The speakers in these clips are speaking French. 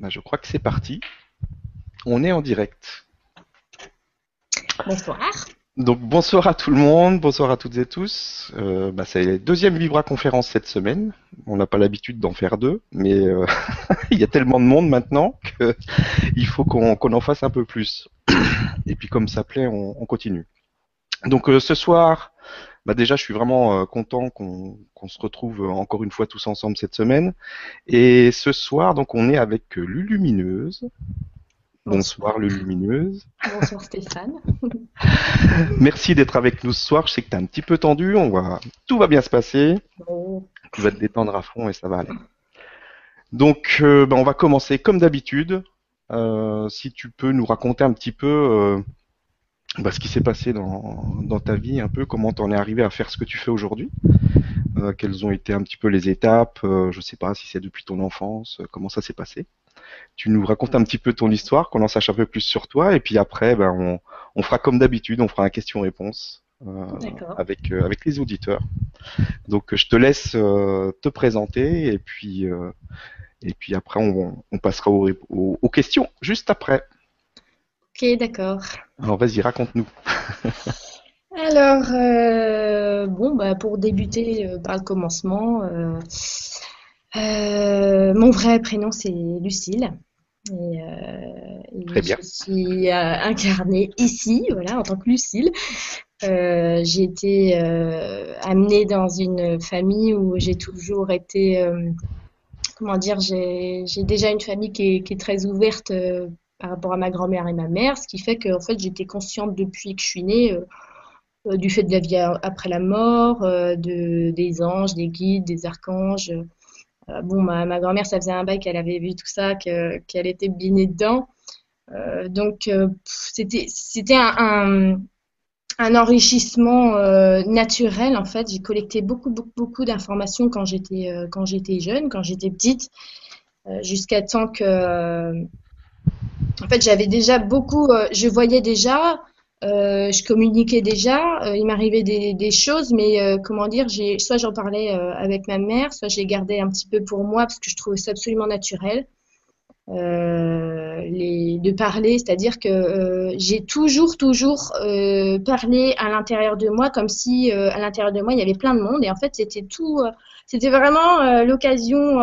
Bah, je crois que c'est parti. On est en direct. Bonsoir. Donc bonsoir à tout le monde, bonsoir à toutes et tous. Euh, bah, c'est la deuxième Vibra conférence cette semaine. On n'a pas l'habitude d'en faire deux, mais euh, il y a tellement de monde maintenant qu'il faut qu'on en fasse un peu plus. Et puis comme ça plaît, on, continue. Donc euh, ce soir, bah déjà je suis vraiment content qu'on se retrouve encore une fois tous ensemble cette semaine. Et ce soir, donc on est avec Lulumineuse. Bonsoir, Lulumineuse. Bonsoir Stéphane. Merci d'être avec nous ce soir. Je sais que tu es un petit peu tendu. On va... Tout va bien se passer. Tu vas te détendre à fond et ça va aller. Donc, euh, ben, on va commencer comme d'habitude. Euh, si tu peux nous raconter un petit peu euh, ben, ce qui s'est passé dans, dans, ta vie, un peu comment tu en es arrivé à faire ce que tu fais aujourd'hui. quelles ont été un petit peu les étapes. je ne sais pas si c'est depuis ton enfance. comment ça s'est passé tu nous racontes un petit peu ton histoire, qu'on en sache un peu plus sur toi, et puis après, ben, on, fera comme d'habitude, on fera un question-réponse euh, avec, euh, avec les auditeurs. Donc je te laisse euh, te présenter, et puis, et puis après, on, passera aux, questions juste après. Ok, d'accord. Alors vas-y, raconte-nous. Alors, bon, bah, pour débuter par le commencement, euh, mon vrai prénom, c'est Lucille. Et, euh, Très bien. Je suis euh, incarnée ici, voilà, en tant que Lucille. Euh, j'ai été euh, amenée dans une famille où j'ai toujours été, euh, comment dire, j'ai déjà une famille qui est, qui est très ouverte par rapport à ma grand-mère et ma mère, ce qui fait que en fait j'étais consciente depuis que je suis née du fait de la vie après la mort, de, des anges, des guides, des archanges. Euh, bon, ma, grand-mère, ça faisait un bail qu'elle avait vu tout ça, qu'elle était binée dedans. Euh, donc, euh, c'était un, un, enrichissement naturel, en fait. J'ai collecté beaucoup, beaucoup, beaucoup d'informations quand j'étais quand j'étais jeune, quand j'étais petite, jusqu'à temps que... en fait, j'avais déjà beaucoup... je voyais déjà euh, je communiquais déjà, euh, il m'arrivait des, choses, mais euh, comment dire, j'ai soit j'en parlais avec ma mère, soit les gardais un petit peu pour moi parce que je trouvais ça absolument naturel. De parler, c'est-à-dire que j'ai toujours, toujours parlé à l'intérieur de moi comme si à l'intérieur de moi il y avait plein de monde et en fait c'était tout, c'était vraiment l'occasion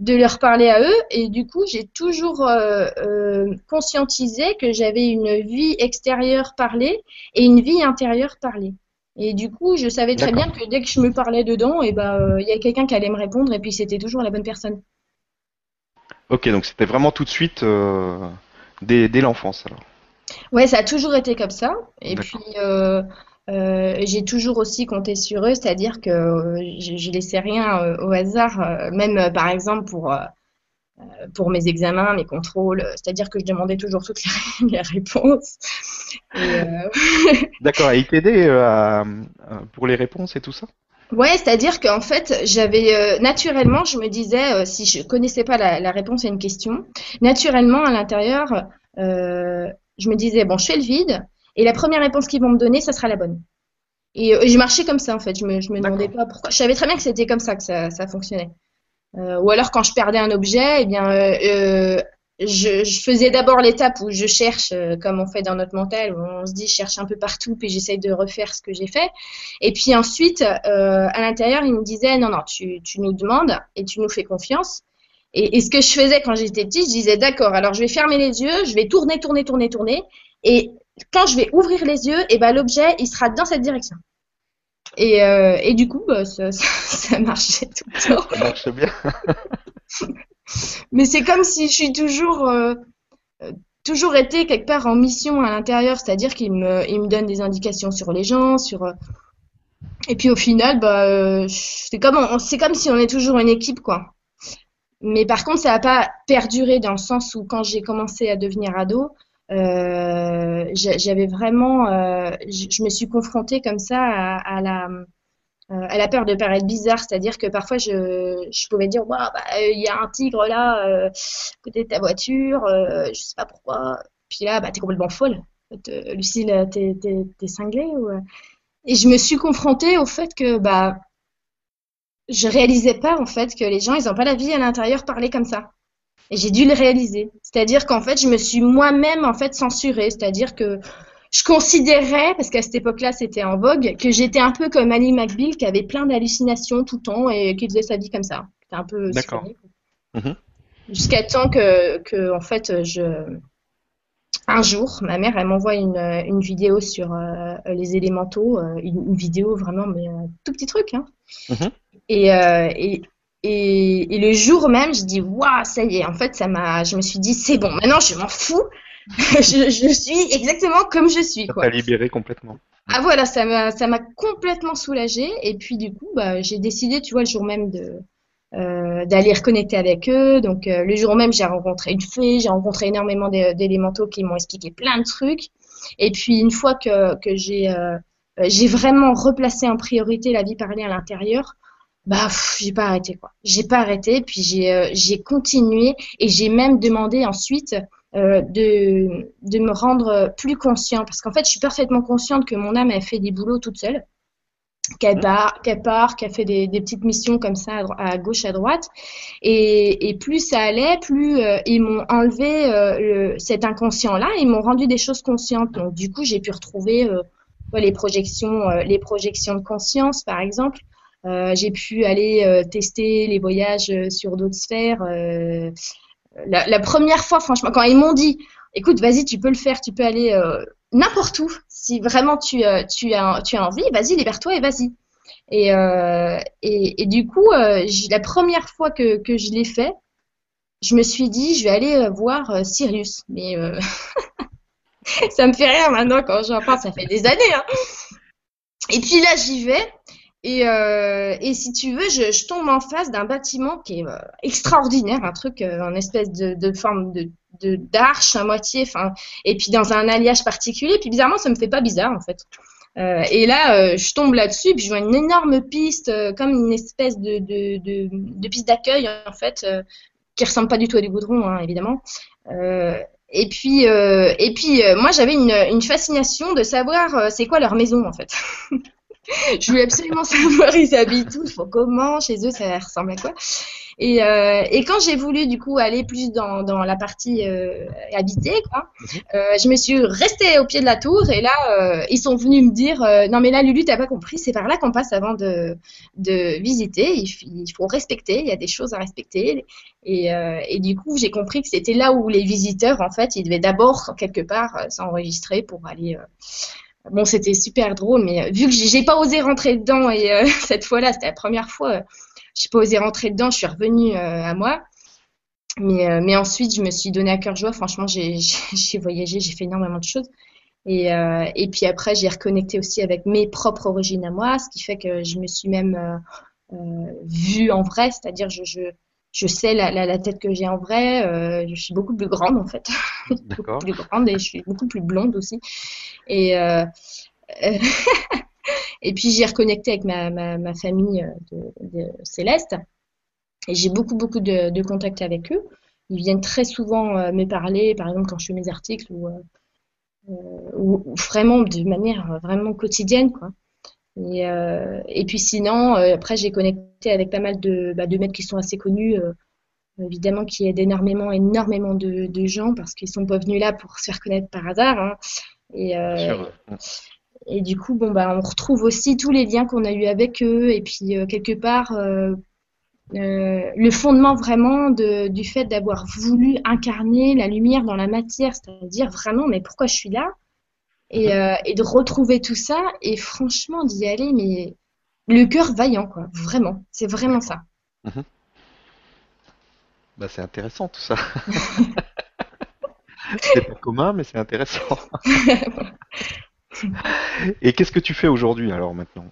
de leur parler à eux. Et du coup, j'ai toujours euh, euh, conscientisé que j'avais une vie extérieure parlée et une vie intérieure parlée. Et du coup, je savais très bien que dès que je me parlais dedans, et eh ben, euh, il y a quelqu'un qui allait me répondre et puis c'était toujours la bonne personne. Ok, donc c'était vraiment tout de suite dès, dès l'enfance alors. Ouais, ça a toujours été comme ça. Et puis, euh, j'ai toujours aussi compté sur eux, c'est-à-dire que euh, je, je laissais rien euh, au hasard, même par exemple pour pour mes examens, mes contrôles, c'est-à-dire que je demandais toujours toutes les, réponses. D'accord, et il t'aidait pour les réponses et tout ça? Ouais, c'est-à-dire qu'en fait, j'avais naturellement, je me disais, si je connaissais pas la, la, réponse à une question, naturellement à l'intérieur, je me disais bon, je fais le vide, et la première réponse qu'ils vont me donner, ça sera la bonne. Et, euh, je marchais comme ça, en fait. Je me, je me demandais pas pourquoi. Je savais très bien que c'était comme ça que ça, ça fonctionnait. Euh, ou alors, quand je perdais un objet, eh bien, euh, je, je, faisais d'abord l'étape où je cherche, comme on fait dans notre mental, où on se dit, je cherche un peu partout, puis j'essaye de refaire ce que j'ai fait. Et puis ensuite, à l'intérieur, il me disait, non, non, tu, tu nous demandes et tu nous fais confiance. Et, et ce que je faisais quand j'étais petite, je disais, d'accord, alors je vais fermer les yeux, je vais tourner, tourner, tourner, tourner. Et quand je vais ouvrir les yeux, et ben l'objet il sera dans cette direction. Et, euh, et du coup, bah, ça, ça, marchait tout le temps. Ça marche bien. Mais c'est comme si je suis toujours, euh, toujours été quelque part en mission à l'intérieur, c'est-à-dire qu'il me, il me donne des indications sur les gens, sur. Euh, et puis au final, bah, euh, c'est comme, c'est comme si on est toujours une équipe, quoi. Mais par contre, ça n'a pas perduré dans le sens où quand j'ai commencé à devenir ado, euh, j'avais vraiment, euh, je me suis confrontée comme ça à, la euh, à la peur de paraître bizarre, c'est-à-dire que parfois je, je pouvais dire bah, il y a un tigre là à côté de ta voiture, je sais pas pourquoi. Puis là bah t'es complètement folle. Lucille, t'es t'es cinglée ou... Et je me suis confrontée au fait que bah je réalisais pas en fait que les gens ils ont pas la vie à l'intérieur parler comme ça. Et j'ai dû le réaliser. C'est-à-dire qu'en fait, je me suis moi-même en fait censurée. C'est-à-dire que je considérais, parce qu'à cette époque-là, c'était en vogue, que j'étais un peu comme Ali McBeal, qui avait plein d'hallucinations tout le temps et qui faisait sa vie comme ça. C'était un peu. D'accord. Mhm. Jusqu'à temps que, que, en fait, je. Un jour, ma mère, elle m'envoie une, une, vidéo sur euh, les élémentaux, euh, une, vidéo vraiment, mais un tout petit truc. Hein. Mhm. Et, euh, et, et, et, le jour même, je dis, waouh, ça y est. En fait, ça m'a, je me suis dit, c'est bon, maintenant, je m'en fous. je, je, suis exactement comme je suis. Ça t'a libéré complètement. Ah voilà, ça m'a, ça m'a complètement soulagée. Et puis du coup, bah, j'ai décidé, tu vois, le jour même de euh, d'aller reconnecter avec eux. Donc euh, le jour même, j'ai rencontré une fée, j'ai rencontré énormément d'élémentaux qui m'ont expliqué plein de trucs. Et puis une fois que, que j'ai euh, j'ai vraiment replacé en priorité la vie parlée à l'intérieur, bah j'ai pas arrêté quoi. J'ai pas arrêté, puis j'ai euh, j'ai continué et j'ai même demandé ensuite euh, de, de me rendre plus conscient. Parce qu'en fait, je suis parfaitement consciente que mon âme a fait des boulots toute seule. Qu'elle part, qu'elle part, qu'elle fait des, des, petites missions comme ça à, gauche, à droite. Et, et plus ça allait, plus euh, ils m'ont enlevé euh, le, cet inconscient-là. Ils m'ont rendu des choses conscientes. Donc du coup, j'ai pu retrouver euh, les projections, les projections de conscience, par exemple. J'ai pu aller tester les voyages sur d'autres sphères la, première fois, franchement, quand ils m'ont dit, écoute, vas-y, tu peux le faire, tu peux aller euh, n'importe où, si vraiment tu, euh, as, envie, vas-y, libère-toi et vas-y. Et, euh, du coup, euh, la première fois que, que je l'ai fait, je me suis dit, je vais aller voir Sirius. Mais ça me fait rire maintenant quand j'en parle, ça fait des années. Hein. Et puis là, j'y vais. Et, euh, et si tu veux, je, je tombe en face d'un bâtiment qui est euh, extraordinaire, un truc euh, en espèce de, de forme de d'arche à moitié, enfin, et puis dans un alliage particulier. Puis bizarrement, ça me fait pas bizarre en fait. Euh, et là, euh, je tombe là-dessus, puis je vois une énorme piste, euh, comme une espèce de, de, de, de piste d'accueil en fait, qui ressemble pas du tout à du goudron, hein, évidemment. et puis, et puis, moi, j'avais une, une fascination de savoir c'est quoi leur maison en fait. je voulais absolument savoir ils habitent où, faut comment, chez eux ça ressemble à quoi. Et, euh, et quand j'ai voulu du coup aller plus dans, dans la partie euh, habitée, quoi, mhm. euh, je me suis restée au pied de la tour et là ils sont venus me dire non mais là Lulu t'as pas compris, c'est par là qu'on passe avant de, de visiter, il, il, faut respecter, il y a des choses à respecter et, et du coup j'ai compris que c'était là où les visiteurs en fait ils devaient d'abord quelque part s'enregistrer pour aller Bon, c'était super drôle, mais euh, vu que j'ai pas osé rentrer dedans et euh, cette fois-là, c'était la première fois, euh, j'ai pas osé rentrer dedans, je suis revenue à moi. Mais, mais ensuite, je me suis donné à cœur joie. Franchement, j'ai voyagé, j'ai fait énormément de choses. Et, et puis après, j'ai reconnecté aussi avec mes propres origines à moi, ce qui fait que je me suis même vue en vrai, c'est-à-dire je, je, je sais la, la, la tête que j'ai en vrai. Euh, je suis beaucoup plus grande en fait, beaucoup plus grande et je suis beaucoup plus blonde aussi. Et euh, et puis j'ai reconnecté avec ma, ma, famille de, de, Céleste et j'ai beaucoup beaucoup de, contacts avec eux. Ils viennent très souvent euh, me parler, par exemple quand je fais mes articles ou, euh, vraiment de manière vraiment quotidienne quoi. Et, euh, et puis sinon, euh, après, j'ai connecté avec pas mal de, bah, de maîtres qui sont assez connus, euh, évidemment, qui aident énormément, énormément de, gens parce qu'ils sont pas venus là pour se faire connaître par hasard. Hein. Et, euh, et du coup, bon, bah, on retrouve aussi tous les liens qu'on a eu avec eux. Et puis, euh, quelque part, euh, le fondement vraiment de, du fait d'avoir voulu incarner la lumière dans la matière, c'est-à-dire vraiment, mais pourquoi je suis là? Et, mhm. euh, et, de retrouver tout ça et franchement d'y aller mais le cœur vaillant quoi vraiment c'est vraiment ça mhm. bah, c'est intéressant tout ça c'est pas commun mais c'est intéressant et qu'est-ce que tu fais aujourd'hui alors maintenant?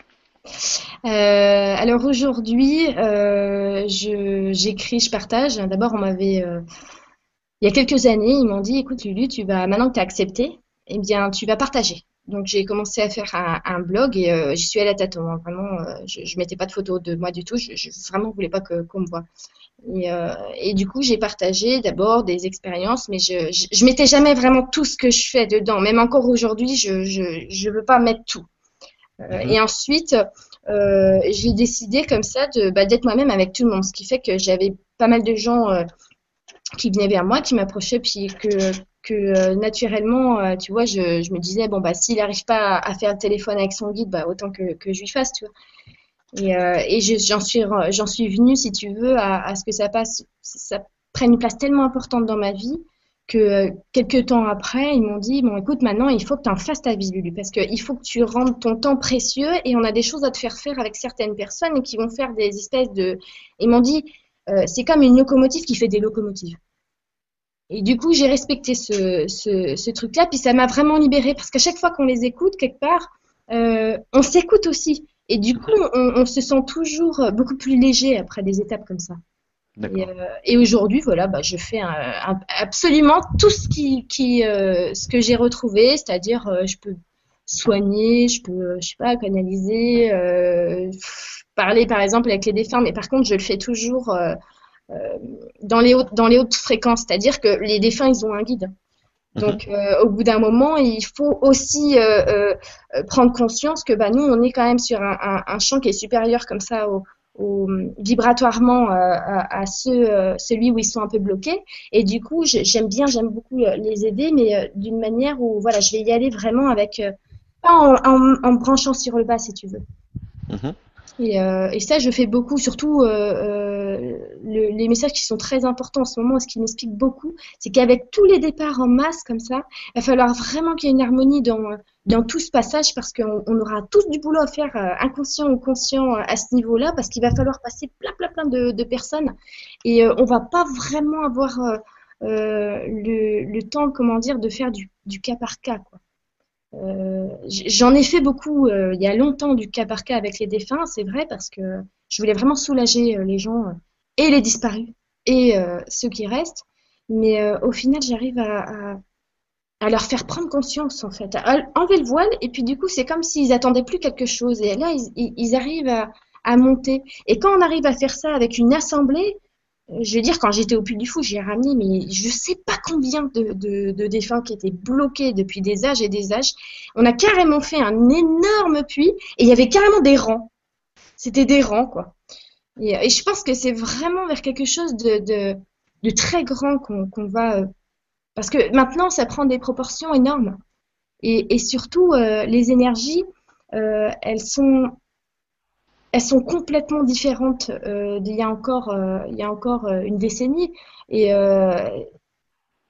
Euh, alors aujourd'hui, euh, j'écris, je, partage. D'abord, on m'avait, euh, il y a quelques années, ils m'ont dit, écoute Lulu, tu vas maintenant que tu as accepté, eh bien, tu vas partager. Donc, j'ai commencé à faire un, un blog et euh, j'y suis allée à tâtons. Hein. Vraiment, euh, je, je mettais pas de photos de moi du tout. Je, je vraiment voulais pas que qu'on me voit. Et, euh, et, du coup, j'ai partagé d'abord des expériences, mais je, je, je mettais jamais vraiment tout ce que je fais dedans. Même encore aujourd'hui, je, je, je veux pas mettre tout. Mhm. Et ensuite, j'ai décidé comme ça de bah, d'être moi-même avec tout le monde, ce qui fait que j'avais pas mal de gens qui venait vers moi, qui m'approchait, puis que, que naturellement, tu vois, je, me disais, bon, bah, s'il n'arrive pas à, faire le téléphone avec son guide, bah, autant que, je lui fasse, tu vois. Et, et j'en suis, j'en suis venue, si tu veux, à, ce que ça passe, ça prenne une place tellement importante dans ma vie que euh, quelques temps après, ils m'ont dit, bon, écoute, maintenant, il faut que tu en fasses ta vie, Lulu, parce qu'il faut que tu rendes ton temps précieux et on a des choses à te faire faire avec certaines personnes qui vont faire des espèces de... Ils m'ont dit, euh, c'est comme une locomotive qui fait des locomotives. Et du coup, j'ai respecté ce, ce, ce truc-là, puis ça m'a vraiment libérée, parce qu'à chaque fois qu'on les écoute, quelque part, euh, on s'écoute aussi. Et du coup, on, on se sent toujours beaucoup plus léger après des étapes comme ça. Et, euh, et aujourd'hui, voilà, bah, je fais un, absolument tout ce qui, qui euh, ce que j'ai retrouvé, c'est-à-dire je peux soigner, je peux, je sais pas, canaliser, parler par exemple avec les défunts, mais par contre, je le fais toujours dans les hautes, dans les hautes fréquences, c'est-à-dire que les défunts, ils ont un guide. Mhm. Donc, au bout d'un moment, il faut aussi prendre conscience que bah, nous, on est quand même sur un, un, un champ qui est supérieur comme ça au, vibratoirement euh, à, ceux, euh, celui où ils sont un peu bloqués. Et du coup, j'aime bien, j'aime beaucoup euh, les aider, mais d'une manière où voilà, je vais y aller vraiment avec pas en, en, branchant sur le bas, si tu veux. Mm-hmm. Et, euh, et, ça, je fais beaucoup, surtout euh, euh, le, les messages qui sont très importants en ce moment, ce qui m'explique beaucoup, c'est qu'avec tous les départs en masse comme ça, il va falloir vraiment qu'il y ait une harmonie dans, dans tout ce passage parce qu'on on aura tous du boulot à faire, euh, inconscient ou conscient, à ce niveau-là, parce qu'il va falloir passer plein, plein, plein de, de personnes et euh, on va pas vraiment avoir le, le, temps, comment dire, de faire du, du cas par cas, quoi. Euh, j'en ai fait beaucoup euh, il y a longtemps du cas par cas avec les défunts, c'est vrai, parce que je voulais vraiment soulager euh, les gens et les disparus et ceux qui restent. Mais au final, j'arrive à, à, leur faire prendre conscience, en fait, à enlever le voile. Et puis du coup, c'est comme s'ils attendaient plus quelque chose. Et là, ils, ils arrivent à, à monter. Et quand on arrive à faire ça avec une assemblée, je veux dire, quand j'étais au Puy du Fou, j'ai ramené, mais je sais pas combien de, défunts qui étaient bloqués depuis des âges et des âges. On a carrément fait un énorme puits et il y avait carrément des rangs. C'était des rangs, quoi. Et, je pense que c'est vraiment vers quelque chose de, très grand qu'on va. Euh, parce que maintenant, ça prend des proportions énormes. Et, et surtout, euh, les énergies, euh, elles sont elles sont complètement différentes euh, d'il y a encore, euh, il y a encore euh, une décennie. Et,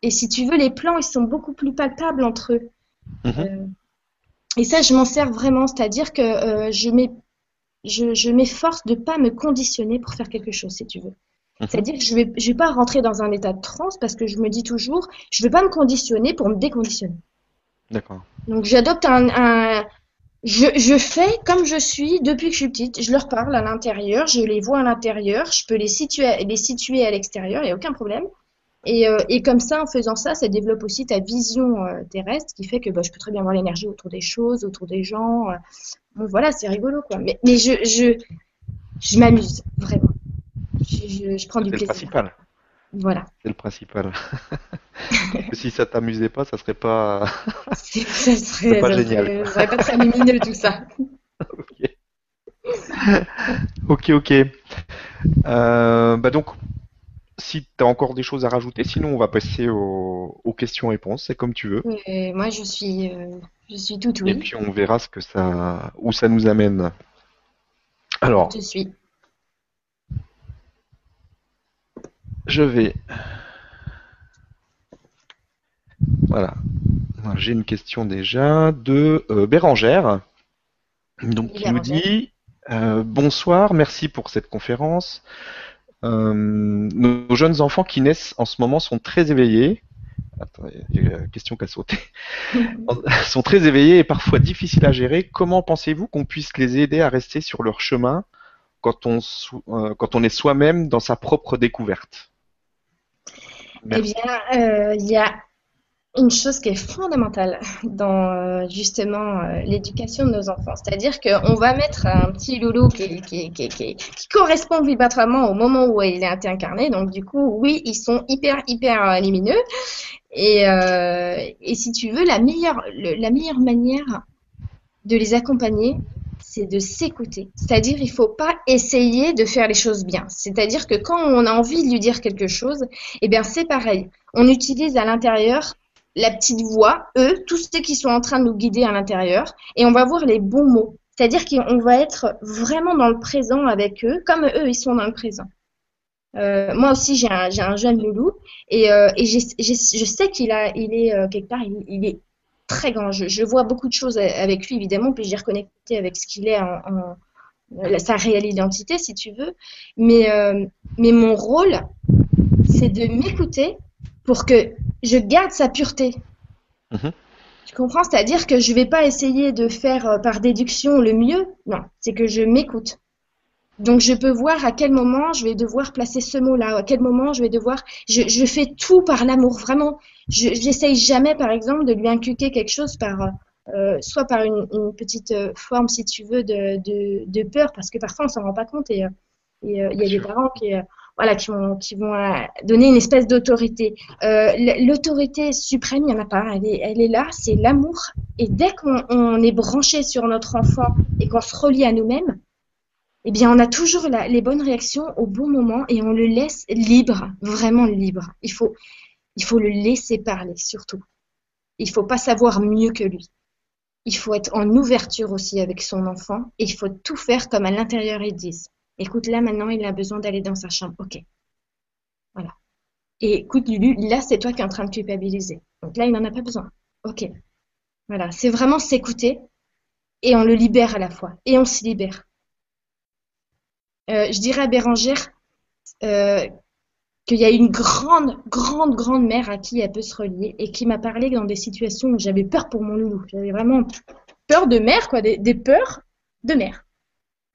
et si tu veux, les plans, ils sont beaucoup plus palpables entre eux. Mhm. et ça, je m'en sers vraiment, c'est-à-dire que je m'efforce je, de pas me conditionner pour faire quelque chose, si tu veux. Mhm. C'est-à-dire que je vais, je vais pas rentrer dans un état de transe parce que je me dis toujours, je vais pas me conditionner pour me déconditionner. D'accord. Donc j'adopte un, un, je, je, fais comme je suis depuis que je suis petite. Je leur parle à l'intérieur, je les vois à l'intérieur, je peux les situer, les situer à l'extérieur, il n'y a aucun problème. Et, euh, et, comme ça, en faisant ça, ça développe aussi ta vision euh, terrestre, qui fait que bah, je peux très bien voir l'énergie autour des choses, autour des gens. Euh. Bon, voilà, c'est rigolo, quoi. Mais, mais je, je, je m'amuse, vraiment. Je, je, je prends du plaisir. C'est le principal. Voilà. C'est le principal. si ça t'amusait pas, ça serait pas. ça serait, pas génial. ça serait pas très lumineux tout ça. ok, ok. ok. Euh, bah donc, si tu as encore des choses à rajouter, sinon on va passer aux, aux questions-réponses, c'est comme tu veux. Et moi, je suis, euh, je suis tout oui. Et puis on verra ce que ça, où ça nous amène. Alors. Je suis. Je vais voilà. J'ai une question déjà de euh, Bérangère. Donc, qui nous dit euh, Bonsoir, merci pour cette conférence. Euh, nos jeunes enfants qui naissent en ce moment sont très éveillés. Attends, il y a une question qui a sauté. sont très éveillés et parfois difficiles à gérer. Comment pensez-vous qu'on puisse les aider à rester sur leur chemin quand on, quand on est soi-même dans sa propre découverte? Eh bien, il y a une chose qui est fondamentale dans euh, justement euh, l'éducation de nos enfants. C'est-à-dire qu'on va mettre un petit loulou qui, correspond vibratoirement au moment où il a été incarné. Donc du coup, oui, ils sont hyper, hyper lumineux. Et, euh, et si tu veux, la meilleure, la meilleure manière de les accompagner, c'est de s'écouter. C'est-à-dire, il faut pas essayer de faire les choses bien. C'est-à-dire que quand on a envie de lui dire quelque chose, eh bien, c'est pareil. On utilise à l'intérieur la petite voix, eux, tous ceux qui sont en train de nous guider à l'intérieur, et on va voir les bons mots. C'est-à-dire qu'on va être vraiment dans le présent avec eux, comme eux, ils sont dans le présent. Euh, moi aussi, j'ai un, un, jeune loulou et, euh, et je sais qu'il a, il est euh, quelque part, il, est très grand. Je, vois beaucoup de choses avec lui, évidemment, puis j'ai reconnecté avec ce qu'il est en, sa réelle identité, si tu veux. Mais, mais mon rôle, c'est de m'écouter pour que je garde sa pureté. Mmh. Tu comprends? C'est-à-dire que je ne vais pas essayer de faire euh, par déduction le mieux. Non, c'est que je m'écoute. Donc je peux voir à quel moment je vais devoir placer ce mot-là, à quel moment je vais devoir. Je, je fais tout par l'amour, vraiment. Je n'essaye jamais, par exemple, de lui inculquer quelque chose par euh, soit par une, une, petite euh, forme, si tu veux, de, de, de peur, parce que parfois on s'en rend pas compte et euh, il y a des parents qui voilà, qui vont, qui vont donner une espèce d'autorité. Euh, L'autorité suprême, il n'y en a pas. Elle est, elle est là, c'est l'amour. Et dès qu'on on est branché sur notre enfant et qu'on se relie à nous-mêmes, eh bien, on a toujours les bonnes réactions au bon moment et on le laisse libre, vraiment libre. Il faut, il faut le laisser parler, surtout. Il faut pas savoir mieux que lui. Il faut être en ouverture aussi avec son enfant et il faut tout faire comme à l'intérieur ils disent. Écoute, là maintenant, il a besoin d'aller dans sa chambre. Ok. Voilà. Et écoute, Lulu, là, c'est toi qui es en train de culpabiliser. Donc là, il n'en a pas besoin. Ok. Voilà. C'est vraiment s'écouter et on le libère à la fois. Et on s'y libère. Euh, je dirais à Bérangère euh, qu'il y a une grande, grande, grande mère à qui elle peut se relier et qui m'a parlé dans des situations où j'avais peur pour mon loulou. J'avais vraiment peur de mère, quoi, des, des peurs de mère.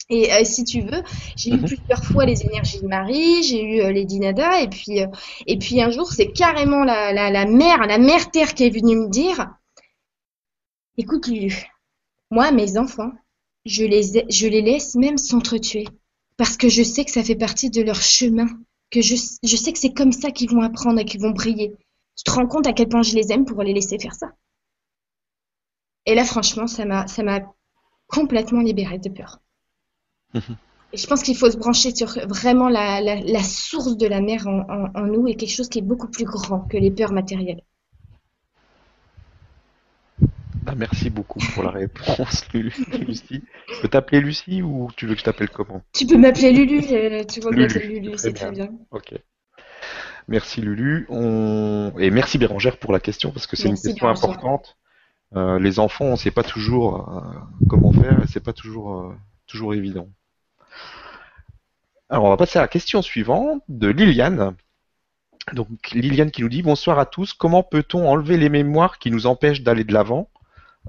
Et euh, si tu veux, j'ai eu mhm. plusieurs fois les énergies de Marie, j'ai eu euh, les Dinada, et puis, euh, et puis un jour, c'est carrément la, la, la, mère, la mère terre qui est venue me dire Écoute, Lulu, moi, mes enfants, je les, je les laisse même s'entretuer, parce que je sais que ça fait partie de leur chemin, que je, je sais que c'est comme ça qu'ils vont apprendre et qu'ils vont briller. Tu te rends compte à quel point je les aime pour les laisser faire ça? Et là, franchement, ça m'a complètement libérée de peur. Et je pense qu'il faut se brancher sur vraiment la, la, la source de la mer en, en, en, nous et quelque chose qui est beaucoup plus grand que les peurs matérielles. Ah, merci beaucoup pour la réponse, Lucie. Je peux t'appeler Lucie ou tu veux que je t'appelle comment? Tu peux m'appeler Lulu, euh, tu vois bien que Lulu, c'est très bien. Ok. Merci Lulu. On... Et merci Bérangère pour la question parce que c'est une question Bérangère. importante. Euh, les enfants, on ne sait pas toujours euh, comment faire et c'est pas toujours, euh, toujours évident. Alors, on va passer à la question suivante de Liliane. Donc, Liliane qui nous dit Bonsoir à tous. Comment peut-on enlever les mémoires qui nous empêchent d'aller de l'avant?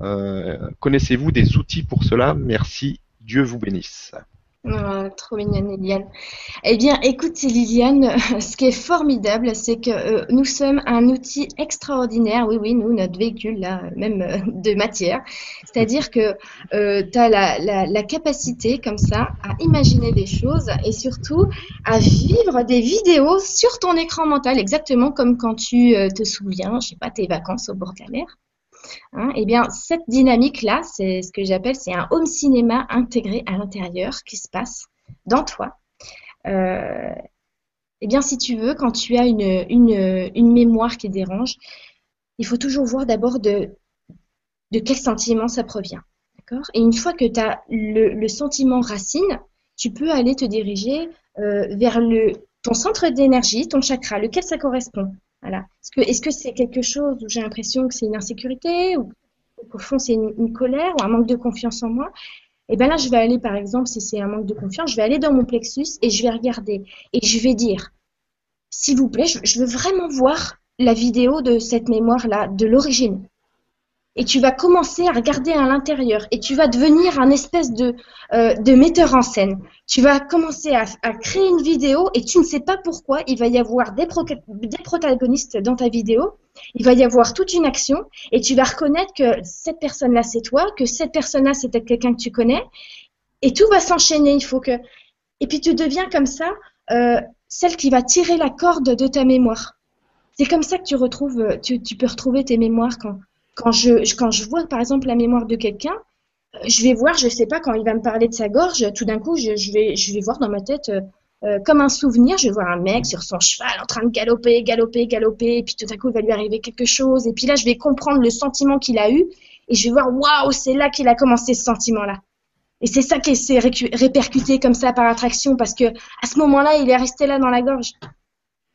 Euh, Connaissez-vous des outils pour cela? Merci. Dieu vous bénisse. Oh, trop mignonne Liliane. Eh bien, écoute Liliane, ce qui est formidable, c'est que euh, nous sommes un outil extraordinaire, oui, oui, nous, notre véhicule, là, même euh, de matière. C'est-à-dire que euh, tu as la, la, la, capacité, comme ça, à imaginer des choses et surtout à vivre des vidéos sur ton écran mental, exactement comme quand tu euh, te souviens, je sais pas, tes vacances au bord de la mer. Hein, eh bien, cette dynamique-là, c'est ce que j'appelle, c'est un home cinéma intégré à l'intérieur qui se passe dans toi. Euh, eh bien, si tu veux, quand tu as une, mémoire qui dérange, il faut toujours voir d'abord de, quel sentiment ça provient. D'accord? Et une fois que tu as le, sentiment racine, tu peux aller te diriger euh, vers ton centre d'énergie, ton chakra, lequel ça correspond. Est-ce que c'est quelque chose où j'ai l'impression que c'est une insécurité ou qu'au fond c'est une, colère ou un manque de confiance en moi? Et eh bien là, je vais aller par exemple, si c'est un manque de confiance, je vais aller dans mon plexus et je vais regarder et je vais dire, s'il vous plaît, je, je veux vraiment voir la vidéo de cette mémoire là, de l'origine et tu vas commencer à regarder à l'intérieur et tu vas devenir un espèce de, euh, de metteur en scène. Tu vas commencer à, à, créer une vidéo et tu ne sais pas pourquoi il va y avoir des, des protagonistes dans ta vidéo. Il va y avoir toute une action et tu vas reconnaître que cette personne-là c'est toi, que cette personne-là c'est peut-être quelqu'un que tu connais et tout va s'enchaîner. Il faut que et puis tu deviens comme ça euh, celle qui va tirer la corde de ta mémoire. C'est comme ça que tu retrouves, tu peux retrouver tes mémoires quand quand je, quand je vois par exemple la mémoire de quelqu'un, je vais voir, je sais pas, quand il va me parler de sa gorge, tout d'un coup, je, vais, je vais voir dans ma tête, euh, comme un souvenir, je vais voir un mec sur son cheval en train de galoper, galoper, galoper, et puis tout d'un coup, il va lui arriver quelque chose, et puis là, je vais comprendre le sentiment qu'il a eu, et je vais voir, waouh, c'est là qu'il a commencé ce sentiment-là. Et c'est ça qui s'est répercuté comme ça par attraction, parce que à ce moment-là, il est resté là dans la gorge.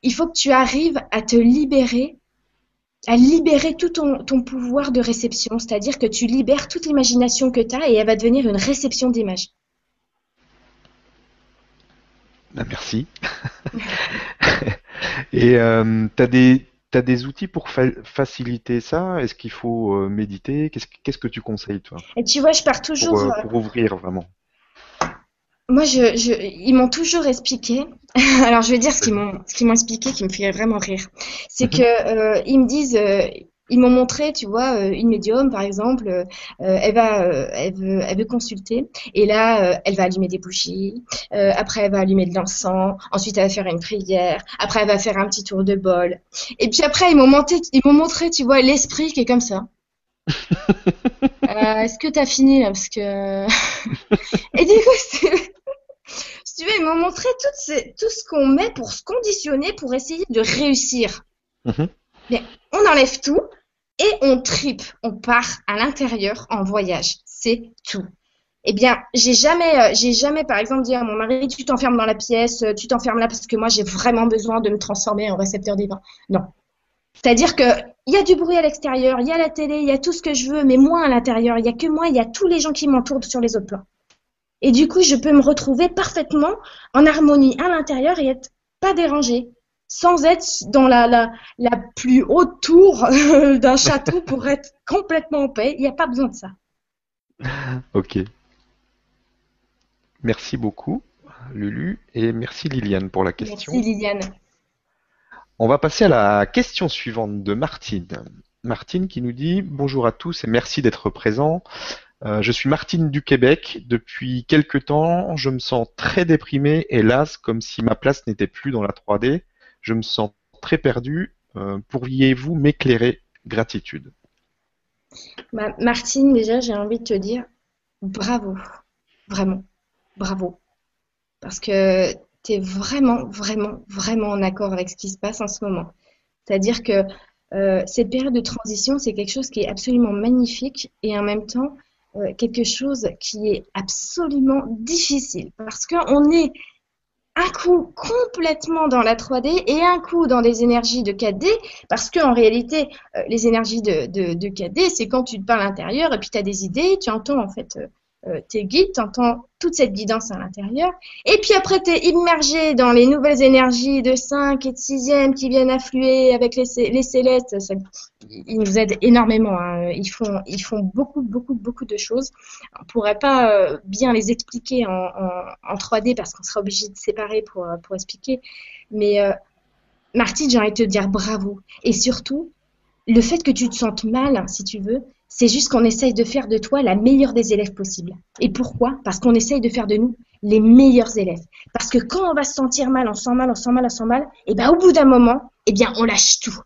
Il faut que tu arrives à te libérer à libérer tout ton, ton pouvoir de réception, c'est-à-dire que tu libères toute l'imagination que tu as et elle va devenir une réception d'image. Ben, merci. et euh, tu as des T'as des outils pour faciliter ça? Est-ce qu'il faut euh, méditer? Qu'est-ce que tu conseilles, toi? Et tu vois, je pars toujours. Pour, euh, pour ouvrir vraiment. Moi, je, je, ils m'ont toujours expliqué. Alors, je vais dire ce qu'ils m'ont, ce qu'ils m'ont expliqué, qui me fait vraiment rire. C'est mhm. que euh, ils me disent, euh, ils m'ont montré, tu vois, euh, une médium, par exemple, euh, elle va, elle veut, elle veut consulter, et là, elle va allumer des bougies. après, elle va allumer de l'encens. Ensuite, elle va faire une prière. Après, elle va faire un petit tour de bol. Et puis après, ils m'ont montré, ils m'ont montré, tu vois, l'esprit qui est comme ça. Est-ce que tu as fini là? Parce que. et du coup, tu veux, ils m'ont montré tout ce qu'on met pour se conditionner, pour essayer de réussir. Mhm. Mais on enlève tout et on tripe, on part à l'intérieur en voyage. C'est tout. Eh bien, j'ai jamais, euh, j'ai jamais, par exemple, dit à mon mari, tu t'enfermes dans la pièce, euh, tu t'enfermes là parce que moi j'ai vraiment besoin de me transformer en récepteur divin. Non. C'est-à-dire que il y a du bruit à l'extérieur, il y a la télé, il y a tout ce que je veux, mais moi à l'intérieur, il y a que moi, il y a tous les gens qui m'entourent sur les autres plans. Et du coup, je peux me retrouver parfaitement en harmonie à l'intérieur et être pas dérangée, sans être dans la, la, la plus haute tour d'un château pour être complètement en paix. Il n'y a pas besoin de ça. Ok. Merci beaucoup, Lulu, et merci Liliane pour la question. Merci Liliane. On va passer à la question suivante de Martine. Martine qui nous dit Bonjour à tous et merci d'être présents. Euh, je suis Martine du Québec. Depuis quelque temps, je me sens très déprimé, hélas, comme si ma place n'était plus dans la 3D. Je me sens très perdu. Euh, pourriez-vous m'éclairer? Gratitude. Martine, déjà, j'ai envie de te dire bravo. Vraiment. Bravo. Parce que tu es vraiment, vraiment, vraiment en accord avec ce qui se passe en ce moment. C'est-à-dire que euh, cette période de transition, c'est quelque chose qui est absolument magnifique et en même temps, euh, quelque chose qui est absolument difficile. Parce qu'on est un coup complètement dans la 3D et un coup dans des énergies de 4D parce qu'en réalité, euh, les énergies de, de, de 4D, c'est quand tu te parles à l'intérieur et puis tu as des idées, tu entends en fait euh, euh, tes guides, tu entends toute cette guidance à l'intérieur. Et puis après, tu es immergé dans les nouvelles énergies de 5 et de 6e qui viennent affluer avec les, les célestes. ils nous aident énormément. Hein. Ils, font, ils font beaucoup, beaucoup, beaucoup de choses. On pourrait pas euh, bien les expliquer en, en, 3D parce qu'on sera obligé de séparer pour, pour expliquer. Mais euh, Martine, j'ai envie de te dire bravo. Et surtout, le fait que tu te sentes mal, si tu veux, c'est juste qu'on essaye de faire de toi la meilleure des élèves possible. Et pourquoi? Parce qu'on essaye de faire de nous les meilleurs élèves. Parce que quand on va se sentir mal, on sent mal, on sent mal, on sent mal, et bien au bout d'un moment, eh bien on lâche tout.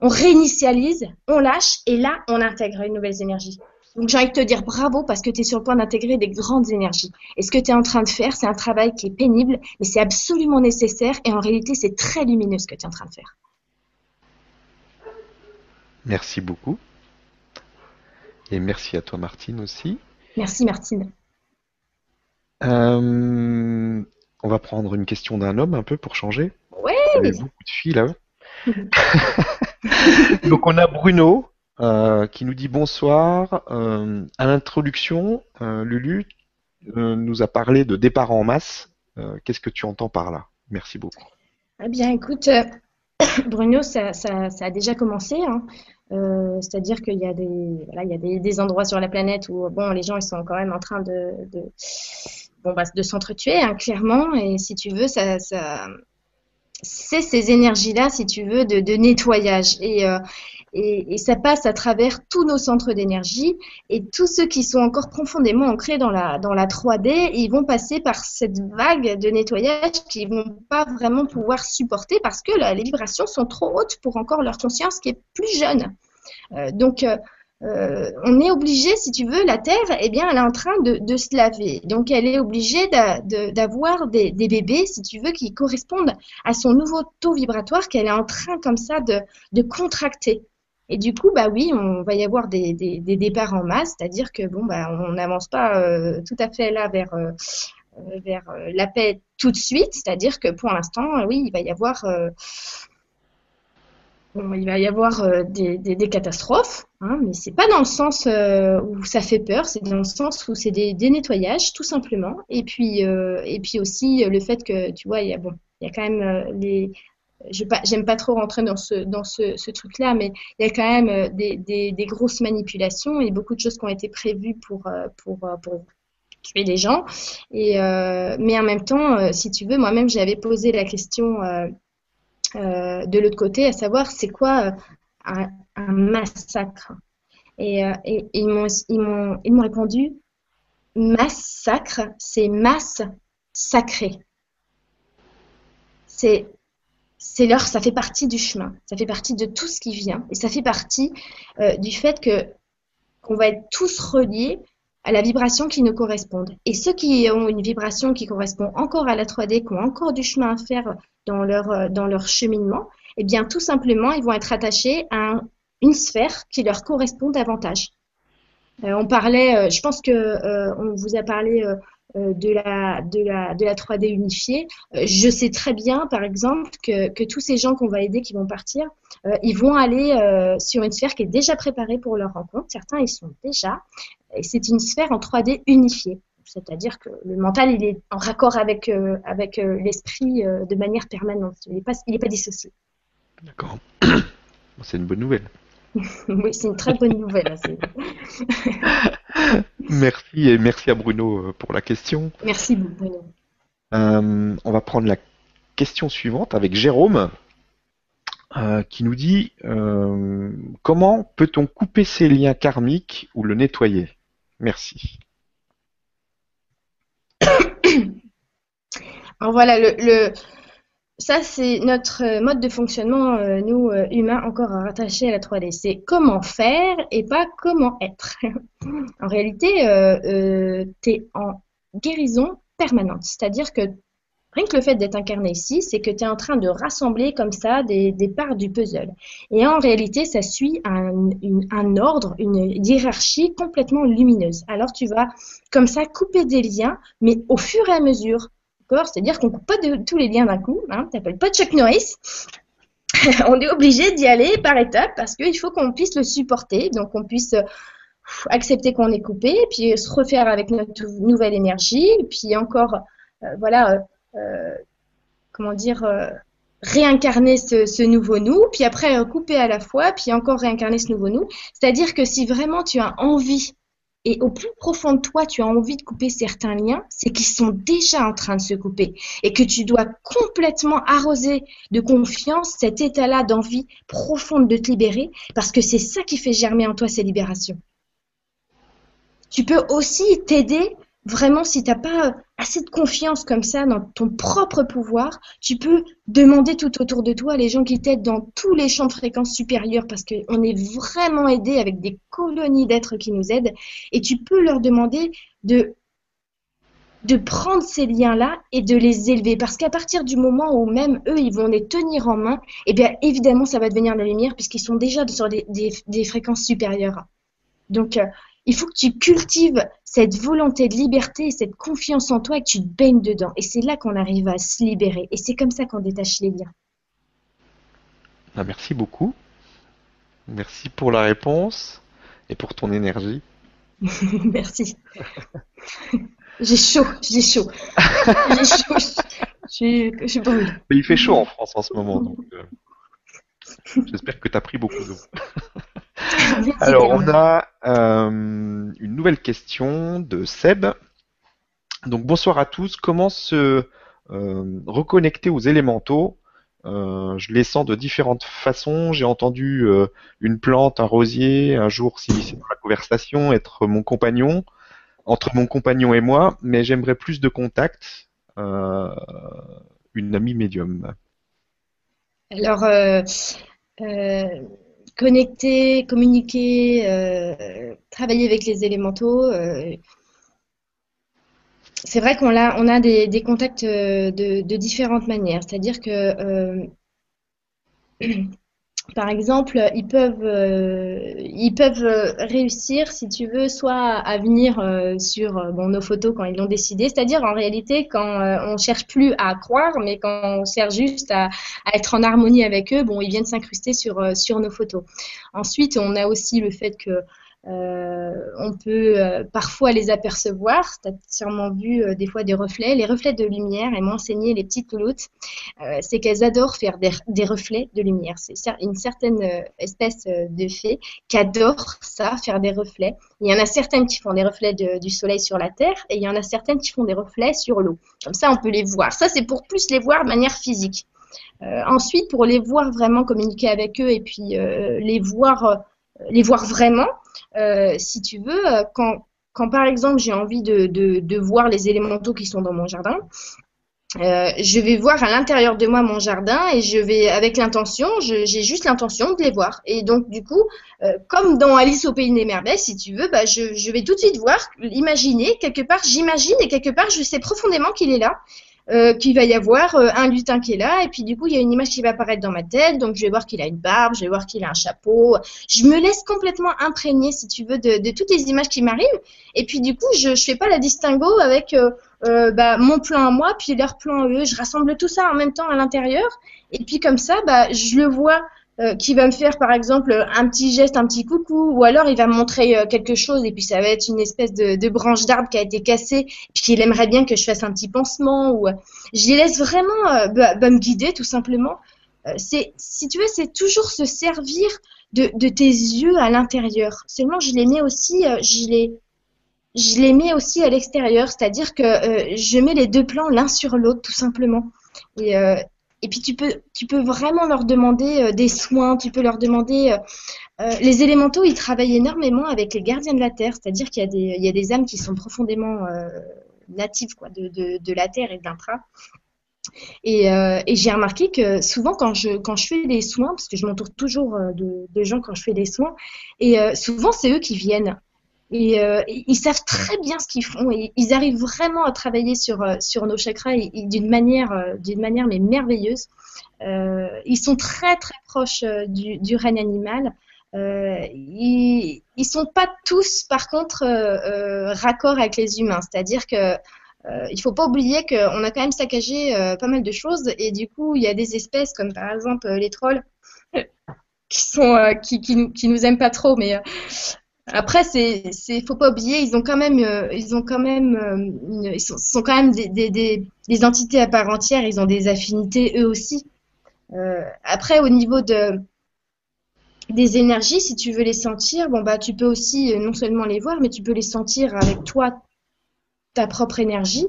On réinitialise, on lâche, et là on intègre une nouvelle énergie. Donc j'ai envie de te dire bravo parce que tu es sur le point d'intégrer des grandes énergies. Et ce que tu es en train de faire, c'est un travail qui est pénible, mais c'est absolument nécessaire et en réalité c'est très lumineux ce que tu es en train de faire. Merci beaucoup. Et merci à toi, Martine, aussi. Merci, Martine. Euh, on va prendre une question d'un homme un peu pour changer. Oui. Il y a beaucoup de filles là. Donc on a Bruno euh, qui nous dit bonsoir. Euh, à l'introduction, Lulu nous a parlé de départ en masse. Qu'est-ce que tu entends par là? Merci beaucoup. Eh bien, écoute, Bruno, ça, a déjà commencé. Hein. Euh, c'est-à-dire qu'il y a, des, il y a des, endroits sur la planète où bon, les gens ils sont quand même en train de, de, bah, de s'entretuer, hein, clairement. Et si tu veux, ça, c'est ces énergies-là, si tu veux, de, nettoyage. Et, euh, et, ça passe à travers tous nos centres d'énergie. Et tous ceux qui sont encore profondément ancrés dans la, dans la 3D, ils vont passer par cette vague de nettoyage qu'ils vont pas vraiment pouvoir supporter parce que les vibrations sont trop hautes pour encore leur conscience qui est plus jeune. Euh, donc, euh, euh, on est obligé, si tu veux, la Terre, eh bien, elle est en train de, se laver. Donc, elle est obligée d'avoir des, bébés, si tu veux, qui correspondent à son nouveau taux vibratoire qu'elle est en train, comme ça, de, contracter. Et du coup, bah oui, on va y avoir des, départs en masse, c'est-à-dire que bon, bah, on n'avance pas euh, tout à fait là vers euh, vers la paix tout de suite, c'est-à-dire que pour l'instant, oui, il va y avoir il va y avoir euh, des, catastrophes, hein, mais c'est pas dans le sens euh, où ça fait peur, c'est dans le sens où c'est des, nettoyages tout simplement. Et puis euh, et puis aussi le fait que tu vois il y a bon il y a quand même les j'aime pas trop rentrer dans ce dans ce, truc là, mais il y a quand même des, grosses manipulations et beaucoup de choses qui ont été prévues pour pour pour tuer les gens. Et mais en même temps, si tu veux, moi-même j'avais posé la question euh, de l'autre côté, à savoir c'est quoi euh, un, massacre? Et, euh, ils m'ont répondu massacre, c'est masse sacrée. C'est c'est leur, ça fait partie du chemin, ça fait partie de tout ce qui vient, et ça fait partie du fait qu'on va être tous reliés à la vibration qui nous correspond. Et ceux qui ont une vibration qui correspond encore à la 3D, qui ont encore du chemin à faire dans leur, euh, dans leur cheminement, eh bien, tout simplement, ils vont être attachés à une sphère qui leur correspond davantage. Euh, on parlait, euh, je pense que on vous a parlé de la de la de la 3D unifiée. je sais très bien, par exemple, que, que tous ces gens qu'on va aider, qui vont partir, ils vont aller sur une sphère qui est déjà préparée pour leur rencontre. Certains, ils sont déjà, et c'est une sphère en 3D unifiée. C'est-à-dire que le mental, il est en raccord avec, euh, avec euh, l'esprit euh, de manière permanente. Il n'est pas, pas dissocié. D'accord. C'est une bonne nouvelle. oui, c'est une très bonne nouvelle. merci et merci à Bruno pour la question. Merci Bruno. on va prendre la question suivante avec Jérôme qui nous dit comment peut-on couper ces liens karmiques ou le nettoyer? Merci. Alors voilà, le, ça c'est notre mode de fonctionnement, euh, nous euh, humains, encore rattachés à la 3D. C'est comment faire et pas comment être. en réalité, euh, tu es en guérison permanente. C'est-à-dire que Rien que le fait d'être incarné ici, c'est que tu es en train de rassembler comme ça des, parts du puzzle. Et en réalité, ça suit un, ordre, une hiérarchie complètement lumineuse. Alors tu vas comme ça couper des liens, mais au fur et à mesure. C'est-à-dire qu'on ne coupe pas tous les liens d'un coup. Hein, tu n'appelles pas Chuck Norris. on est obligé d'y aller par étapes parce qu'il faut qu'on puisse le supporter, donc on puisse accepter qu'on est coupé, puis se refaire avec notre nouvelle énergie, puis encore, euh, voilà, euh, euh, comment dire, euh, réincarner ce, nouveau nous, puis après couper à la fois, puis encore réincarner ce nouveau nous. C'est-à-dire que si vraiment tu as envie, et au plus profond de toi, tu as envie de couper certains liens, c'est qu'ils sont déjà en train de se couper, et que tu dois complètement arroser de confiance cet état-là d'envie profonde de te libérer, parce que c'est ça qui fait germer en toi ces libérations. Tu peux aussi t'aider vraiment, si tu n'as pas assez de confiance comme ça dans ton propre pouvoir, tu peux demander tout autour de toi les gens qui t'aident dans tous les champs de fréquence supérieurs parce qu'on est vraiment aidé avec des colonies d'êtres qui nous aident et tu peux leur demander de de prendre ces liens-là et de les élever. Parce qu'à partir du moment où même eux, ils vont les tenir en main, eh bien évidemment, ça va devenir la lumière puisqu'ils sont déjà sur des, des, fréquences supérieures. Donc, euh, il faut que tu cultives cette volonté de liberté, cette confiance en toi et que tu te baignes dedans. Et c'est là qu'on arrive à se libérer. Et c'est comme ça qu'on détache les liens. Ah, merci beaucoup. Merci pour la réponse et pour ton énergie. merci. j'ai chaud, j'ai chaud. j'ai chaud. Je, suis Il fait chaud en France en ce moment, donc euh, j'espère que tu as pris beaucoup d'eau. Alors, on a euh, une nouvelle question de Seb. Donc, bonsoir à tous. Comment se euh, reconnecter aux élémentaux? Euh, Je les sens de différentes façons. J'ai entendu une plante, un rosier, un jour, si c'est dans la conversation, être mon compagnon, entre mon compagnon et moi, mais j'aimerais plus de contact. une amie médium. Alors, connecter, communiquer, travailler avec les élémentaux c'est vrai qu'on a, des, contacts euh, de, différentes manières. C'est-à-dire que, euh, par exemple, ils peuvent, euh, ils peuvent réussir, si tu veux, soit à venir sur nos photos quand ils l'ont décidé, c'est-à-dire en réalité quand on cherche plus à croire, mais quand on cherche juste à, être en harmonie avec eux, bon, ils viennent s'incruster sur, sur nos photos. Ensuite, on a aussi le fait que euh, on peut euh, parfois les apercevoir. Tu as sûrement vu euh, des fois des reflets. Les reflets de lumière, elles m'ont enseigné, les petites louloutes, c'est qu'elles adorent faire des, reflets de lumière. C'est une certaine espèce de fée qui adore ça, faire des reflets. Il y en a certaines qui font des reflets du soleil sur la terre et il y en a certaines qui font des reflets sur l'eau. Comme ça, on peut les voir. Ça, c'est pour plus les voir de manière physique. ensuite, pour les voir vraiment communiquer avec eux et puis les voir les voir vraiment, euh, si tu veux, euh, quand, quand par exemple j'ai envie de, voir les élémentaux qui sont dans mon jardin, euh, je vais voir à l'intérieur de moi mon jardin et je vais avec l'intention, j'ai juste l'intention de les voir. Et donc du coup, comme dans Alice au pays des merveilles, si tu veux, bah, je vais tout de suite voir, imaginer quelque part, j'imagine et quelque part je sais profondément qu'il est là euh, qu'il va y avoir euh, un lutin qui est là, et puis du coup, il y a une image qui va apparaître dans ma tête, donc je vais voir qu'il a une barbe, je vais voir qu'il a un chapeau. Je me laisse complètement imprégner, si tu veux, de, de toutes les images qui m'arrivent, et puis du coup, je ne fais pas la distinguo avec euh, euh, bah, mon plan à moi, puis leur plan à eux. Je rassemble tout ça en même temps à l'intérieur, et puis comme ça, bah, je le vois euh, qui va me faire par exemple un petit geste, un petit coucou, ou alors il va me montrer euh, quelque chose et puis ça va être une espèce de, de branche d'arbre qui a été cassée, puis il aimerait bien que je fasse un petit pansement, ou euh, je les laisse vraiment bah, bah, me guider tout simplement. c'est, si tu veux, c'est toujours se servir de, de tes yeux à l'intérieur. Seulement, je les mets aussi, je les, je les mets aussi à l'extérieur, c'est-à-dire que je mets les deux plans l'un sur l'autre tout simplement. Et, et puis tu peux, tu peux vraiment leur demander euh, des soins, tu peux leur demander... Euh, euh, les élémentaux, ils travaillent énormément avec les gardiens de la Terre, c'est-à-dire qu'il y, a des, y a des âmes qui sont profondément natives quoi, de, de, la Terre et de l'intra. Et, j'ai remarqué que souvent quand je, quand je fais des soins, parce que je m'entoure toujours de, gens quand je fais des soins, et souvent c'est eux qui viennent. Et euh, ils savent très bien ce qu'ils font et ils arrivent vraiment à travailler sur, euh, nos chakras d'une manière, euh, d'une manière mais merveilleuse. ils sont très très proches du, du règne animal. ils, ils sont pas tous, par contre, raccord avec les humains. C'est-à-dire que il faut pas oublier qu'on a quand même saccagé pas mal de choses et du coup, il y a des espèces comme par exemple les trolls qui sont nous, aiment pas trop, après, c'est, c'est, faut pas oublier, ils ont quand même, euh, ils ont quand même, euh, ils sont, quand même des, entités à part entière. Ils ont des affinités eux aussi. Euh, après, au niveau de des énergies, si tu veux les sentir, bon bah, tu peux aussi non seulement les voir, mais tu peux les sentir avec toi, ta propre énergie.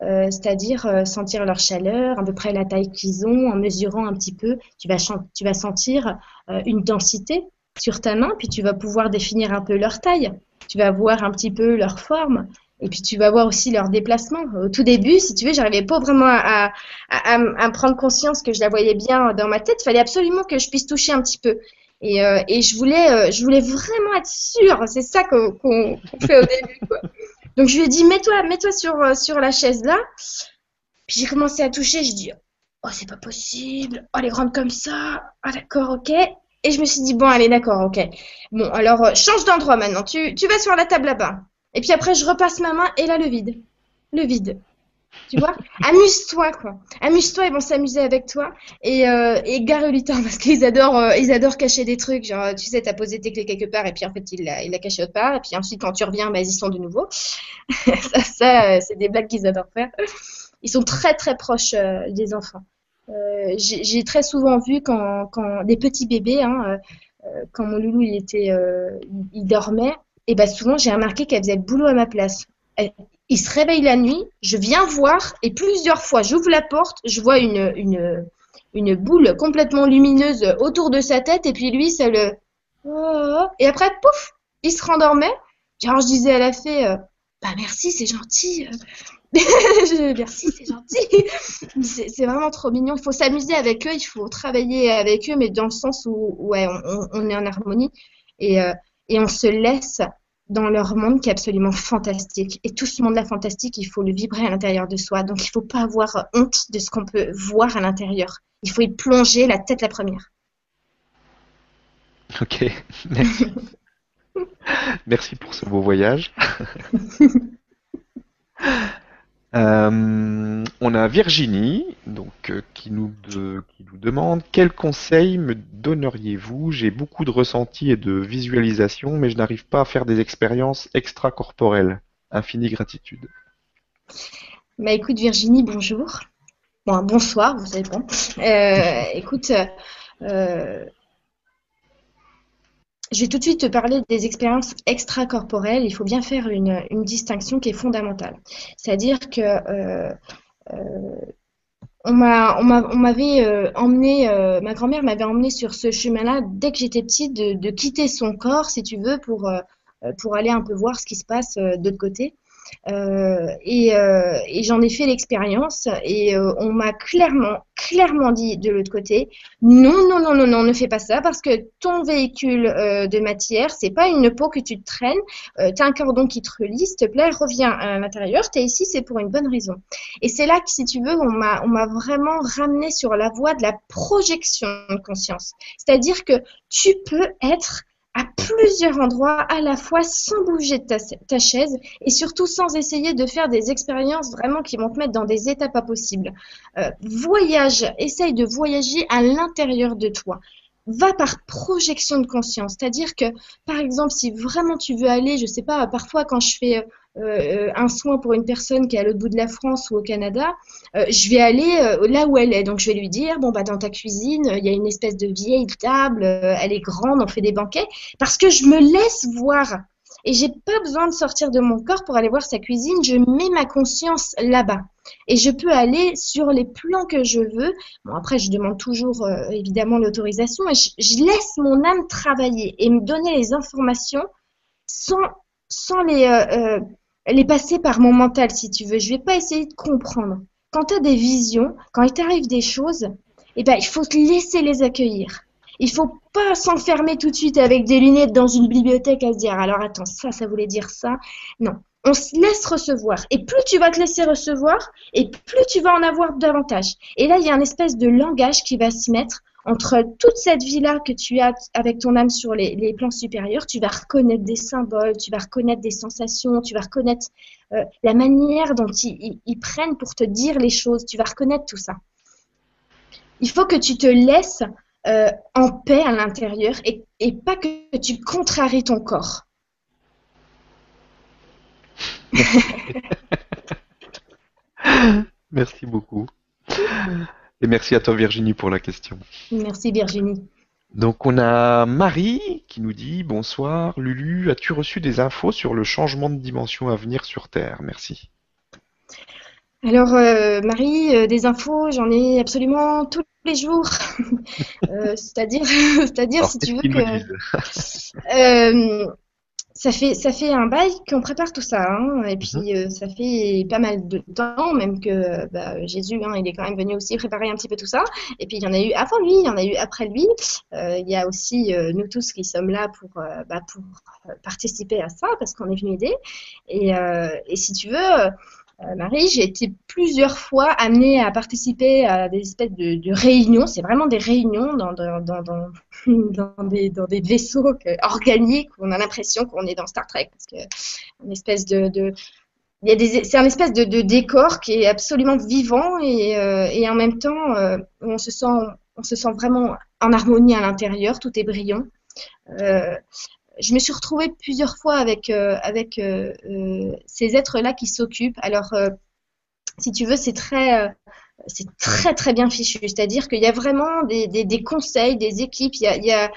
c'est-à-dire sentir leur chaleur, à peu près la taille qu'ils ont, en mesurant un petit peu, tu vas, tu vas sentir une densité, sur ta main, puis tu vas pouvoir définir un peu leur taille. Tu vas voir un petit peu leur forme. Et puis tu vas voir aussi leur déplacement. Au tout début, si tu veux, j'arrivais pas vraiment à, à, prendre conscience que je la voyais bien dans ma tête. Il fallait absolument que je puisse toucher un petit peu. Et, euh, et je voulais, euh, je voulais vraiment être sûre. C'est ça qu'on fait au début. Donc je lui ai dit, mets-toi, mets-toi sur euh, sur la chaise là. Puis j'ai commencé à toucher. Je dis, oh c'est pas possible. Oh elle est grande comme ça. Ah d'accord, ok. Et je me suis dit, bon, allez, d'accord, ok. Bon, alors, euh, change d'endroit maintenant. Tu, tu vas sur la table là-bas. Et puis après, je repasse ma main et là, le vide. Le vide. Tu vois Amuse-toi, quoi. Amuse-toi, ils vont s'amuser avec toi. Et, euh, et gare le parce qu'ils adorent, euh, ils adorent cacher des trucs. Genre, tu sais, t'as posé tes clés quelque part et puis en fait, il l'a, il l'a caché autre part. Et puis ensuite, quand tu reviens, bah, ils y sont de nouveau. ça, ça c'est des blagues qu'ils adorent faire. Ils sont très, très proches des enfants. Euh, j'ai très souvent vu quand, des petits bébés, hein, euh, quand mon loulou il était, euh, il dormait, et ben souvent j'ai remarqué qu'elle faisait le boulot à ma place. il se réveille la nuit, je viens voir et plusieurs fois j'ouvre la porte, je vois une, boule complètement lumineuse autour de sa tête et puis lui ça le et après pouf il se rendormait. Genre je disais à la fée bah merci c'est gentil Merci, c'est gentil. C'est vraiment trop mignon. Il faut s'amuser avec eux, il faut travailler avec eux, mais dans le sens où ouais, on, est en harmonie et, euh, et on se laisse dans leur monde qui est absolument fantastique. Et tout ce monde-là fantastique, il faut le vibrer à l'intérieur de soi. Donc il ne faut pas avoir honte de ce qu'on peut voir à l'intérieur. Il faut y plonger la tête la première. Ok, merci. merci pour ce beau voyage. Euh, on a Virginie donc, euh, qui, nous qui nous demande quel conseil me donneriez-vous? J'ai beaucoup de ressentis et de visualisation, mais je n'arrive pas à faire des expériences extracorporelles. Infinie gratitude. Bah écoute Virginie, bonjour. Bon, bonsoir, vous savez pas. Euh, écoute, je vais tout de suite te parler des expériences extracorporelles. Il faut bien faire une, distinction qui est fondamentale. C'est-à-dire que euh, euh, on m'avait euh, emmené, ma grand-mère m'avait emmené sur ce chemin-là dès que j'étais petite, de, quitter son corps, si tu veux, pour, pour aller un peu voir ce qui se passe de l'autre côté. Euh, et, euh, et j'en ai fait l'expérience et euh, on m'a clairement, clairement dit de l'autre côté, non, non, non, non, non, ne fais pas ça parce que ton véhicule de matière, c'est pas une peau que tu te traînes, tu as un cordon qui te relie, s'il te plaît, reviens à l'intérieur, tu es ici, c'est pour une bonne raison. Et c'est là que, si tu veux, on m'a, on m'a vraiment ramené sur la voie de la projection de conscience. C'est-à-dire que tu peux être à plusieurs endroits à la fois sans bouger de ta, chaise et surtout sans essayer de faire des expériences vraiment qui vont te mettre dans des états pas possibles. Euh, voyage, essaye de voyager à l'intérieur de toi va par projection de conscience. C'est-à-dire que, par exemple, si vraiment tu veux aller, je sais pas, parfois quand je fais euh, un soin pour une personne qui est à l'autre bout de la France ou au Canada, euh, je vais aller euh, là où elle est. Donc je vais lui dire, bon bah dans ta cuisine, il y a une espèce de vieille table, elle est grande, on fait des banquets, parce que je me laisse voir. Et j'ai pas besoin de sortir de mon corps pour aller voir sa cuisine. Je mets ma conscience là-bas. Et je peux aller sur les plans que je veux. Bon, après, je demande toujours évidemment l'autorisation et je, laisse mon âme travailler et me donner les informations sans, sans les, est passée par mon mental, si tu veux. Je vais pas essayer de comprendre. Quand tu as des visions, quand il t'arrive des choses, eh ben, il faut te laisser les accueillir. Il faut pas s'enfermer tout de suite avec des lunettes dans une bibliothèque à se dire alors attends, ça, ça voulait dire ça. Non, on se laisse recevoir. Et plus tu vas te laisser recevoir, et plus tu vas en avoir davantage. Et là, il y a un espèce de langage qui va se mettre entre toute cette vie-là que tu as avec ton âme sur les, plans supérieurs, tu vas reconnaître des symboles, tu vas reconnaître des sensations, tu vas reconnaître euh, la manière dont ils, prennent pour te dire les choses, tu vas reconnaître tout ça. Il faut que tu te laisses euh, en paix à l'intérieur et, et pas que tu contraries ton corps. Merci beaucoup. Et merci à toi Virginie pour la question. Merci Virginie. Donc on a Marie qui nous dit bonsoir Lulu, as-tu reçu des infos sur le changement de dimension à venir sur Terre? Merci. Alors euh, Marie, euh, des infos, j'en ai absolument tous les jours. Euh, c'est-à-dire, c'est-à-dire si tu veux que ça fait ça fait un bail qu'on prépare tout ça hein, et puis mhm. euh, ça fait pas mal de temps même que bah, Jésus hein, il est quand même venu aussi préparer un petit peu tout ça. Et puis il y en a eu avant lui il y en a eu après lui. Euh, il y a aussi euh, nous tous qui sommes là pour bah, pour participer à ça parce qu'on est venu aider. Et, et si tu veux Marie, j'ai été plusieurs fois amenée à participer à des espèces de, réunions. C'est vraiment des réunions dans, des, vaisseaux organiques où on a l'impression qu'on est dans Star Trek. Parce une espèce de, c'est un espèce de, décor qui est absolument vivant et, euh, en même temps euh, on se sent vraiment en harmonie à l'intérieur, tout est brillant. Euh, je me suis retrouvée plusieurs fois avec, euh, euh, euh, ces êtres-là qui s'occupent. Alors, si tu veux, c'est très, c'est très très bien fichu. C'est-à-dire qu'il y a vraiment des, conseils, des équipes. Il y a,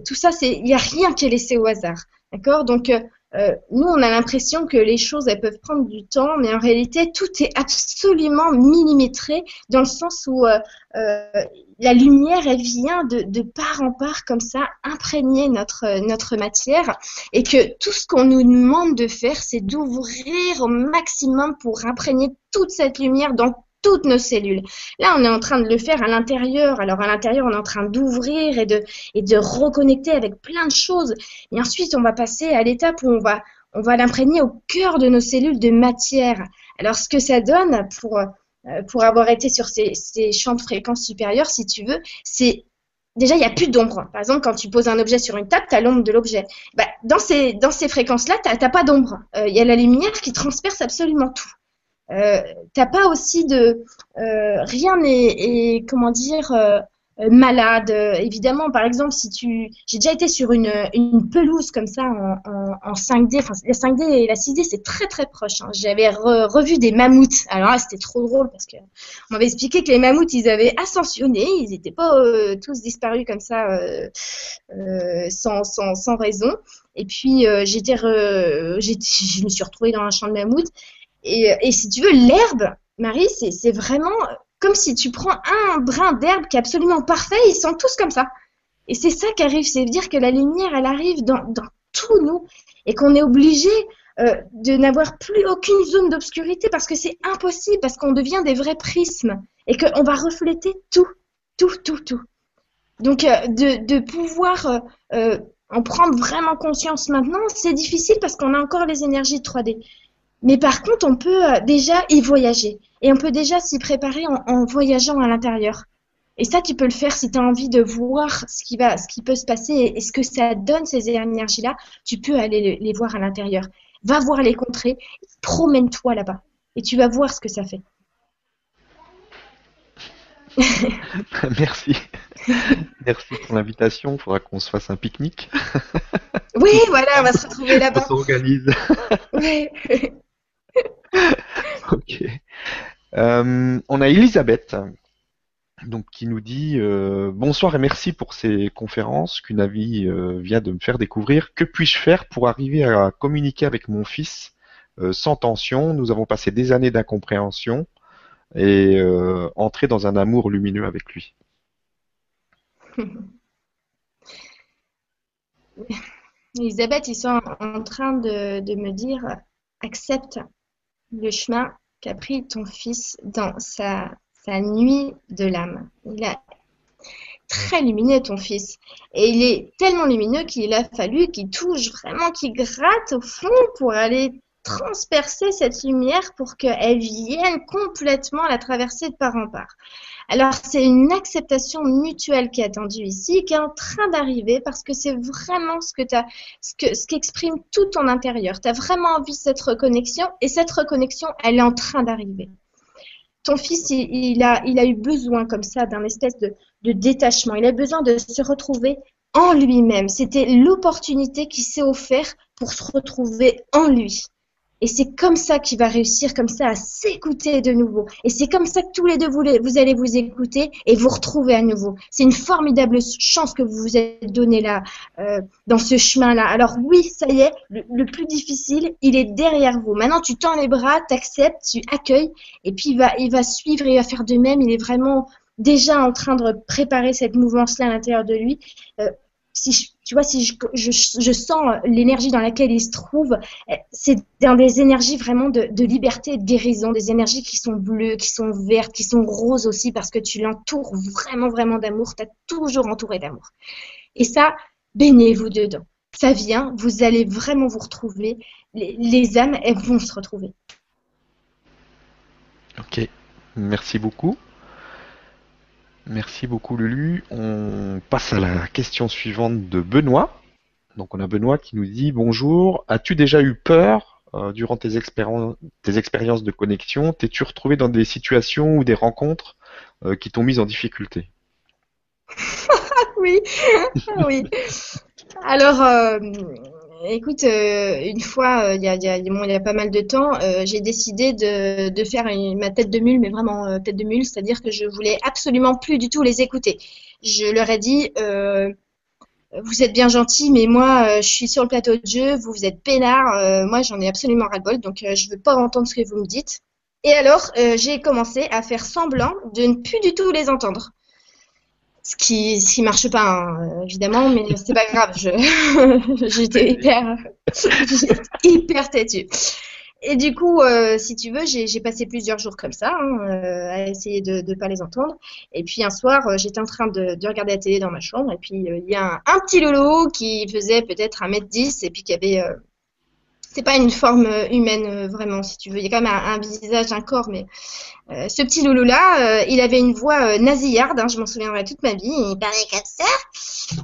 tout ça, il n'y a rien qui est laissé au hasard. D'accord? Donc, euh, nous, on a l'impression que les choses, elles peuvent prendre du temps, mais en réalité, tout est absolument millimétré dans le sens où euh, euh, la lumière, elle vient de, de, part en part comme ça, imprégner notre, notre matière, et que tout ce qu'on nous demande de faire, c'est d'ouvrir au maximum pour imprégner toute cette lumière dans toutes nos cellules. Là, on est en train de le faire à l'intérieur. Alors à l'intérieur, on est en train d'ouvrir et de, et de reconnecter avec plein de choses. Et ensuite, on va passer à l'étape où on va, on va l'imprégner au cœur de nos cellules de matière. Alors ce que ça donne pour, euh, pour avoir été sur ces, ces champs de fréquences supérieures, si tu veux, c'est déjà, il n'y a plus d'ombre. Par exemple, quand tu poses un objet sur une table, tu as l'ombre de l'objet. Bah, dans ces, dans ces fréquences-là, tu n'as pas d'ombre. Euh, il y a la lumière qui transperce absolument tout. Euh, t'as pas aussi de euh, rien n'est comment dire euh, malade. évidemment, par exemple, si tu, j'ai déjà été sur une, pelouse comme ça en, en, 5D. Enfin, la 5D et la 6D, c'est très très proche. Hein. J'avais revu des mammouths. Alors là, c'était trop drôle parce que on m'avait expliqué que les mammouths, ils avaient ascensionné, ils n'étaient pas tous disparus comme ça sans, raison. Et puis j'étais, je me suis retrouvée dans un champ de mammouths et, si tu veux, l'herbe, Marie, c'est vraiment comme si tu prends un brin d'herbe qui est absolument parfait, ils sont tous comme ça. Et c'est ça qui arrive, c'est dire que la lumière, elle arrive dans, dans tout nous et qu'on est obligé euh, de n'avoir plus aucune zone d'obscurité parce que c'est impossible, parce qu'on devient des vrais prismes et qu'on va refléter tout, tout, tout, tout. Donc euh, de, de, pouvoir euh, en prendre vraiment conscience maintenant, c'est difficile parce qu'on a encore les énergies de 3D. Mais par contre, on peut euh, déjà y voyager. Et on peut déjà s'y préparer en, voyageant à l'intérieur. Et ça, tu peux le faire si tu as envie de voir ce qui, va, ce qui peut se passer et, ce que ça donne, ces énergies-là. Tu peux aller les, voir à l'intérieur. Va voir les contrées, promène-toi là-bas. Et tu vas voir ce que ça fait. Merci. Merci pour l'invitation. Il faudra qu'on se fasse un pique-nique. oui, voilà, on va se retrouver là-bas. On s'organise. oui. Euh, on a Elisabeth donc qui nous dit euh, bonsoir et merci pour ces conférences qu'une avis euh, vient de me faire découvrir. Que puis-je faire pour arriver à communiquer avec mon fils sans tension? Nous avons passé des années d'incompréhension et entrer dans un amour lumineux avec lui. Elisabeth, ils sont en train de me dire accepte le chemin qu'a pris ton fils dans sa, nuit de l'âme. Il est très lumineux, ton fils. Et il est tellement lumineux qu'il a fallu qu'il touche vraiment, qu'il gratte au fond pour aller transpercer cette lumière pour qu'elle vienne complètement la traverser de part en part. Alors c'est une acceptation mutuelle qui est attendue ici, qui est en train d'arriver parce que c'est vraiment ce que ce que ce qu'exprime tout ton intérieur. Tu as vraiment envie de cette reconnexion et cette reconnexion, elle est en train d'arriver. Ton fils, il, a, il a eu besoin comme ça d'un espèce de, de détachement. Il a besoin de se retrouver en lui-même. C'était l'opportunité qui s'est offerte pour se retrouver en lui. Et c'est comme ça qu'il va réussir comme ça à s'écouter de nouveau. Et c'est comme ça que tous les deux, vous, allez vous écouter et vous retrouver à nouveau. C'est une formidable chance que vous vous êtes donnée là, euh, dans ce chemin-là. Alors oui, ça y est, le, plus difficile, il est derrière vous. Maintenant, tu tends les bras, t'acceptes, tu accueilles, et puis il va, il va suivre, il va faire de même. Il est vraiment déjà en train de préparer cette mouvance-là à l'intérieur de lui. Euh, si tu vois, si je, je, sens l'énergie dans laquelle il se trouve, eh, c'est dans des énergies vraiment de, de, liberté et de guérison, des énergies qui sont bleues, qui sont vertes, qui sont roses aussi, parce que tu l'entoures vraiment, vraiment d'amour, tu as toujours entouré d'amour. Et ça, baignez-vous dedans. Ça vient, vous allez vraiment vous retrouver. Les, les âmes, elles vont se retrouver. Ok, merci beaucoup. Merci beaucoup Lulu. On passe à la question suivante de Benoît. Donc on a Benoît qui nous dit bonjour. As-tu déjà eu peur euh, durant tes, expériences de connexion? T'es-tu retrouvé dans des situations ou des rencontres euh, qui t'ont mise en difficulté? Oui, oui. Alors, euh, Écoute, euh, une fois, euh, il y, a, y, a, y, a, pas mal de temps, euh, j'ai décidé de, faire ma tête de mule, mais vraiment tête de mule, c'est-à-dire que je voulais absolument plus du tout les écouter. Je leur ai dit, vous êtes bien gentil, mais moi, je suis sur le plateau de jeu, vous, êtes peinard, moi, j'en ai absolument ras-le-bol, donc je veux pas entendre ce que vous me dites. Et alors, j'ai commencé à faire semblant de ne plus du tout les entendre ce qui ce qui marche pas hein, évidemment mais c'est pas grave j'étais hyper hyper têtue. Et du coup euh, si tu veux j'ai passé plusieurs jours comme ça hein, euh, à essayer de ne pas les entendre. Et puis un soir euh, j'étais en train de, de, regarder la télé dans ma chambre et puis il y a un, un, petit loulou qui faisait peut-être un mètre dix et puis qui avait c'est pas une forme euh, humaine euh, vraiment, si tu veux. Il y a quand même un, visage, un corps, mais euh, ce petit loulou là, il avait une voix nasillarde. Hein, je m'en souviendrai toute ma vie. Il parlait comme ça.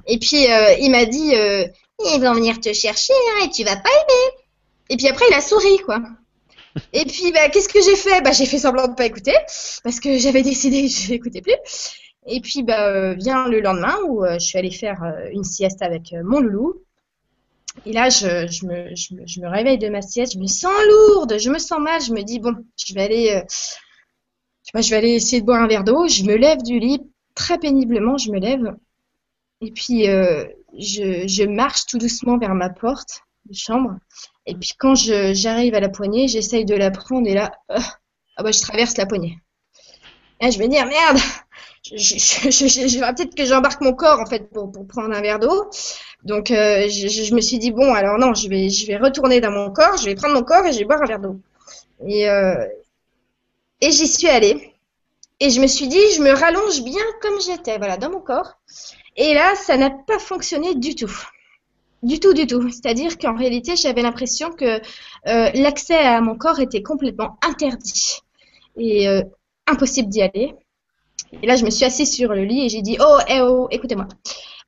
Et puis il m'a dit, ils vont venir te chercher hein, et tu vas pas aimer. Et puis après il a souri quoi. Et puis bah, qu'est-ce que j'ai fait? Bah j'ai fait semblant de pas écouter parce que j'avais décidé que je n'écoutais plus. Et puis bah vient le lendemain où je suis allée faire une sieste avec mon loulou. Et là, je, me, me, me, réveille de ma sieste, je me sens lourde, je me sens mal, je me dis, bon, je vais aller, euh, je vais aller essayer de boire un verre d'eau. Je me lève du lit, très péniblement, je me lève. Et puis, euh, je, marche tout doucement vers ma porte de chambre. Et puis, quand j'arrive à la poignée, j'essaye de la prendre et là, euh, ah bah, je traverse la poignée. Et je vais dire, merde, je, je, peut-être que j'embarque mon corps en fait pour, pour prendre un verre d'eau. Donc euh, je, me suis dit bon alors non je vais je vais retourner dans mon corps, je vais prendre mon corps et je vais boire un verre d'eau. Et euh, et j'y suis allée. Et je me suis dit je me rallonge bien comme j'étais voilà dans mon corps. Et là ça n'a pas fonctionné du tout. Du tout, du tout. C'est-à-dire qu'en réalité, j'avais l'impression que euh, l'accès à mon corps était complètement interdit et impossible d'y aller. Et là, je me suis assise sur le lit et j'ai dit Oh, eh oh, écoutez-moi.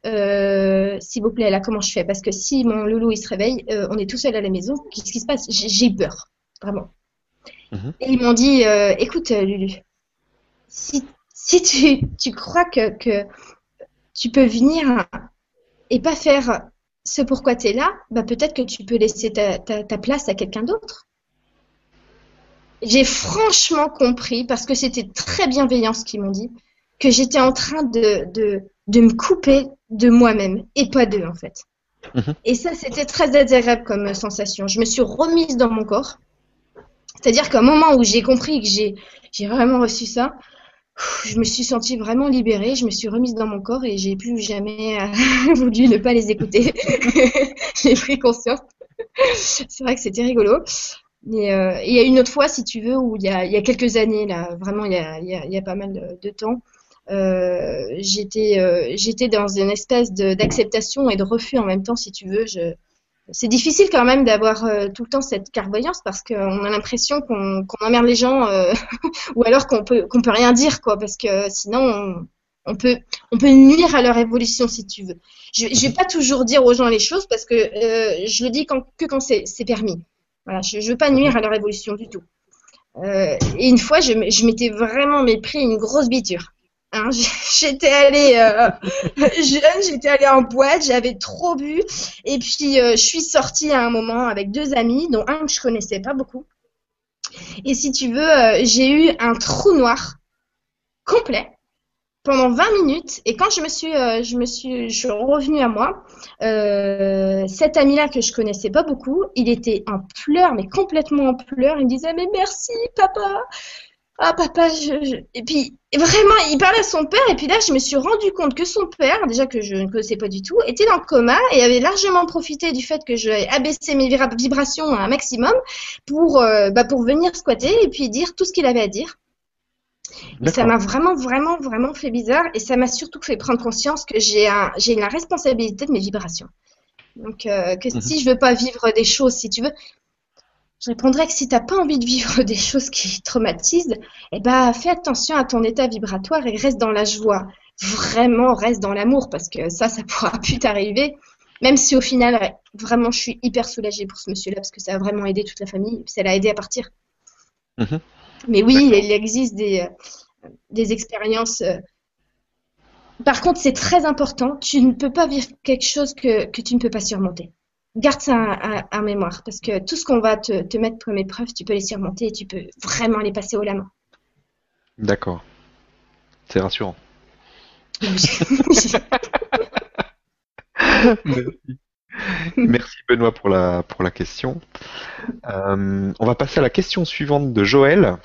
Euh, s'il vous plaît, là, comment je fais? Parce que si mon loulou il se réveille, euh, on est tout seul à la maison, qu'est-ce qui se passe? J'ai peur, vraiment. Mhm. Et ils m'ont dit euh, Écoute, Lulu, si, si tu, tu crois que, que tu peux venir et pas faire ce pourquoi tu es là, bah peut-être que tu peux laisser ta, ta, ta place à quelqu'un d'autre. J'ai franchement compris, parce que c'était très bienveillant ce qu'ils m'ont dit, que j'étais en train de, de, de, me couper de moi-même et pas d'eux en fait. Mhm. Et ça, c'était très désagréable comme sensation. Je me suis remise dans mon corps. C'est-à-dire qu'au moment où j'ai compris que j'ai, j'ai vraiment reçu ça, je me suis sentie vraiment libérée, je me suis remise dans mon corps et j'ai plus jamais euh, voulu ne pas les écouter. j'ai pris conscience. C'est vrai que c'était rigolo. Mais euh, il y a une autre fois, si tu veux, où il y a, quelques années, là, vraiment il y a, pas mal de, temps, euh, j'étais, euh, j'étais dans une espèce d'acceptation et de refus en même temps, si tu veux. Je, c'est difficile quand même d'avoir euh, tout le temps cette clairvoyance parce qu'on a l'impression qu'on, qu'on emmerde les gens ou alors qu'on peut, qu'on peut rien dire, quoi, parce que sinon on, peut, on peut nuire à leur évolution si tu veux. Je, je vais pas toujours dire aux gens les choses parce que je le dis quand, que quand c'est permis. Voilà, je ne veux pas nuire à leur évolution du tout. Euh, et une fois, je, je m'étais vraiment mépris une grosse biture. Hein, j'étais allée euh, jeune, j'étais allée en boîte, j'avais trop bu, et puis euh, je suis sortie à un moment avec deux amis, dont un que je connaissais pas beaucoup. Et si tu veux, j'ai eu un trou noir complet pendant 20 minutes. Et quand je me suis, euh, je me suis, je suis revenue à moi, euh, cet ami-là que je connaissais pas beaucoup, il était en pleurs, mais complètement en pleurs. Il me disait mais merci papa. Ah papa, je, et puis vraiment, il parlait à son père et puis là, je me suis rendu compte que son père, déjà que je ne connaissais pas du tout, était dans le coma et avait largement profité du fait que j'avais abaissé mes vibrations à un maximum pour, euh, bah, pour venir squatter et puis dire tout ce qu'il avait à dire ça m'a vraiment, vraiment, vraiment fait bizarre et ça m'a surtout fait prendre conscience que j'ai un, j'ai la responsabilité de mes vibrations. Donc, euh, que mhm. si je veux pas vivre des choses, si tu veux, je répondrais que si tu n'as pas envie de vivre des choses qui traumatisent, eh ben, fais attention à ton état vibratoire et reste dans la joie. Vraiment, reste dans l'amour parce que ça, ça pourra plus t'arriver. Même si au final, vraiment, je suis hyper soulagée pour ce monsieur-là parce que ça a vraiment aidé toute la famille, ça l'a aidé à partir. Mhm. Mais oui, il existe des, euh, des expériences. Euh. Par contre, c'est très important. Tu ne peux pas vivre quelque chose que, que tu ne peux pas surmonter. Garde ça en mémoire parce que tout ce qu'on va te, te, mettre comme épreuve, tu peux les surmonter et tu peux vraiment les passer au la main. D'accord. C'est rassurant. Merci. Merci Benoît pour la, pour la question. Euh, on va passer à la question suivante de Joël.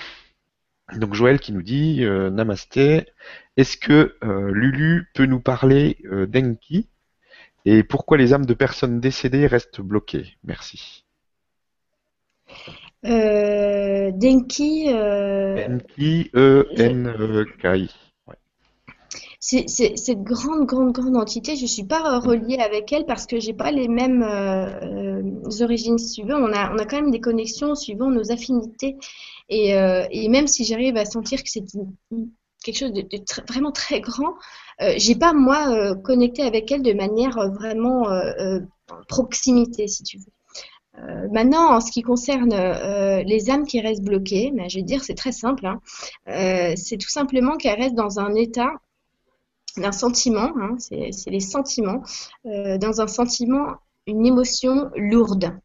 Donc Joël qui nous dit euh, Namasté, est-ce que euh, Lulu peut nous parler d'Enki et pourquoi les âmes de personnes décédées restent bloquées? Merci. Denki. Denki, E-N-K-I c'est cette grande, grande, grande entité, je ne suis pas reliée avec elle parce que j'ai pas les mêmes euh, euh, origines suivant. On a, on a quand même des connexions suivant nos affinités. Et, euh, et même si j'arrive à sentir que c'est quelque chose de, vraiment très grand, euh, j'ai pas moi connecté avec elle de manière vraiment proximité, si tu veux. maintenant, en ce qui concerne les âmes qui restent bloquées, ben, je vais dire c'est très simple. Hein. c'est tout simplement qu'elles restent dans un état d'un sentiment, hein, c'est les sentiments, euh, dans un sentiment, une émotion lourde.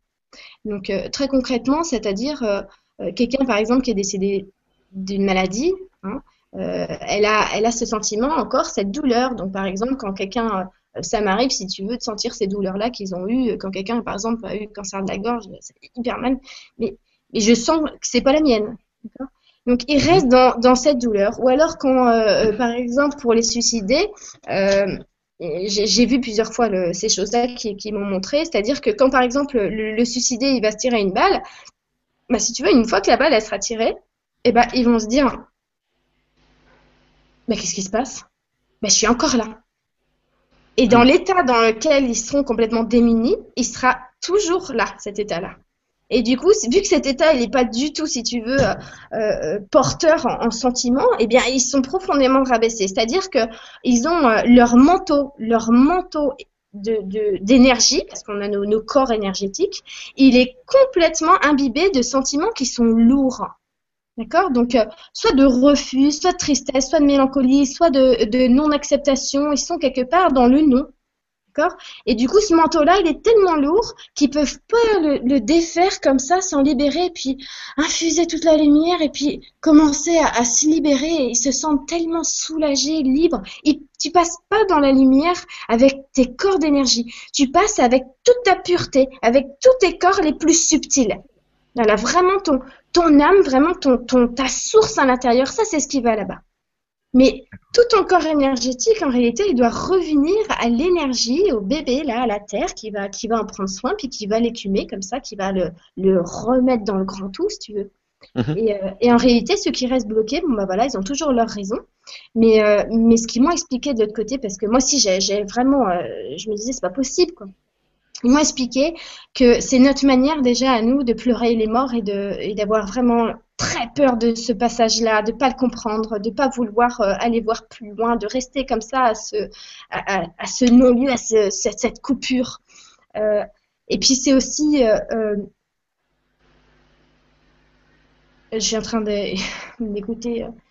Donc euh, très concrètement, c'est-à-dire euh, quelqu'un par exemple qui est décédé d'une maladie, hein, elle, a, elle a ce sentiment encore, cette douleur. Donc par exemple quand quelqu'un, ça m'arrive si tu veux de sentir ces douleurs-là qu'ils ont eues, quand quelqu'un par exemple a eu cancer de la gorge, c'est hyper mal, mais, mais je sens que c'est pas la mienne. Donc, ils restent dans, dans cette douleur. Ou alors, quand, euh, euh, par exemple, pour les suicider, euh, j'ai vu plusieurs fois le, ces choses-là qui, qui m'ont montré, c'est-à-dire que quand, par exemple, le, suicidé, il va se tirer une balle, bah, si tu veux, une fois que la balle, elle sera tirée, eh ben, ils vont se dire, mais qu'est-ce qui se passe? Ben, Je suis encore là. Et dans mm. l'état dans lequel ils seront complètement démunis, il sera toujours là, cet état-là. Et du coup, vu que cet état, il n'est pas du tout, si tu veux, euh, euh porteur en, en sentiments, eh bien, ils sont profondément rabaissés. C'est-à-dire que ils ont euh, leur manteau, leur manteau d'énergie, de, parce qu'on a nos, nos, corps énergétiques, il est complètement imbibé de sentiments qui sont lourds. D'accord? Donc, euh, soit de refus, soit de tristesse, soit de mélancolie, soit de, de non-acceptation. Ils sont quelque part dans le non. Et du coup, ce manteau-là, il est tellement lourd qu'ils peuvent pas le, défaire comme ça, s'en libérer, puis infuser toute la lumière, et puis commencer à, se libérer. ils se sentent tellement soulagés, libres. Et tu passes pas dans la lumière avec tes corps d'énergie. Tu passes avec toute ta pureté, avec tous tes corps les plus subtils. Voilà, vraiment ton, ton âme, vraiment ton, ton, ta source à l'intérieur, ça c'est ce qui va là-bas. Mais tout ton corps énergétique, en réalité, il doit revenir à l'énergie, au bébé, là, à la terre, qui va, qui va en prendre soin, puis qui va l'écumer comme ça, qui va le, le remettre dans le grand tout, si tu veux. Mhm. Et, euh, et, en réalité, ceux qui restent bloqués, bon bah voilà, ils ont toujours leur raison. Mais, euh, mais ce qu'ils m'ont expliqué de l'autre côté, parce que moi aussi, j'ai vraiment, euh, je me disais, c'est pas possible, quoi. Ils m'ont expliqué que c'est notre manière déjà à nous de pleurer les morts et d'avoir vraiment très peur de ce passage-là, de pas le comprendre, de pas vouloir euh, aller voir plus loin, de rester comme ça à ce, à, ce non-lieu, à cette, coupure. Euh, et puis c'est aussi, euh, je suis en train d'écouter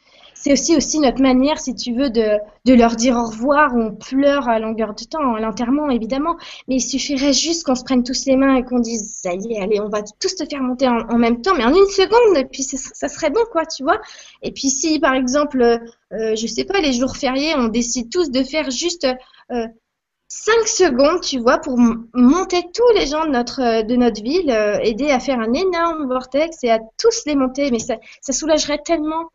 c'est aussi notre manière, si tu veux, de, leur dire au revoir. On pleure à longueur de temps, à l'enterrement évidemment, mais il suffirait juste qu'on se prenne tous les mains et qu'on dise ça y est, allez, on va tous te faire monter en, même temps, mais en une seconde, et puis ça serait bon, quoi, tu vois. Et puis si par exemple, euh, je sais pas, les jours fériés, on décide tous de faire juste euh, 5 secondes, tu vois, pour monter tous les gens de notre, notre ville, euh, aider à faire un énorme vortex et à tous les monter. Mais ça soulagerait tellement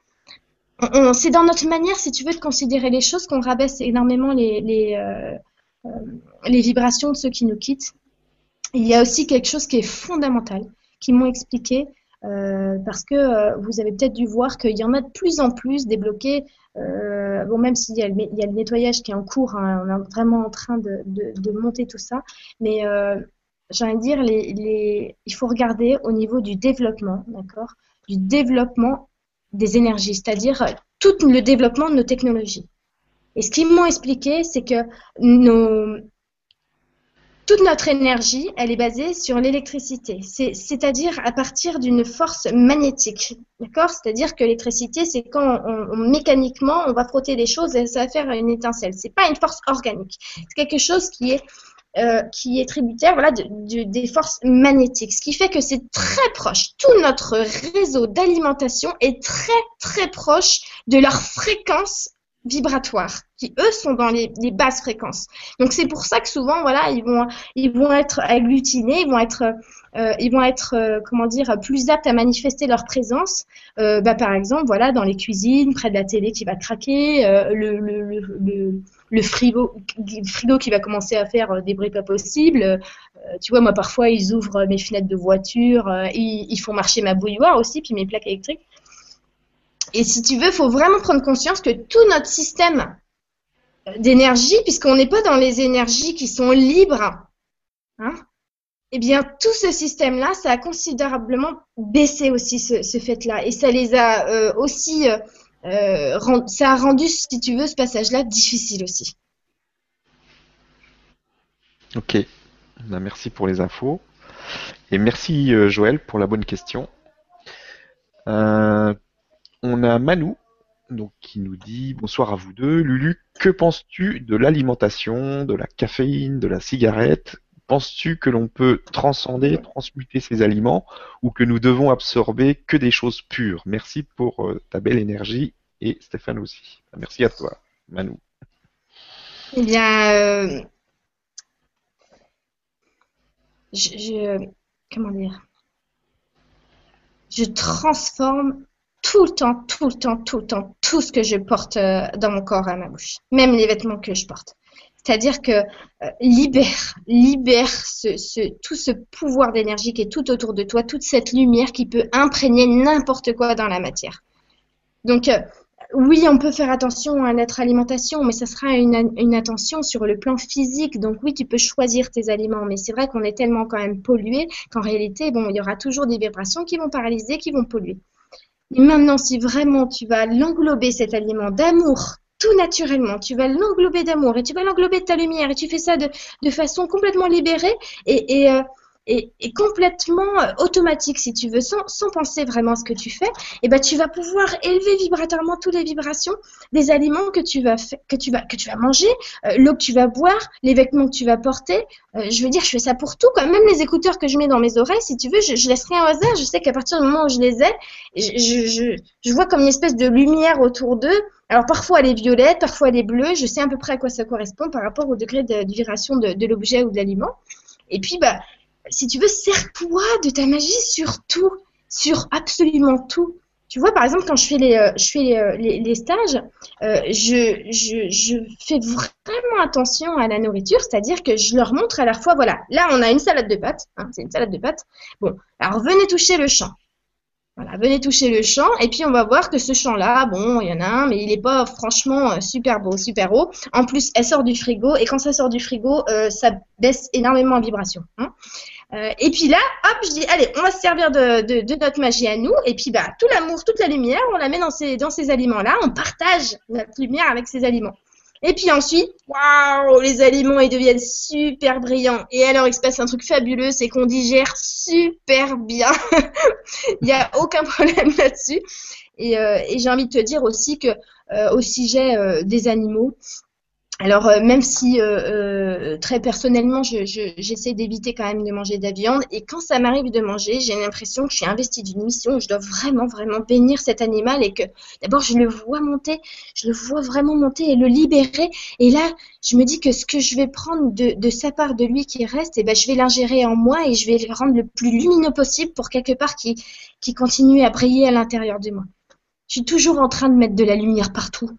c'est dans notre manière, si tu veux, de considérer les choses qu'on rabaisse énormément euh, euh, les vibrations de ceux qui nous quittent. Il y a aussi quelque chose qui est fondamental, qui m'ont expliqué, euh, parce que euh, vous avez peut-être dû voir qu'il y en a de plus en plus débloqués. Euh, bon, même s'il y, a le nettoyage qui est en cours, hein, on est vraiment en train de, monter tout ça, mais j'ai envie de dire, les, il faut regarder au niveau du développement, d'accord? Du développement des énergies, c'est-à-dire tout le développement de nos technologies. Et ce qu'ils m'ont expliqué, c'est que toute notre énergie, elle est basée sur l'électricité, c'est-à-dire à partir d'une force magnétique, d'accord? C'est-à-dire que l'électricité, c'est quand mécaniquement on va frotter des choses et ça va faire une étincelle. C'est pas une force organique, c'est quelque chose qui est euh, qui est tributaire voilà, de, des forces magnétiques. Ce qui fait que c'est très proche. Tout notre réseau d'alimentation est très très proche de leur fréquence vibratoires qui eux sont dans les, les basses fréquences. Donc c'est pour ça que souvent voilà ils vont ils vont être agglutinés, ils vont être euh, ils vont être euh, comment dire plus aptes à manifester leur présence. Euh, bah, par exemple voilà dans les cuisines près de la télé qui va craquer, euh, le, le, le, le, frigo qui va commencer à faire des bruits pas possibles. tu vois moi parfois ils ouvrent mes fenêtres de voiture, ils, ils font marcher ma bouilloire aussi puis mes plaques électriques. Et si tu veux, faut vraiment prendre conscience que tout notre système d'énergie, puisqu'on n'est pas dans les énergies qui sont libres, hein, eh bien, tout ce système-là, ça a considérablement baissé aussi ce, fait-là. Et ça les a euh, aussi, euh, euh, ça a rendu, si tu veux, ce passage-là difficile aussi. Ok, ben, merci pour les infos. Et merci Joël pour la bonne question. On a Manu donc, qui nous dit bonsoir à vous deux. Lulu, que penses-tu de l'alimentation, de la caféine, de la cigarette Penses-tu que l'on peut transcender, transmuter ces aliments ou que nous devons absorber que des choses pures? Merci pour euh, ta belle énergie et Stéphane aussi. Merci à toi, Manu. Eh bien, euh, je, comment dire? Je transforme tout le temps, tout le temps, tout le temps, tout ce que je porte euh, dans mon corps à ma bouche, même les vêtements que je porte. C'est-à-dire que euh, libère, libère tout ce pouvoir d'énergie qui est tout autour de toi, toute cette lumière qui peut imprégner n'importe quoi dans la matière. Donc, euh, oui, on peut faire attention à notre alimentation, mais ça sera une, une, attention sur le plan physique. Donc oui, tu peux choisir tes aliments, mais c'est vrai qu'on est tellement quand même pollué qu'en réalité, bon, il y aura toujours des vibrations qui vont paralyser, qui vont polluer. Et maintenant, si vraiment tu vas l'englober cet aliment d'amour, tout naturellement, tu vas l'englober d'amour et tu vas l'englober de ta lumière et tu fais ça de, de façon complètement libérée. Et, et, euh, et, complètement euh, automatique, si tu veux, sans, sans penser vraiment à ce que tu fais, et eh ben tu vas pouvoir élever vibratoirement toutes les vibrations des aliments que tu vas que tu vas que tu vas manger, euh, l'eau que tu vas boire, les vêtements que tu vas porter. Euh, je veux dire, je fais ça pour tout, quand même les écouteurs que je mets dans mes oreilles, si tu veux, je, je laisse rien au hasard. Je sais qu'à partir du moment où je les ai, je, je, je vois comme une espèce de lumière autour d'eux. Alors parfois elle est violette, parfois elle est bleue. Je sais à peu près à quoi ça correspond par rapport au degré de, vibration de, de l'objet ou de l'aliment. Et puis, bah, si tu veux, sers-toi de ta magie sur tout, sur absolument tout. Tu vois, par exemple, quand je fais les, euh, je fais euh, les, stages, euh, je, je, je, fais vraiment attention à la nourriture, c'est-à-dire que je leur montre à la fois, voilà, là on a une salade de pâtes, hein, c'est une salade de pâtes. Bon, alors venez toucher le champ. Voilà, venez toucher le champ et puis on va voir que ce champ-là, bon, il y en a un, mais il n'est pas franchement super beau, super haut. En plus, elle sort du frigo et quand ça sort du frigo, ça baisse énormément en vibration. Hein. Euh, et puis là, hop, je dis, allez, on va se servir de, notre magie à nous. Et puis, bah, tout l'amour, toute la lumière, on la met dans ces, aliments-là. On partage notre lumière avec ces aliments. Et puis ensuite, waouh, les aliments, ils deviennent super brillants. Et alors, il se passe un truc fabuleux, c'est qu'on digère super bien. il n'y a aucun problème là-dessus. Et, euh, et j'ai envie de te dire aussi que euh, au sujet des animaux, alors euh, même si euh, euh, très personnellement j'essaie d'éviter quand même de manger de la viande et quand ça m'arrive de manger j'ai l'impression que je suis investie d'une mission où je dois vraiment vraiment bénir cet animal et que d'abord je le vois monter, je le vois vraiment monter et le libérer et là je me dis que ce que je vais prendre de, sa part de lui qui reste et eh ben je vais l'ingérer en moi et je vais le rendre le plus lumineux possible pour quelque part qui qui continue à briller à l'intérieur de moi. Je suis toujours en train de mettre de la lumière partout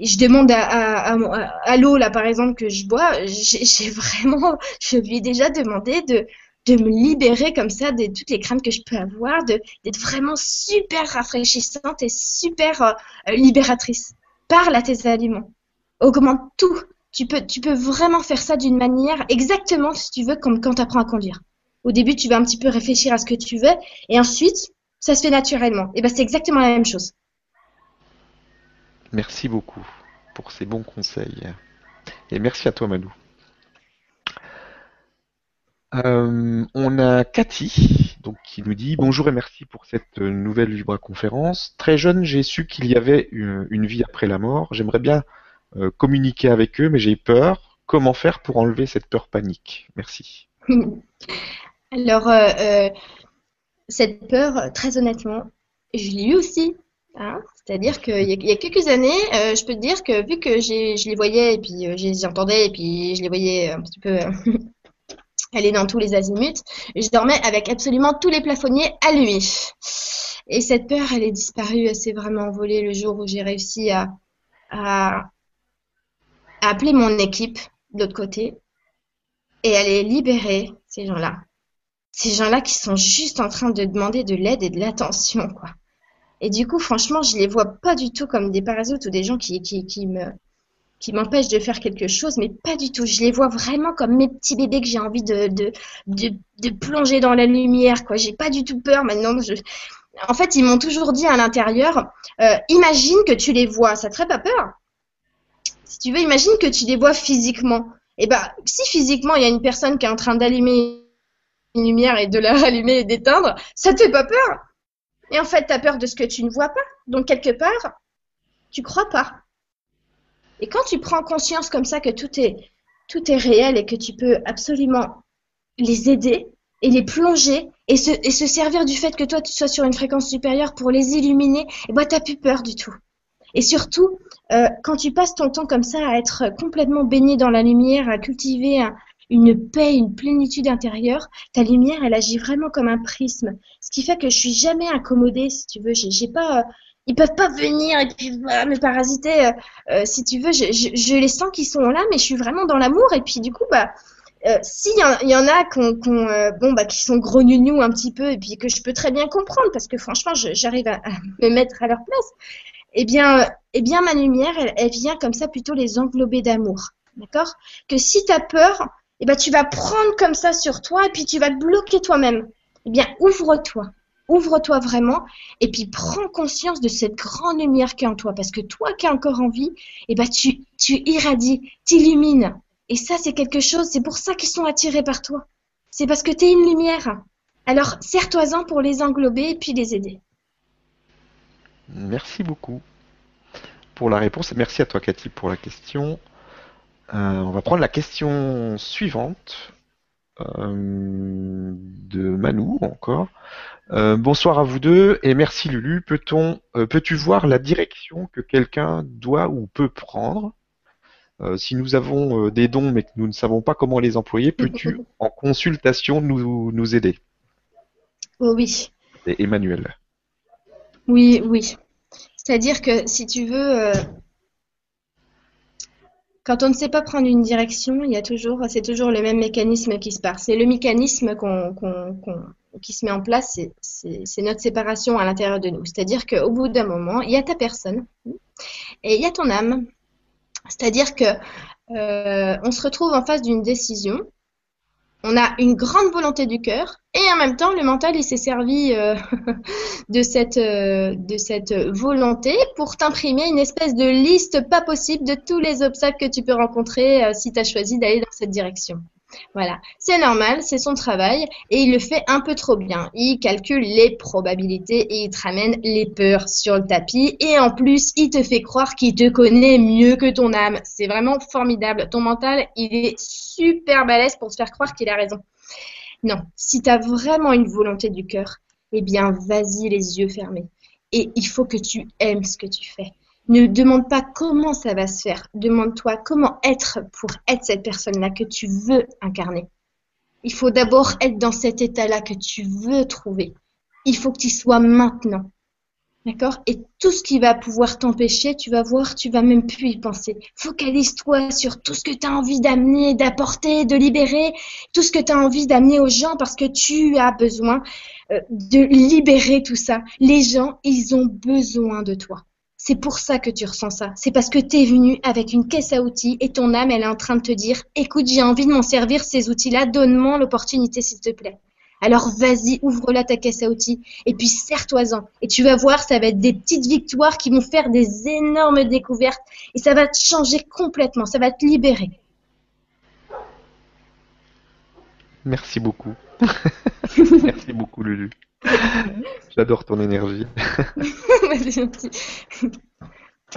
je demande à, à, à, l'eau là par exemple que je bois, j'ai vraiment, je lui ai déjà demandé de de me libérer comme ça de toutes les craintes que je peux avoir, d'être vraiment super rafraîchissante et super euh, libératrice. Parle à tes aliments, augmente tout. Tu peux tu peux vraiment faire ça d'une manière exactement si tu veux comme quand tu apprends à conduire. Au début, tu vas un petit peu réfléchir à ce que tu veux et ensuite, ça se fait naturellement. Et ben c'est exactement la même chose. Merci beaucoup pour ces bons conseils. Et merci à toi, Manu. Euh, on a Cathy donc, qui nous dit Bonjour et merci pour cette nouvelle Vibra conférence. Très jeune, j'ai su qu'il y avait une, vie après la mort. J'aimerais bien euh, communiquer avec eux, mais j'ai peur. Comment faire pour enlever cette peur panique? Merci. Alors, euh, cette peur, très honnêtement, je l'ai eu aussi Hein C'est-à-dire qu'il y, a quelques années, euh, je peux te dire que vu que je les voyais et puis euh, je les entendais et puis je les voyais un petit peu aller dans tous les azimuts, je dormais avec absolument tous les plafonniers allumés. Et cette peur, elle est disparue, elle s'est vraiment envolée le jour où j'ai réussi à, à, appeler mon équipe de l'autre côté et elle est libérée, ces gens-là. Ces gens-là qui sont juste en train de demander de l'aide et de l'attention, quoi. Et du coup, franchement, je les vois pas du tout comme des parasites ou des gens qui, qui, qui me qui m'empêchent de faire quelque chose, mais pas du tout. Je les vois vraiment comme mes petits bébés que j'ai envie de, de, plonger dans la lumière, quoi. J'ai pas du tout peur maintenant. En fait, ils m'ont toujours dit à l'intérieur, euh, imagine que tu les vois, ça te ferait pas peur? Si tu veux, imagine que tu les vois physiquement. Et eh ben, si physiquement il y a une personne qui est en train d'allumer une lumière et de la rallumer et d'éteindre, ça te fait pas peur? Et en fait, tu as peur de ce que tu ne vois pas. Donc, quelque part, tu crois pas. Et quand tu prends conscience comme ça que tout est, tout est réel et que tu peux absolument les aider et les plonger et se, servir du fait que toi, tu sois sur une fréquence supérieure pour les illuminer, et eh ben, tu n'as plus peur du tout. Et surtout, euh, quand tu passes ton temps comme ça à être complètement baigné dans la lumière, à cultiver un, une paix, une plénitude intérieure. Ta lumière, elle agit vraiment comme un prisme. Ce qui fait que je suis jamais incommodée, si tu veux. J'ai pas, euh, ils peuvent pas venir et puis me parasiter. Euh, euh, si tu veux, je, les sens qui sont là, mais je suis vraiment dans l'amour. Et puis du coup, bah, s'il y, en a qu'on, bon, bah, qui sont gros un petit peu et puis que je peux très bien comprendre parce que franchement, j'arrive à, me mettre à leur place. Eh bien, eh bien, ma lumière, elle, elle vient comme ça plutôt les englober d'amour. D'accord? Que si tu as peur, eh ben, tu vas prendre comme ça sur toi et puis tu vas te bloquer toi-même. Eh bien, ouvre-toi. Ouvre-toi vraiment et puis prends conscience de cette grande lumière qui est en toi. Parce que toi qui as encore envie, eh ben, tu, tu irradies, t'illumines. Et ça, c'est quelque chose, c'est pour ça qu'ils sont attirés par toi. C'est parce que tu es une lumière. Alors, serre-toi-en pour les englober et puis les aider. Merci beaucoup pour la réponse et merci à toi, Cathy, pour la question. Euh, on va prendre la question suivante euh, de Manou encore. Euh, bonsoir à vous deux et merci Lulu. Peut-on, peux-tu voir la direction que quelqu'un doit ou peut prendre? Si nous avons des dons mais que nous ne savons pas comment les employer, peux-tu en consultation nous, nous aider? Oh Oui. Et Emmanuel. Oui, oui. C'est-à-dire que si tu veux, quand on ne sait pas prendre une direction, il y a toujours, c'est toujours le même mécanisme qui se passe. C'est le mécanisme qui se met en place, c'est notre séparation à l'intérieur de nous. C'est-à-dire qu'au bout d'un moment, il y a ta personne et il y a ton âme. C'est-à-dire que euh, on se retrouve en face d'une décision on a une grande volonté du cœur et en même temps le mental il s'est servi euh, de cette euh, de cette volonté pour t'imprimer une espèce de liste pas possible de tous les obstacles que tu peux rencontrer euh, si tu as choisi d'aller dans cette direction. Voilà, c'est normal, c'est son travail et il le fait un peu trop bien. Il calcule les probabilités et il te ramène les peurs sur le tapis et en plus, il te fait croire qu'il te connaît mieux que ton âme. C'est vraiment formidable. Ton mental, il est super balèze pour te faire croire qu'il a raison. Non, si tu as vraiment une volonté du cœur, eh bien, vas-y les yeux fermés. Et il faut que tu aimes ce que tu fais. Ne demande pas comment ça va se faire. Demande-toi comment être pour être cette personne-là que tu veux incarner. Il faut d'abord être dans cet état-là que tu veux trouver. Il faut que tu sois maintenant. D'accord? Et tout ce qui va pouvoir t'empêcher, tu vas voir, tu vas même plus y penser. Focalise-toi sur tout ce que tu as envie d'amener, d'apporter, de libérer, tout ce que tu as envie d'amener aux gens parce que tu as besoin euh, de libérer tout ça. Les gens, ils ont besoin de toi. C'est pour ça que tu ressens ça. C'est parce que tu es venu avec une caisse à outils et ton âme, elle est en train de te dire, écoute, j'ai envie de m'en servir ces outils-là, donne-moi l'opportunité, s'il te plaît. Alors vas-y, ouvre-la ta caisse à outils et puis serre-toi-en. Et tu vas voir, ça va être des petites victoires qui vont faire des énormes découvertes et ça va te changer complètement, ça va te libérer. Merci beaucoup. Merci beaucoup, Lulu. J'adore ton énergie.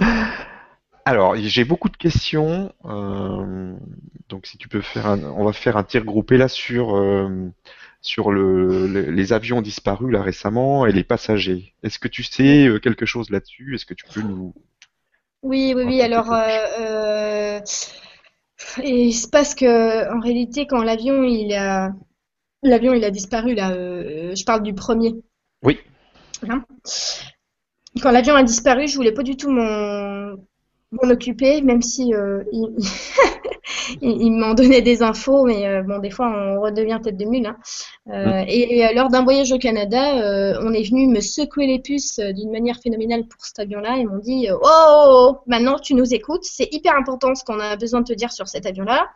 Alors, j'ai beaucoup de questions. Euh, donc, si tu peux faire un, on va faire un tir groupé là sur euh, sur le, les avions disparus là récemment et les passagers. Est-ce que tu sais quelque chose là-dessus? Est-ce que tu peux nous Oui, oui, oui. Alors, euh, il se passe que en réalité, quand l'avion il a l'avion il a disparu là, je parle du premier. Oui. Hein? Quand l'avion a disparu, je voulais pas du tout m'en occuper, même si euh, il, m'en donnait des infos, mais euh, bon, des fois on redevient tête de mule. Hein. Euh, et, lors d'un voyage au Canada, on est venu me secouer les puces d'une manière phénoménale pour cet avion-là. Ils m'ont dit oh, oh, oh, maintenant tu nous écoutes, c'est hyper important ce qu'on a besoin de te dire sur cet avion-là.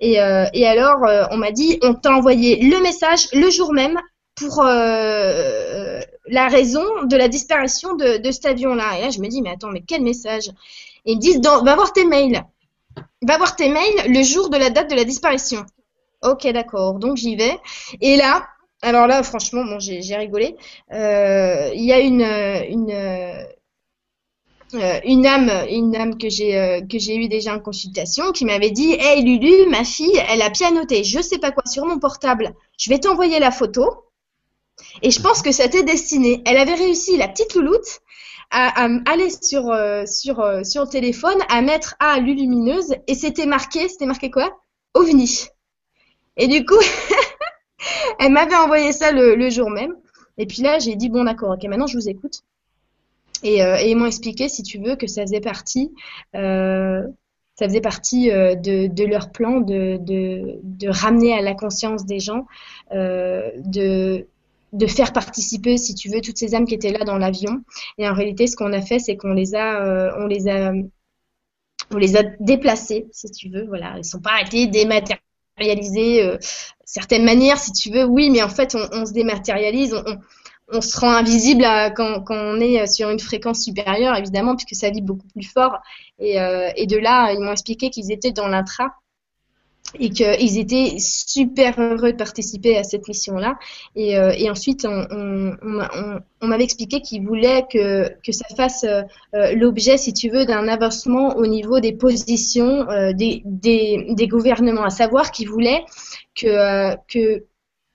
Et, et alors on m'a dit on t'a envoyé le message le jour même pour euh, la raison de la disparition de, cet avion-là. Et là, je me dis, mais attends, mais quel message? Et ils me disent, va voir tes mails. Va voir tes mails le jour de la date de la disparition. Ok, d'accord. Donc j'y vais. Et là, alors là, franchement, bon, j'ai rigolé. Euh, il y a une, une, euh, une âme, une âme que j'ai que j'ai eu déjà en consultation, qui m'avait dit, hey Lulu, ma fille, elle a pianoté, je sais pas quoi sur mon portable. Je vais t'envoyer la photo. Et je pense que ça t'est destiné. Elle avait réussi, la petite louloute, à, aller sur, euh, sur, euh, sur le téléphone, à mettre à lumineuse, et c'était marqué, c'était marqué quoi? OVNI. Et du coup, elle m'avait envoyé ça le, jour même. Et puis là, j'ai dit, bon d'accord, ok, maintenant je vous écoute. Et, euh, et ils m'ont expliqué, si tu veux, que ça faisait partie, ça faisait partie de, leur plan de, de, ramener à la conscience des gens, de de faire participer, si tu veux, toutes ces âmes qui étaient là dans l'avion. Et en réalité, ce qu'on a fait, c'est qu'on les a, euh, on les a, on les a déplacés, si tu veux. Voilà, ils sont pas été dématérialisés. Euh, certaines manières, si tu veux, oui, mais en fait, on, se dématérialise, on, se rend invisible quand, quand, on est sur une fréquence supérieure, évidemment, puisque ça vibre beaucoup plus fort. Et, euh, et de là, ils m'ont expliqué qu'ils étaient dans l'intra et qu'ils étaient super heureux de participer à cette mission-là. Et, euh, et, ensuite, on, on, on, on m'avait expliqué qu'ils voulaient que, que ça fasse euh, l'objet, si tu veux, d'un avancement au niveau des positions euh, des, des, des, gouvernements, à savoir qu'ils voulaient que, que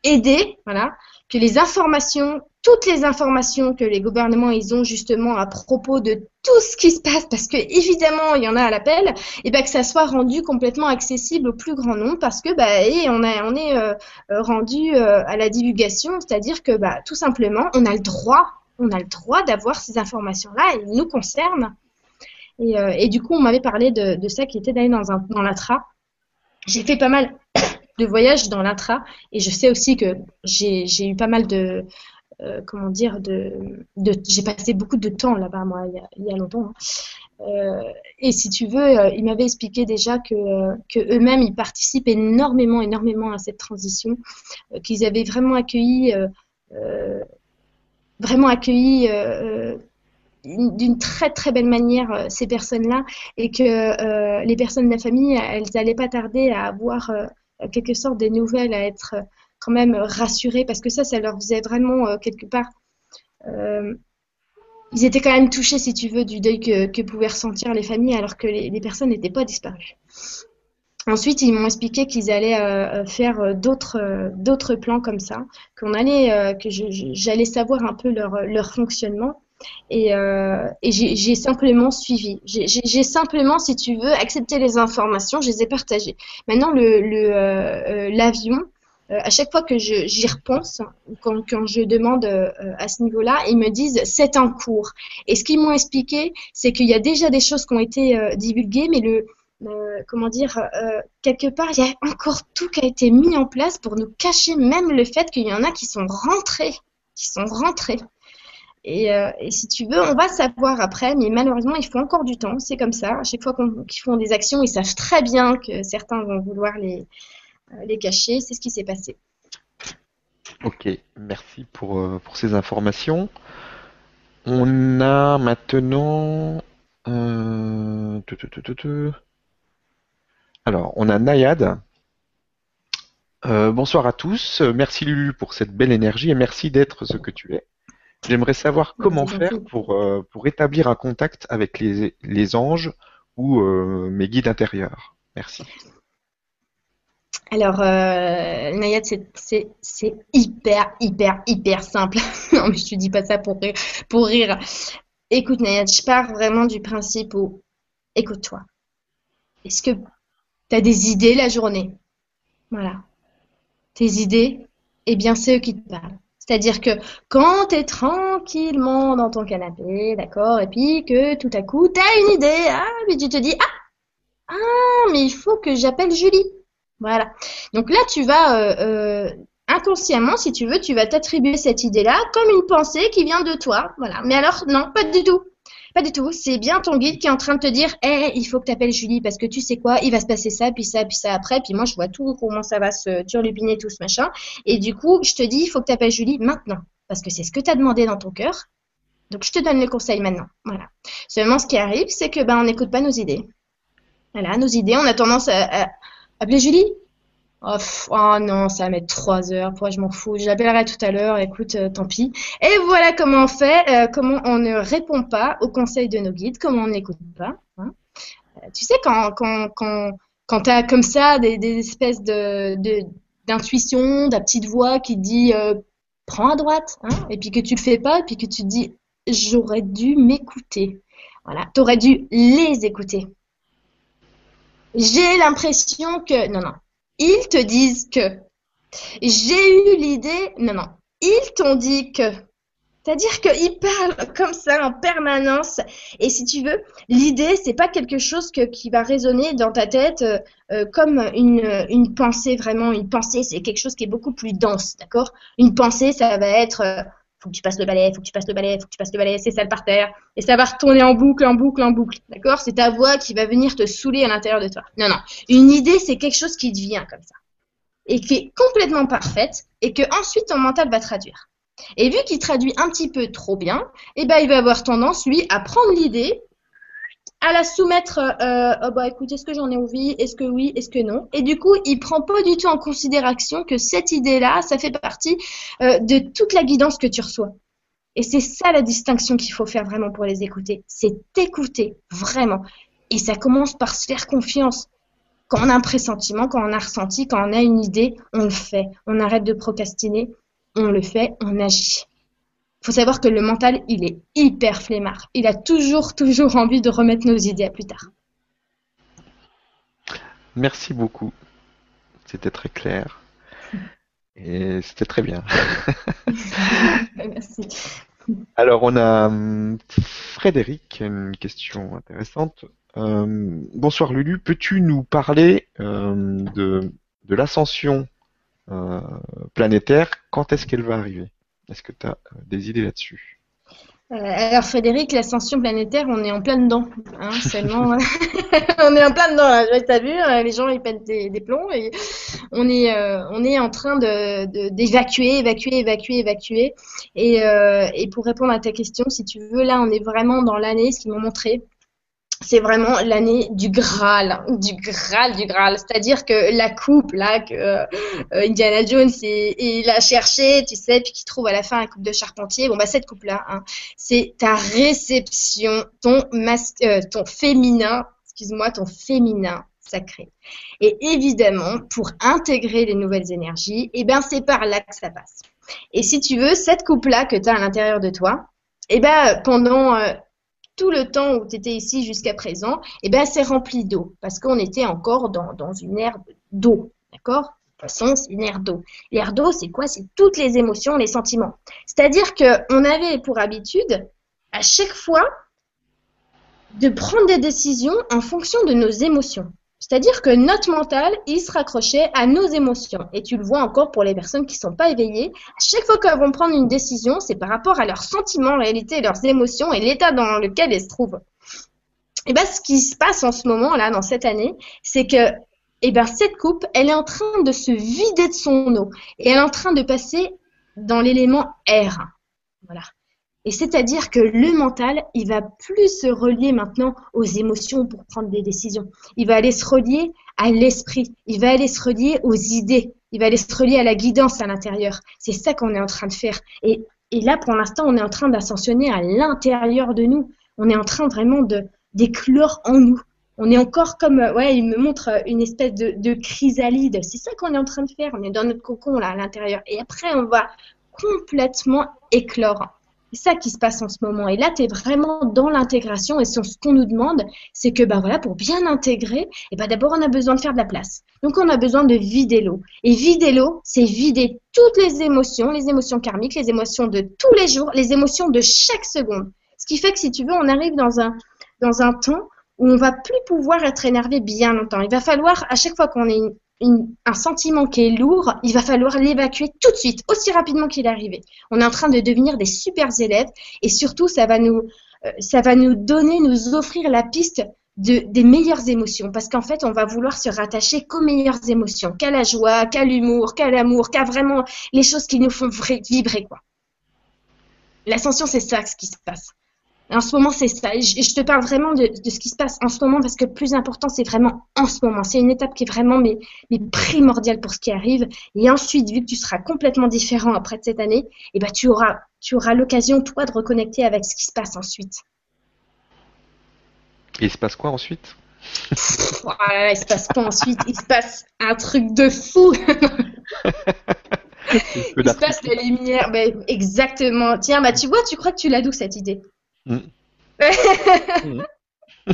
aider, voilà, que les informations toutes les informations que les gouvernements ils ont justement à propos de tout ce qui se passe, parce que évidemment il y en a à l'appel, et ben que ça soit rendu complètement accessible au plus grand nombre, parce que bah et on a on est euh, euh, rendu euh, à la divulgation, c'est-à-dire que bah tout simplement on a le droit, on a le droit d'avoir ces informations-là, elles nous concernent. Et, et du coup on m'avait parlé de, de ça qui était d'aller dans un dans l'intra. J'ai fait pas mal de voyages dans l'intra et je sais aussi que j'ai eu pas mal de euh, comment dire, de, j'ai passé beaucoup de temps là-bas, moi, il y a, longtemps. Hein. Euh, et si tu veux, euh, il m'avait expliqué déjà que, que eux-mêmes, ils participent énormément, énormément à cette transition, qu'ils avaient vraiment accueilli, vraiment accueilli d'une très très belle manière ces personnes-là et que les personnes de la famille, elles n'allaient pas tarder à avoir quelque sorte des nouvelles, à être quand même rassurés parce que ça, ça leur faisait vraiment euh, quelque part. Euh, ils étaient quand même touchés, si tu veux, du deuil que, pouvaient ressentir les familles alors que les, personnes n'étaient pas disparues. Ensuite, ils m'ont expliqué qu'ils allaient euh, faire d'autres d'autres plans comme ça, qu'on allait que j'allais savoir un peu leur, leur fonctionnement et, et j'ai simplement suivi. J'ai simplement, si tu veux, accepté les informations, je les ai partagées. Maintenant, le l'avion, euh, à chaque fois que j'y repense, quand, quand, je demande euh, à ce niveau-là, ils me disent c'est en cours. Et ce qu'ils m'ont expliqué, c'est qu'il y a déjà des choses qui ont été euh, divulguées, mais le comment dire, quelque part, il y a encore tout qui a été mis en place pour nous cacher même le fait qu'il y en a qui sont rentrés, qui sont rentrés. Et, si tu veux, on va savoir après, mais malheureusement, il faut encore du temps. C'est comme ça. À chaque fois qu'ils font des actions, ils savent très bien que certains vont vouloir les, euh, les cacher. C'est ce qui s'est passé. Ok, merci pour, euh, pour ces informations. On a maintenant. Euh, alors, on a Nayad. bonsoir à tous. Merci Lulu pour cette belle énergie et merci d'être ce que tu es. J'aimerais savoir comment faire pour, pour établir un contact avec les, les anges ou mes guides intérieurs. Merci. Alors, euh, c'est hyper, hyper, hyper simple. non, mais je te dis pas ça pour rire. Pour rire. Écoute, Nayad, je pars vraiment du principe où, écoute-toi. Est-ce que tu as des idées la journée? Voilà. Tes idées, eh bien, c'est eux qui te parlent. C'est-à-dire que quand tu es tranquillement dans ton canapé, d'accord, et puis que tout à coup, tu as une idée, ah, mais tu te dis, ah, ah, mais il faut que j'appelle Julie. Voilà. Donc là, tu vas euh, euh, inconsciemment, si tu veux, tu vas t'attribuer cette idée-là comme une pensée qui vient de toi. Voilà. Mais alors, non, pas du tout. Pas du tout. C'est bien ton guide qui est en train de te dire, hé, il faut que tu appelles Julie parce que tu sais quoi, il va se passer ça, puis ça, puis ça après. Puis moi, je vois tout comment ça va se turlupiner, tout ce machin. Et du coup, je te dis, il faut que tu appelles Julie maintenant parce que c'est ce que tu as demandé dans ton cœur. Donc, je te donne le conseil maintenant. Voilà. Seulement, ce qui arrive, c'est que ben, on n'écoute pas nos idées. Voilà, nos idées, on a tendance à, appeler Julie? Oh, oh, non, ça va mettre trois heures. Pourquoi je m'en fous? Je l'appellerai tout à l'heure. Écoute, euh, tant pis. Et voilà comment on fait, euh, comment on ne répond pas aux conseils de nos guides, comment on n'écoute pas. Hein. Euh, tu sais, quand, quand, quand, quand tu as comme ça des, espèces de, d'intuition, de, la petite voix qui dit prends à droite, hein, et puis que tu le fais pas, et puis que tu te dis j'aurais dû m'écouter. Voilà, tu aurais dû les écouter. J'ai l'impression que. Non, non. Ils te disent que. J'ai eu l'idée. Non, non. Ils t'ont dit que. C'est-à-dire qu'ils parlent comme ça en permanence. Et si tu veux, l'idée, c'est pas quelque chose que, qui va résonner dans ta tête euh, euh, comme une, une pensée, vraiment. Une pensée, c'est quelque chose qui est beaucoup plus dense, d'accord? Une pensée, ça va être euh, faut que tu passes le balai, faut que tu passes le balai, faut que tu passes le balai, c'est sale par terre. Et ça va retourner en boucle, en boucle, en boucle. D'accord? C'est ta voix qui va venir te saouler à l'intérieur de toi. Non, non. Une idée, c'est quelque chose qui devient comme ça. Et qui est complètement parfaite et que ensuite ton mental va traduire. Et vu qu'il traduit un petit peu trop bien, eh ben, il va avoir tendance, lui, à prendre l'idée à la soumettre, euh, oh bah écoute, est-ce que j'en ai envie, est-ce que oui, est-ce que non? Et du coup, il prend pas du tout en considération que cette idée-là, ça fait partie euh, de toute la guidance que tu reçois. Et c'est ça la distinction qu'il faut faire vraiment pour les écouter. C'est écouter, vraiment. Et ça commence par se faire confiance. Quand on a un pressentiment, quand on a ressenti, quand on a une idée, on le fait. On arrête de procrastiner, on le fait, on agit faut savoir que le mental, il est hyper flemmard. Il a toujours, toujours envie de remettre nos idées à plus tard. Merci beaucoup. C'était très clair. Et c'était très bien. Merci. Alors, on a hum, Frédéric, une question intéressante. Euh, bonsoir Lulu, peux-tu nous parler euh, de, de l'ascension euh, planétaire? Quand est-ce qu'elle va arriver? Est-ce que tu as euh, des idées là-dessus? Euh, alors Frédéric, l'ascension planétaire, on est en plein dedans. Hein, seulement, on est en plein dedans. Là. T'as vu, euh, les gens ils pètent des, plombs et on est, on est en train d'évacuer, évacuer, évacuer, évacuer. Et, et pour répondre à ta question, si tu veux, là on est vraiment dans l'année, ce qu'ils m'ont montré, c'est vraiment l'année du Graal, du Graal, du Graal. C'est-à-dire que la coupe là que euh, Indiana Jones il a cherché, tu sais, puis qu'il trouve à la fin la coupe de charpentier. Bon bah cette coupe là, hein, c'est ta réception, ton masque, euh, ton féminin, excuse-moi, ton féminin sacré. Et évidemment, pour intégrer les nouvelles énergies, eh ben c'est par là que ça passe. Et si tu veux, cette coupe là que tu as à l'intérieur de toi, eh ben pendant euh, tout le temps où tu étais ici jusqu'à présent, eh ben, c'est rempli d'eau, parce qu'on était encore dans, une ère d'eau, d'accord? De toute façon, c'est une ère d'eau. L'ère d'eau, c'est quoi? C'est toutes les émotions, les sentiments. C'est-à-dire qu'on avait pour habitude, à chaque fois, de prendre des décisions en fonction de nos émotions. C'est-à-dire que notre mental, il se raccrochait à nos émotions. Et tu le vois encore pour les personnes qui ne sont pas éveillées. À chaque fois qu'elles vont prendre une décision, c'est par rapport à leurs sentiments, en réalité, leurs émotions et l'état dans lequel elles se trouvent. Et bien, ce qui se passe en ce moment, là, dans cette année, c'est que, eh ben, cette coupe, elle est en train de se vider de son eau. Et elle est en train de passer dans l'élément air. Voilà. Et c'est-à-dire que le mental, il va plus se relier maintenant aux émotions pour prendre des décisions. Il va aller se relier à l'esprit. Il va aller se relier aux idées. Il va aller se relier à la guidance à l'intérieur. C'est ça qu'on est en train de faire. Et, là, pour l'instant, on est en train d'ascensionner à l'intérieur de nous. On est en train vraiment d'éclore en nous. on est encore comme, euh, ouais, il me montre euh, une espèce de chrysalide. C'est ça qu'on est en train de faire. On est dans notre cocon là à l'intérieur. Et après, on va complètement éclore. C'est ça qui se passe en ce moment. Et là, tu es vraiment dans l'intégration. Et ce qu'on nous demande, c'est que bah, voilà, pour bien intégrer, et eh bah, d'abord, on a besoin de faire de la place. Donc, on a besoin de vider l'eau. Et vider l'eau, c'est vider toutes les émotions, les émotions karmiques, les émotions de tous les jours, les émotions de chaque seconde. Ce qui fait que si tu veux, on arrive dans un, dans un temps où on va plus pouvoir être énervé bien longtemps. Il va falloir, à chaque fois qu'on un sentiment qui est lourd, il va falloir l'évacuer tout de suite, aussi rapidement qu'il est arrivé. On est en train de devenir des super élèves et surtout, ça va nous, euh, ça va nous donner, nous offrir la piste de, des meilleures émotions parce qu'en fait, on va vouloir se rattacher qu'aux meilleures émotions, qu'à la joie, qu'à l'humour, qu'à l'amour, qu'à vraiment les choses qui nous font vibrer. L'ascension, c'est ça ce qui se passe. En ce moment, c'est ça. Je, te parle vraiment de, ce qui se passe en ce moment parce que le plus important, c'est vraiment en ce moment. C'est une étape qui est vraiment mais, mais, primordiale pour ce qui arrive. Et ensuite, vu que tu seras complètement différent après cette année, eh ben, tu auras, tu auras l'occasion, toi, de reconnecter avec ce qui se passe ensuite. Et il se passe quoi ensuite? Ouais, Il se passe quoi ensuite? Il se passe un truc de fou Il se passe des lumières. Ben, exactement. Tiens, bah, tu vois, tu crois que tu l'as d'où cette idée? Mm. Mm.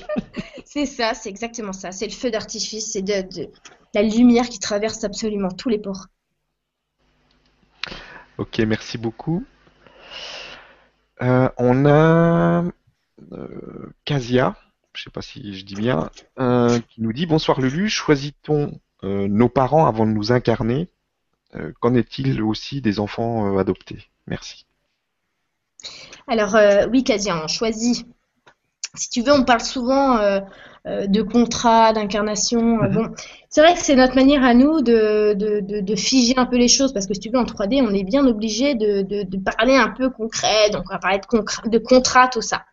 c'est ça, c'est exactement ça. C'est le feu d'artifice, c'est de, la lumière qui traverse absolument tous les pores. Ok, merci beaucoup. Euh, on a euh, Kazia, je ne sais pas si je dis bien, euh, qui nous dit Bonsoir Lulu, choisit-on nos parents avant de nous incarner Qu'en est-il aussi des enfants adoptés? Merci. Alors euh, oui, quasi, on choisit. Si tu veux, on parle souvent euh, euh, de contrat, d'incarnation. Mhm. Bon, c'est vrai que c'est notre manière à nous de, de, figer un peu les choses parce que si tu veux, en 3D, on est bien obligé de, parler un peu concret. Donc, on va parler de, de contrat, tout ça.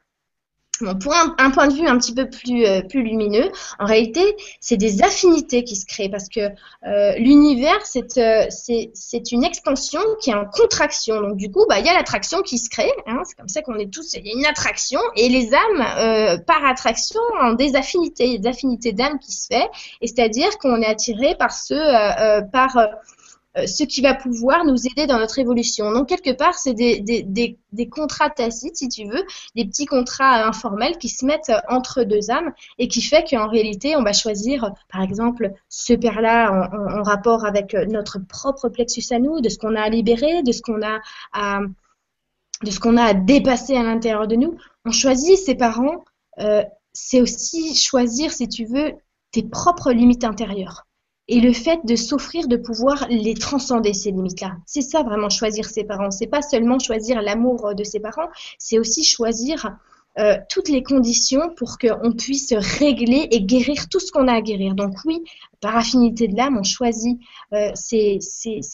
Bon, pour un, point de vue un petit peu plus, euh, plus lumineux, en réalité, c'est des affinités qui se créent parce que euh, l'univers, euh, c'est c'est une expansion qui est en contraction. Donc du coup, bah, il y a l'attraction qui se crée. Hein, c'est comme ça qu'on est tous, il y a une attraction et les âmes, par attraction, ont des affinités, des affinités d'âmes qui se fait. Et c'est-à-dire qu'on est attiré par ce, par euh, ce qui va pouvoir nous aider dans notre évolution. Donc quelque part, c'est des, contrats tacites, si tu veux, des petits contrats informels qui se mettent entre deux âmes et qui fait qu'en réalité, on va choisir, par exemple, ce père-là en, en, rapport avec notre propre plexus à nous, de ce qu'on a à libérer, de ce qu'on a à de ce qu'on a à dépasser à l'intérieur de nous. On choisit ses parents, euh, c'est aussi choisir, si tu veux, tes propres limites intérieures et le fait de s'offrir de pouvoir les transcender ces limites-là. C'est ça vraiment choisir ses parents. C'est pas seulement choisir l'amour de ses parents, c'est aussi choisir euh, toutes les conditions pour qu'on puisse régler et guérir tout ce qu'on a à guérir. Donc oui, par affinité de l'âme, on choisit euh, ses,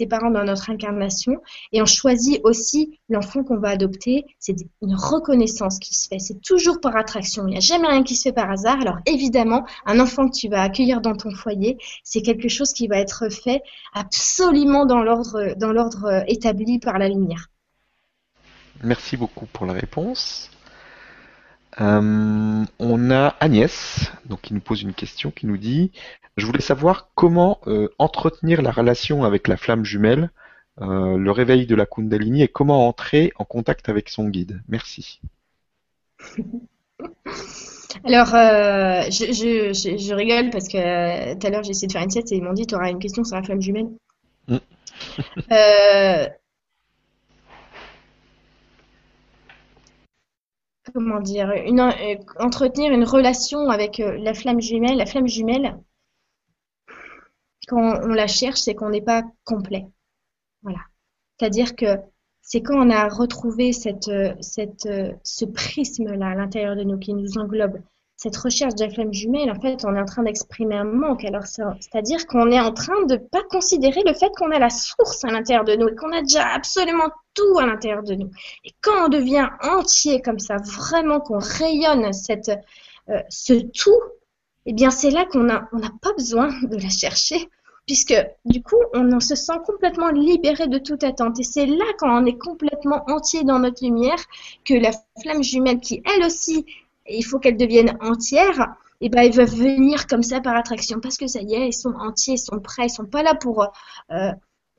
parents dans notre incarnation et on choisit aussi l'enfant qu'on va adopter. C'est une reconnaissance qui se fait. C'est toujours par attraction. Il n'y a jamais rien qui se fait par hasard. Alors évidemment, un enfant que tu vas accueillir dans ton foyer, c'est quelque chose qui va être fait absolument dans l'ordre, dans l'ordre euh, établi par la lumière. Merci beaucoup pour la réponse. Euh, on a Agnès, donc qui nous pose une question, qui nous dit Je voulais savoir comment euh, entretenir la relation avec la flamme jumelle, euh, le réveil de la Kundalini et comment entrer en contact avec son guide. Merci. Alors, je, rigole parce que tout à l'heure j'ai essayé de faire une sieste et ils m'ont dit Tu auras une question sur la flamme jumelle. Mm. Comment dire, euh, entretenir une relation avec euh, la flamme jumelle. La flamme jumelle, quand on, la cherche, c'est qu'on n'est pas complet. Voilà. C'est-à-dire que c'est quand on a retrouvé cette, euh, ce prisme-là à l'intérieur de nous qui nous englobe, cette recherche de la flamme jumelle, en fait, on est en train d'exprimer un manque. Alors, c'est-à-dire qu'on est en train de pas considérer le fait qu'on a la source à l'intérieur de nous et qu'on a déjà absolument tout à l'intérieur de nous. Et quand on devient entier comme ça, vraiment qu'on rayonne euh, ce tout, eh bien, c'est là qu'on n'a on pas besoin de la chercher puisque du coup, on se sent complètement libéré de toute attente. Et c'est là, quand on est complètement entier dans notre lumière, que la flamme jumelle, qui elle aussi il faut qu'elle devienne entière, et ben ils veulent venir comme ça par attraction parce que ça y est, ils sont entiers, ils sont prêts, ils sont pas là pour euh,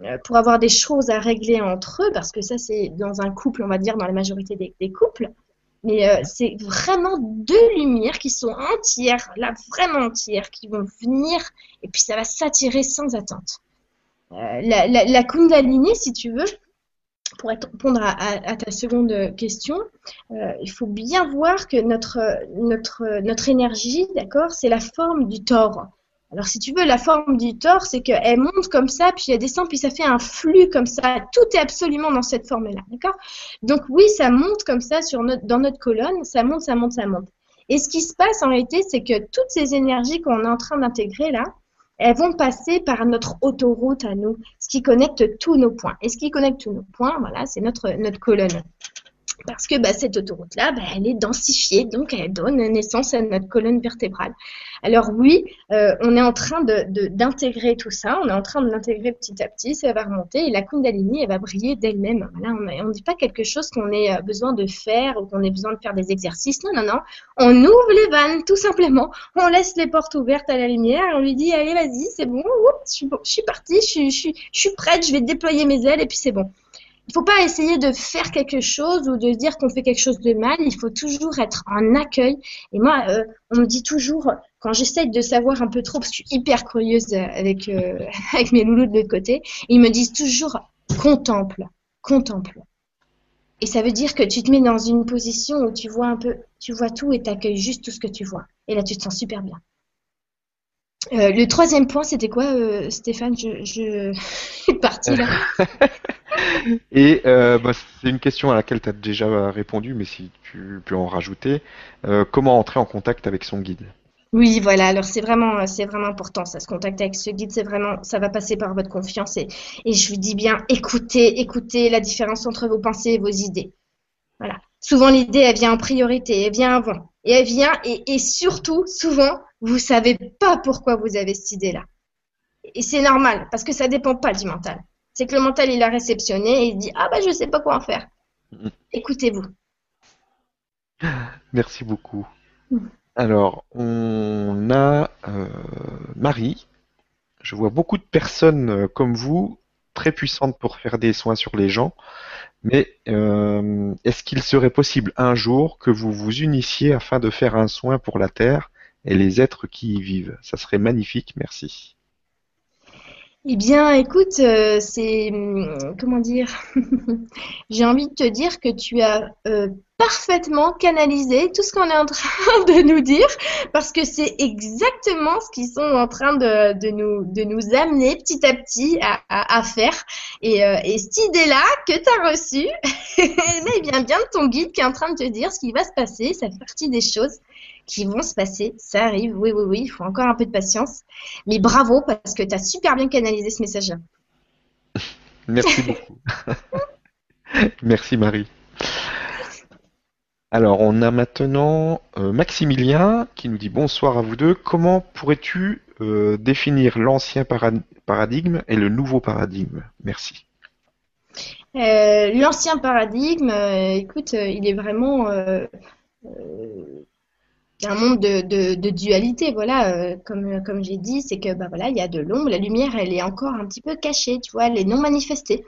euh, pour avoir des choses à régler entre eux parce que ça c'est dans un couple, on va dire dans la majorité des, couples. Mais euh, c'est vraiment deux lumières qui sont entières, là vraiment entières, qui vont venir et puis ça va s'attirer sans attente. la, la, la Kundalini, si tu veux, pour répondre à, ta seconde question, euh, il faut bien voir que notre, notre, notre énergie, d'accord, c'est la forme du tort. Alors, si tu veux, la forme du tort, c'est qu'elle monte comme ça, puis elle descend, puis ça fait un flux comme ça. Tout est absolument dans cette forme-là, d'accord? Donc, oui, ça monte comme ça sur notre, dans notre colonne, ça monte, ça monte, ça monte. Et ce qui se passe en réalité, c'est que toutes ces énergies qu'on est en train d'intégrer là, elles vont passer par notre autoroute à nous, ce qui connecte tous nos points. Et ce qui connecte tous nos points, voilà, c'est notre, notre colonne parce que bah, cette autoroute-là, bah, elle est densifiée, donc elle donne naissance à notre colonne vertébrale. Alors oui, euh, on est en train d'intégrer tout ça, on est en train de l'intégrer petit à petit, ça va remonter et la Kundalini, elle va briller d'elle-même. On ne dit pas quelque chose qu'on ait euh, besoin de faire ou qu'on ait besoin de faire des exercices. Non, non, non. On ouvre les vannes, tout simplement. On laisse les portes ouvertes à la lumière on lui dit, allez, vas-y, c'est bon, je suis, je partie, je suis prête, je vais déployer mes ailes et puis c'est bon. Il faut pas essayer de faire quelque chose ou de dire qu'on fait quelque chose de mal. Il faut toujours être en accueil. Et moi, euh, on me dit toujours, quand j'essaye de savoir un peu trop, parce que je suis hyper curieuse avec, euh, avec mes loulous de l'autre côté, ils me disent toujours contemple, contemple. Et ça veut dire que tu te mets dans une position où tu vois un peu, tu vois tout et tu accueilles juste tout ce que tu vois. Et là, tu te sens super bien. Euh, le troisième point, c'était quoi, Stéphane? Je, je... suis partie là. Et euh, bah, c'est une question à laquelle tu as déjà répondu, mais si tu peux en rajouter, euh, comment entrer en contact avec son guide? Oui, voilà. Alors c'est vraiment, c'est vraiment important. Ça se contacter avec ce guide, c'est vraiment, ça va passer par votre confiance et, et je vous dis bien, écoutez, écoutez la différence entre vos pensées et vos idées. Voilà. Souvent l'idée, elle vient en priorité, elle vient avant, et elle vient et, et surtout, souvent, vous savez pas pourquoi vous avez cette idée-là. Et c'est normal parce que ça dépend pas du mental. C'est que le mental, il a réceptionné et il dit Ah, bah, je ne sais pas quoi en faire. Écoutez-vous. Merci beaucoup. Mm. Alors, on a euh, Marie. Je vois beaucoup de personnes euh, comme vous, très puissantes pour faire des soins sur les gens. Mais euh, est-ce qu'il serait possible un jour que vous vous unissiez afin de faire un soin pour la Terre et les êtres qui y vivent? Ça serait magnifique, merci. Eh bien, écoute, euh, c'est hum, comment dire J'ai envie de te dire que tu as euh, parfaitement canalisé tout ce qu'on est en train de nous dire, parce que c'est exactement ce qu'ils sont en train de, nous de nous amener petit à petit à, faire. Et, euh, et cette idée-là que tu as reçue, elle vient bien de ton guide qui est en train de te dire ce qui va se passer. Ça fait partie des choses qui vont se passer. Ça arrive, oui, oui, oui, il faut encore un peu de patience. Mais bravo, parce que tu as super bien canalisé ce message-là. Merci beaucoup. Merci Marie. Alors, on a maintenant euh, Maximilien qui nous dit bonsoir à vous deux. Comment pourrais-tu euh, définir l'ancien paradigme et le nouveau paradigme? Merci. Euh, l'ancien paradigme, écoute, il est vraiment un monde de, dualité, voilà, euh, comme, comme j'ai dit, c'est que bah voilà, il y a de l'ombre, la lumière, elle est encore un petit peu cachée, tu vois, elle est non manifestée.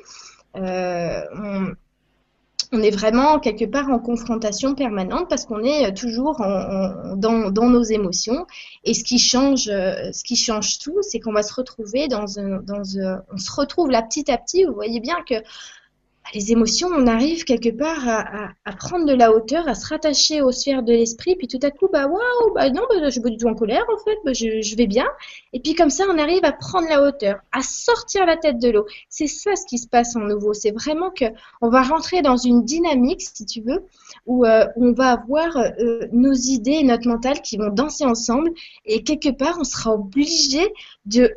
Euh, on, est vraiment quelque part en confrontation permanente parce qu'on est toujours dans, nos émotions. Et ce qui change, euh, ce qui change tout, c'est qu'on va se retrouver dans un, dans un, on se retrouve là petit à petit. Vous voyez bien que les émotions, on arrive quelque part à, prendre de la hauteur, à se rattacher aux sphères de l'esprit, puis tout à coup, bah waouh, bah non, bah, je suis pas du tout en colère en fait, bah, je, vais bien. Et puis comme ça, on arrive à prendre la hauteur, à sortir la tête de l'eau. C'est ça ce qui se passe en nouveau. C'est vraiment que on va rentrer dans une dynamique, si tu veux, où, euh, on va avoir euh, nos idées et notre mental qui vont danser ensemble, et quelque part, on sera obligé de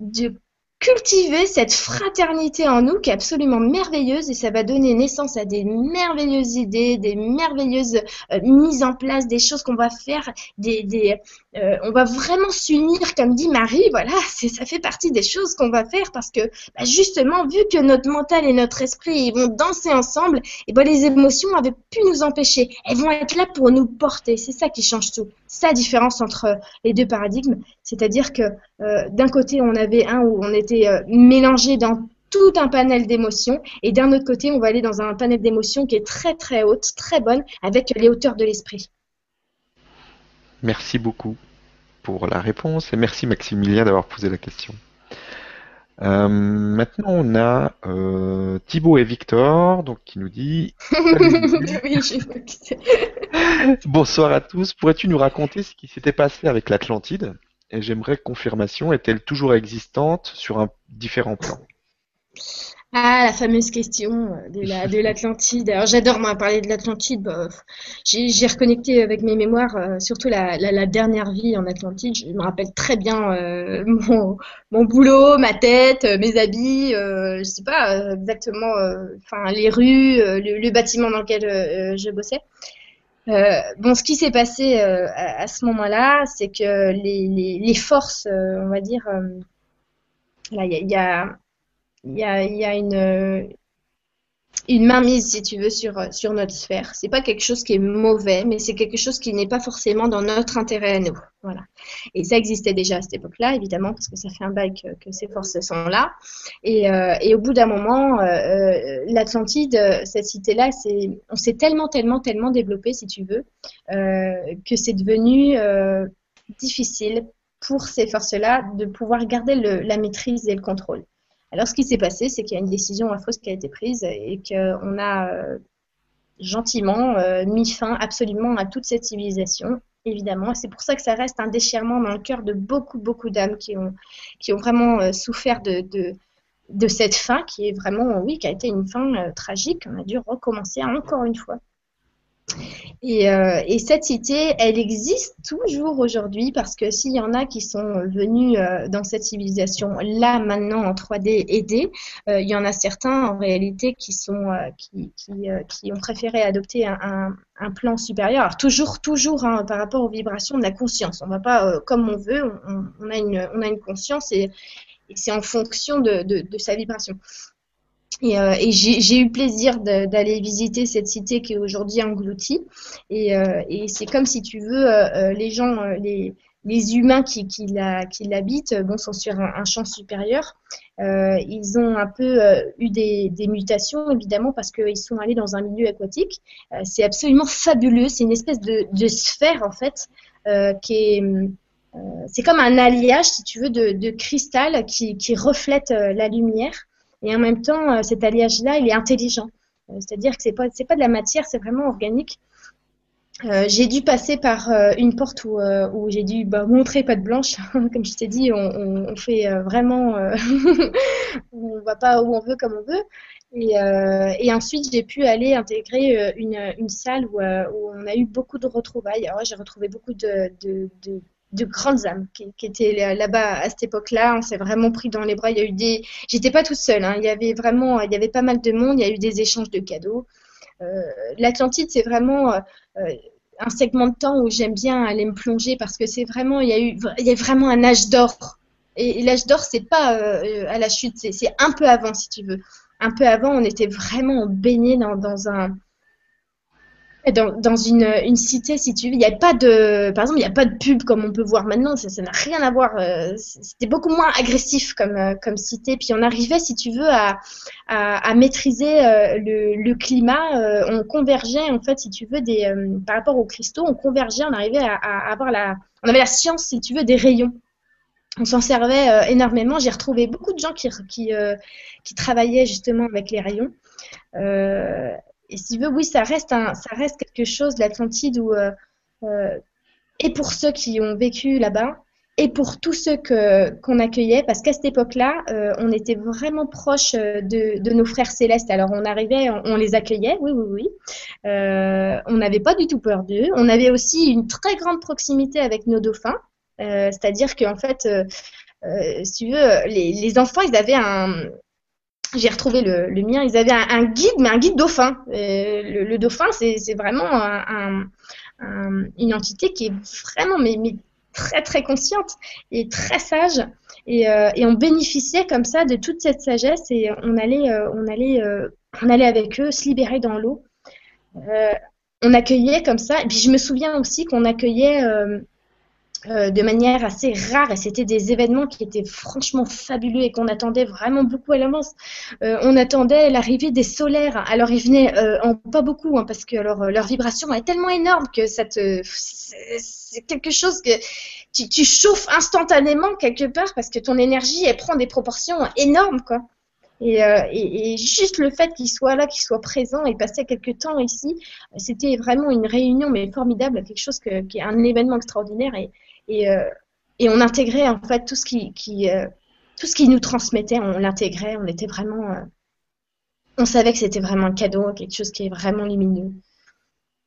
de cultiver cette fraternité en nous qui est absolument merveilleuse et ça va donner naissance à des merveilleuses idées, des merveilleuses euh, mises en place, des choses qu'on va faire, des, des euh, on va vraiment s'unir, comme dit Marie, voilà, ça fait partie des choses qu'on va faire parce que bah, justement, vu que notre mental et notre esprit vont danser ensemble, et ben les émotions avaient pu nous empêcher. Elles vont être là pour nous porter. C'est ça qui change tout. La différence entre les deux paradigmes, c'est-à-dire que euh, d'un côté on avait un où on était euh, mélangé dans tout un panel d'émotions. Et d'un autre côté, on va aller dans un panel d'émotions qui est très très haute, très bonne, avec les hauteurs de l'esprit. Merci beaucoup pour la réponse et merci Maximilien d'avoir posé la question. Euh, maintenant, on a euh, Thibaut et Victor, donc qui nous dit Bonsoir à tous. Pourrais-tu nous raconter ce qui s'était passé avec l'Atlantide? Et j'aimerais confirmation, est-elle toujours existante sur un différent plan ah, la fameuse question euh, de l'Atlantide. Alors j'adore moi parler de l'Atlantide. Bah, j'ai reconnecté avec mes mémoires, euh, surtout la, dernière vie en Atlantide. Je me rappelle très bien euh, mon, boulot, ma tête, mes habits. je sais pas exactement, les rues, le, bâtiment dans lequel je bossais. Euh, bon, ce qui s'est passé euh, à, ce moment-là, c'est que les, forces, euh, on va dire, là, il y a, y, a, y a une, une mainmise, si tu veux, sur, sur notre sphère. C'est pas quelque chose qui est mauvais, mais c'est quelque chose qui n'est pas forcément dans notre intérêt à nous. Voilà. Et ça existait déjà à cette époque-là, évidemment, parce que ça fait un bail que, ces forces sont là. Et, euh, et au bout d'un moment, euh, euh l'Atlantide, cette cité-là, on s'est tellement, tellement, tellement développé, si tu veux, euh, que c'est devenu euh, difficile pour ces forces-là de pouvoir garder le, la maîtrise et le contrôle. Alors, ce qui s'est passé, c'est qu'il y a une décision affreuse qui a été prise et qu'on a euh, gentiment euh, mis fin absolument à toute cette civilisation, évidemment. C'est pour ça que ça reste un déchirement dans le cœur de beaucoup, beaucoup d'âmes qui ont, vraiment euh, souffert de, cette fin qui est vraiment, oui, qui a été une fin tragique. On a dû recommencer encore une fois. Euh, et, cette cité, elle existe toujours aujourd'hui parce que s'il y en a qui sont venus euh, dans cette civilisation là maintenant en 3D aidés, euh, il y en a certains en réalité qui sont qui, qui, ont préféré adopter un, plan supérieur. Alors toujours toujours hein, par rapport aux vibrations de la conscience. On va pas comme on veut. On, a une on a une conscience et, c'est en fonction de sa vibration. Et, euh, et j'ai eu plaisir d'aller visiter cette cité qui est aujourd'hui engloutie. Et, euh, et c'est comme si tu veux, euh, les gens, les, les humains qui, qui l'habitent bon, sont sur un, champ supérieur. ils ont un peu eu des, des, mutations, évidemment, parce qu'ils sont allés dans un milieu aquatique. c'est absolument fabuleux. C'est une espèce de, de, sphère, en fait, qui est... c'est comme un alliage, si tu veux, de, de cristal qui, qui reflète la lumière. Et en même temps, euh, cet alliage-là, il est intelligent. Euh, c'est-à-dire que c'est pas pas de la matière, c'est vraiment organique. Euh, j'ai dû passer par une porte où, où j'ai dû bah, montrer pas de blanche. comme je t'ai dit, on, on, fait vraiment, on va pas où on veut comme on veut. Et, ensuite, j'ai pu aller intégrer une, une salle où, on a eu beaucoup de retrouvailles. Alors, j'ai retrouvé beaucoup de, de, de grandes âmes qui, étaient là-bas à cette époque-là. On s'est vraiment pris dans les bras. Il y a eu des. J'étais pas toute seule. Hein. Il y avait vraiment, il y avait pas mal de monde. Il y a eu des échanges de cadeaux. Euh, L'Atlantide, c'est vraiment euh, un segment de temps où j'aime bien aller me plonger parce que c'est vraiment, il y a eu, il y a vraiment un âge d'or. Et, l'âge d'or, c'est pas euh, à la chute, c'est un peu avant, si tu veux. Un peu avant, on était vraiment baigné dans, dans un dans, dans une, une, cité, si tu veux, il n'y a pas de, par exemple, il n'y a pas de pub comme on peut voir maintenant. Ça n'a rien à voir. Euh, c'était beaucoup moins agressif comme, euh, comme cité. Puis on arrivait, si tu veux, à, à, à maîtriser euh, le, le, climat. on convergeait, en fait, si tu veux, des, par rapport aux cristaux, on convergeait. On arrivait à, à, avoir la, on avait la science, si tu veux, des rayons. On s'en servait énormément. J'ai retrouvé beaucoup de gens qui, qui, qui travaillaient justement avec les rayons. Euh, et si tu veux, oui, ça reste, un, ça reste quelque chose, l'Atlantide, où, euh, euh, et pour ceux qui ont vécu là-bas, et pour tous ceux que, qu'on accueillait, parce qu'à cette époque-là, euh, on était vraiment proche de, de, nos frères célestes. Alors on arrivait, on, les accueillait, oui, oui, oui. on n'avait pas du tout peur d'eux. On avait aussi une très grande proximité avec nos dauphins, c'est-à-dire qu'en fait, si tu veux, les, enfants, ils avaient un, j'ai retrouvé le, mien, ils avaient un, guide, mais un guide dauphin. Le, dauphin, c'est vraiment une entité qui est vraiment mais, très très consciente et très sage. Et, et, on bénéficiait comme ça de toute cette sagesse et on allait, on allait, on allait avec eux se libérer dans l'eau. on accueillait comme ça. Et puis je me souviens aussi qu'on accueillait euh, de manière assez rare et c'était des événements qui étaient franchement fabuleux et qu'on attendait vraiment beaucoup à l'avance. Euh, on attendait l'arrivée des solaires. Alors ils venaient euh, en pas beaucoup hein, parce que alors, leur vibration est tellement énorme que ça te c'est quelque chose que tu, tu, chauffes instantanément quelque part parce que ton énergie elle prend des proportions énormes quoi. Et, et, et, juste le fait qu'il soit là, qu'il soit présent et passer quelques temps ici, c'était vraiment une réunion mais formidable, quelque chose que, qui est un événement extraordinaire. Et, et, euh, et on intégrait en fait tout ce qui, qui euh, tout ce qui nous transmettait, on l'intégrait, on était vraiment, euh, on savait que c'était vraiment un cadeau, quelque chose qui est vraiment lumineux.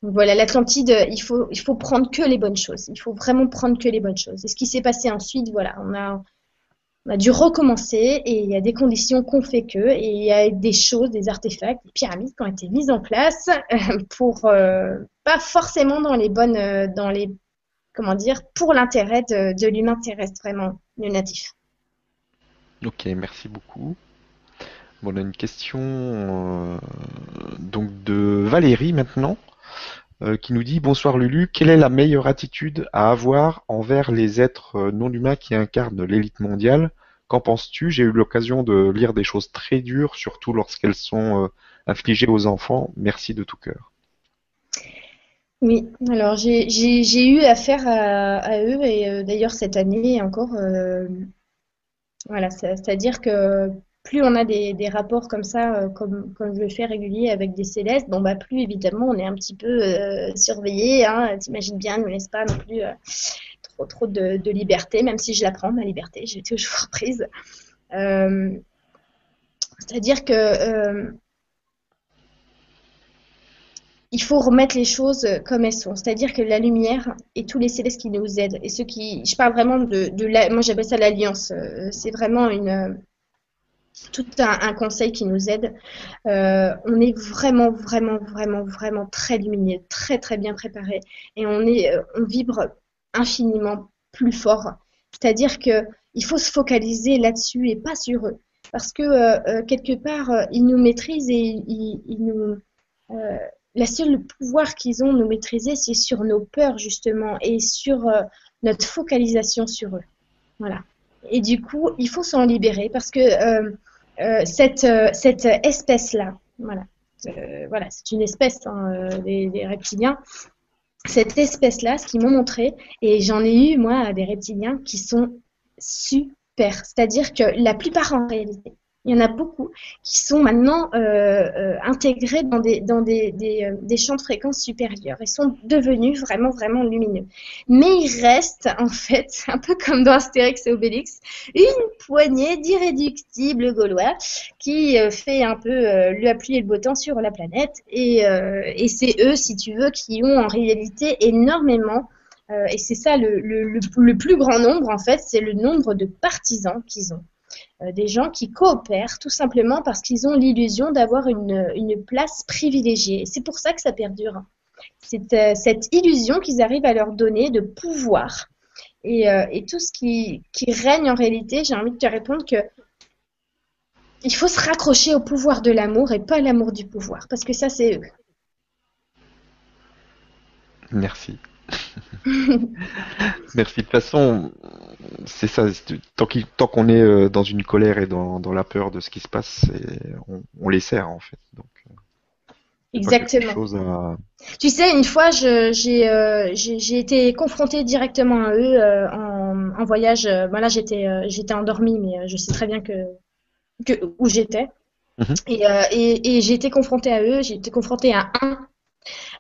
Donc voilà, l'Atlantide, il faut, il faut prendre que les bonnes choses. Il faut vraiment prendre que les bonnes choses. Et ce qui s'est passé ensuite, voilà, on a, on a dû recommencer et il y a des conditions qu'on fait que et il y a des choses, des artefacts, des pyramides qui ont été mises en place pour pas forcément dans les bonnes, dans les comment dire, pour l'intérêt de, l'humain terrestre, vraiment, le natif. Ok, merci beaucoup. Bon, on a une question euh, donc de Valérie maintenant, euh, qui nous dit Bonsoir Lulu, quelle est la meilleure attitude à avoir envers les êtres euh, non humains qui incarnent l'élite mondiale? Qu'en penses-tu? J'ai eu l'occasion de lire des choses très dures, surtout lorsqu'elles sont infligées aux enfants. Merci de tout cœur. Oui, alors j'ai eu affaire à, eux et euh, d'ailleurs cette année encore, euh, voilà, c'est-à-dire que plus on a des, rapports comme ça, euh, comme, comme je le fais régulier avec des célestes, bon bah plus évidemment on est un petit peu surveillé, hein, t'imagines bien, ne laisse pas non plus trop trop de, de, liberté, même si je la prends ma liberté, j'ai toujours prise. c'est-à-dire que il faut remettre les choses comme elles sont. C'est-à-dire que la lumière et tous les célestes qui nous aident, et ceux qui, je parle vraiment de, la, moi j'appelle ça l'alliance. Euh, c'est vraiment une, tout un, conseil qui nous aide. Euh, on est vraiment, vraiment, vraiment, vraiment très lumineux, très, très bien préparé, et on est, euh, on vibre infiniment plus fort. C'est-à-dire que il faut se focaliser là-dessus et pas sur eux, parce que quelque part ils nous maîtrisent et ils nous la seule pouvoir qu'ils ont de nous maîtriser, c'est sur nos peurs justement et sur euh, notre focalisation sur eux. Voilà. Et du coup, il faut s'en libérer parce que euh, euh, cette, cette espèce-là, voilà, voilà, c'est une espèce hein, des, des, reptiliens. Cette espèce-là, ce qu'ils m'ont montré, et j'en ai eu moi des reptiliens qui sont super, c'est-à-dire que la plupart en réalité, il y en a beaucoup qui sont maintenant euh, euh, intégrés dans, euh, des, champs de fréquences supérieurs et sont devenus vraiment, vraiment lumineux. Mais il reste, en fait, un peu comme dans Astérix et Obélix, une poignée d'irréductibles gaulois qui fait un peu le pluie et le beau temps sur la planète. Et, c'est eux, si tu veux, qui ont en réalité énormément et c'est ça le, le, plus grand nombre, en fait, c'est le nombre de partisans qu'ils ont. Euh, des gens qui coopèrent tout simplement parce qu'ils ont l'illusion d'avoir une, place privilégiée. c'est pour ça que ça perdure. C'est euh, cette illusion qu'ils arrivent à leur donner de pouvoir. Et, euh, tout ce qui, règne en réalité, j'ai envie de te répondre que il faut se raccrocher au pouvoir de l'amour et pas l'amour du pouvoir, parce que ça, c'est eux. Merci. Merci. De toute façon, c'est ça. Tant qu'on est euh, dans une colère et dans, la peur de ce qui se passe, on, les sert en fait. Donc, euh, Exactement. Tu sais, une fois, euh, j'ai été confrontée directement à eux en, voyage. Ben là, j'étais j'étais endormie, mais je sais très bien que, que où j'étais. Mhm. Et, et j'ai été confrontée à eux. J'ai été confrontée à un euh,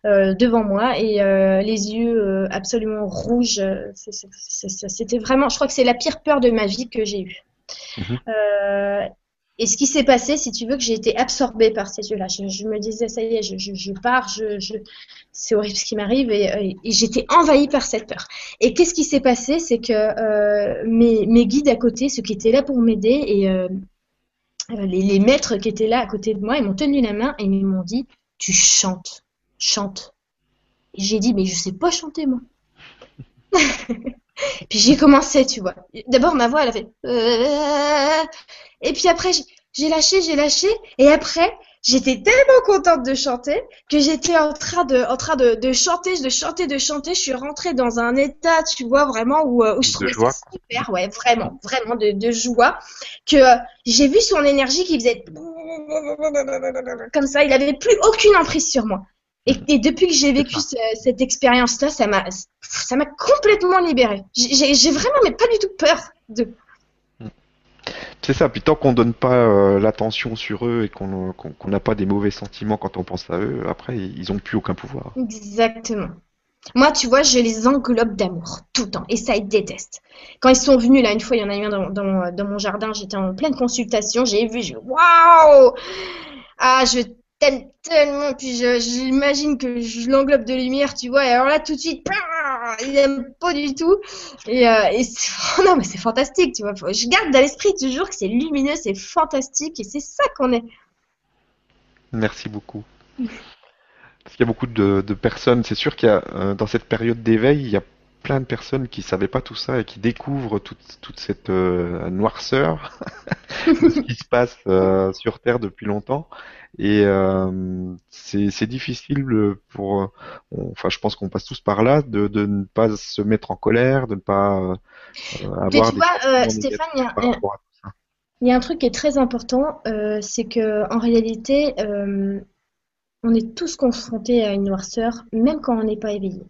devant moi et euh, les yeux euh, absolument rouges. C'était vraiment, je crois que c'est la pire peur de ma vie que j'ai eue. Mhm. Et ce qui s'est passé, si tu veux, que j'ai été absorbée par ces yeux-là. Je, me disais, ça y est, je, pars, je, c'est horrible ce qui m'arrive, et, j'étais envahie par cette peur. Et qu'est-ce qui s'est passé? C'est que euh, mes, mes, guides à côté, ceux qui étaient là pour m'aider, et euh, euh, les, les, maîtres qui étaient là à côté de moi, ils m'ont tenu la main et ils m'ont dit, tu chantes, chante. Et j'ai dit, mais je sais pas chanter, moi. Puis j'ai commencé, tu vois. D'abord, ma voix, elle a fait. Euh, et puis après, j'ai lâché, j'ai lâché. Et après, j'étais tellement contente de chanter que j'étais en train de, en train de, de, chanter, de chanter, de chanter. Je suis rentrée dans un état, tu vois, vraiment où, euh, où je trouvais ça super, ouais, vraiment, vraiment de, de joie. Que euh, j'ai vu son énergie qui faisait comme ça. Il avait plus aucune emprise sur moi. Et, depuis que j'ai vécu cette expérience-là, ça m'a, ça m'a complètement libérée. J'ai vraiment, mais pas du tout peur de. C'est ça. Puis tant qu'on donne pas euh, l'attention sur eux et qu'on n'a pas des mauvais sentiments quand on pense à eux, après ils ont plus aucun pouvoir. Exactement. Moi, tu vois, je les englobe d'amour tout le temps et ça, ils détestent. Quand ils sont venus, là, une fois, il y en a eu un dans, dans, dans mon jardin, j'étais en pleine consultation, j'ai vu, je waouh Ah, je tellement, puis j'imagine que je l'englobe de lumière, tu vois, et alors là, tout de suite, il aime pas du tout. Et, euh, et non, mais c'est fantastique, tu vois. Je garde dans l'esprit toujours que c'est lumineux, c'est fantastique, et c'est ça qu'on est. Merci beaucoup. Parce qu'il y a beaucoup de, personnes, c'est sûr qu'il y a, euh, dans cette période d'éveil, il y a plein de personnes qui savaient pas tout ça et qui découvrent toute, toute cette euh, noirceur de ce qui se passe sur Terre depuis longtemps et euh, c'est difficile pour, euh, enfin, je pense qu'on passe tous par là, de, de, ne pas se mettre en colère, de ne pas euh, avoir. Mais tu vois, euh, Stéphane, il y, a, il y, a un truc qui est très important, euh, c'est que en réalité, on est tous confrontés à une noirceur, même quand on n'est pas éveillé.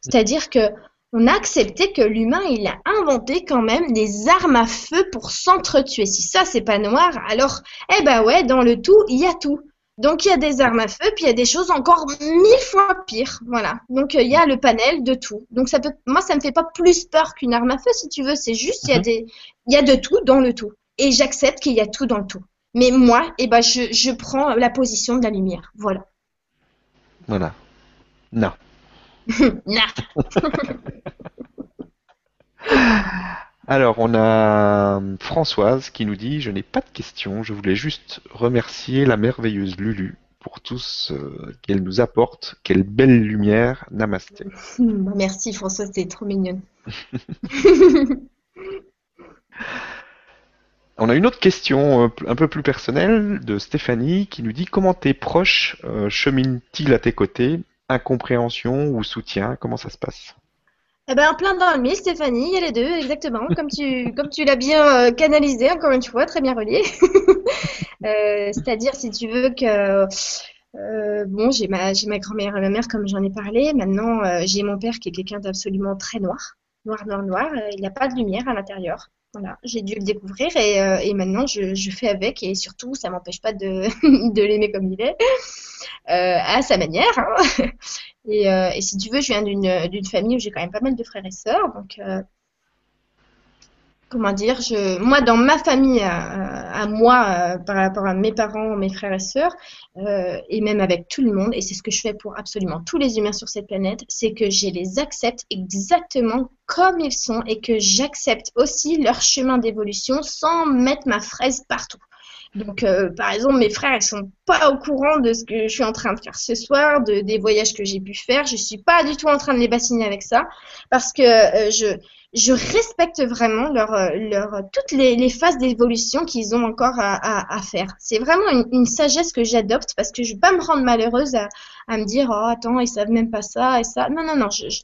C'est-à-dire que on a accepté que l'humain, il a inventé quand même des armes à feu pour s'entretuer. Si ça, c'est pas noir, alors, eh ben ouais, dans le tout, il y a tout. Donc il y a des armes à feu, puis il y a des choses encore mille fois pires, voilà. Donc il y a le panel de tout. Donc ça peut, moi ça me fait pas plus peur qu'une arme à feu si tu veux. C'est juste il y a mhm. des, il y a de tout dans le tout. Et j'accepte qu'il y a tout dans le tout. Mais moi, eh ben je, je prends la position de la lumière, voilà. Voilà. Non. Alors, on a Françoise qui nous dit Je n'ai pas de questions, je voulais juste remercier la merveilleuse Lulu pour tout ce qu'elle nous apporte. Quelle belle lumière. Namasté. Merci Françoise, c'est trop mignonne. On a une autre question euh, un peu plus personnelle de Stéphanie qui nous dit Comment tes proches euh, cheminent-ils à tes côtés? Incompréhension ou soutien Comment ça se passe? Eh ben, plein dans le Stéphanie, il y a les deux, exactement, comme tu, comme tu l'as bien euh, canalisé, encore une fois, très bien relié. euh, C'est-à-dire, si tu veux que, euh, bon, j'ai ma, ma grand-mère et ma mère, comme j'en ai parlé. Maintenant, j'ai mon père qui est quelqu'un d'absolument très noir, noir, noir, noir. Il n'y a pas de lumière à l'intérieur. Voilà, j'ai dû le découvrir et, euh, maintenant je, fais avec et surtout ça m'empêche pas de, l'aimer comme il est, euh, à sa manière. Hein. Et, euh, et, si tu veux, je viens d'une famille où j'ai quand même pas mal de frères et sœurs, donc comment dire, je, moi dans ma famille, à, moi, euh, par rapport à mes parents, mes frères et sœurs, euh, et même avec tout le monde, et c'est ce que je fais pour absolument tous les humains sur cette planète, c'est que je les accepte exactement comme ils sont et que j'accepte aussi leur chemin d'évolution sans mettre ma fraise partout. Donc, euh, par exemple, mes frères, ils sont pas au courant de ce que je suis en train de faire ce soir, de, des voyages que j'ai pu faire. Je suis pas du tout en train de les bassiner avec ça, parce que je, je respecte vraiment leur, euh, leur, toutes les, les phases d'évolution qu'ils ont encore à, à, à faire. C'est vraiment une, une, sagesse que j'adopte, parce que je vais pas me rendre malheureuse à, à me dire, oh, attends, ils savent même pas ça et ça. Non, non, non, je, je,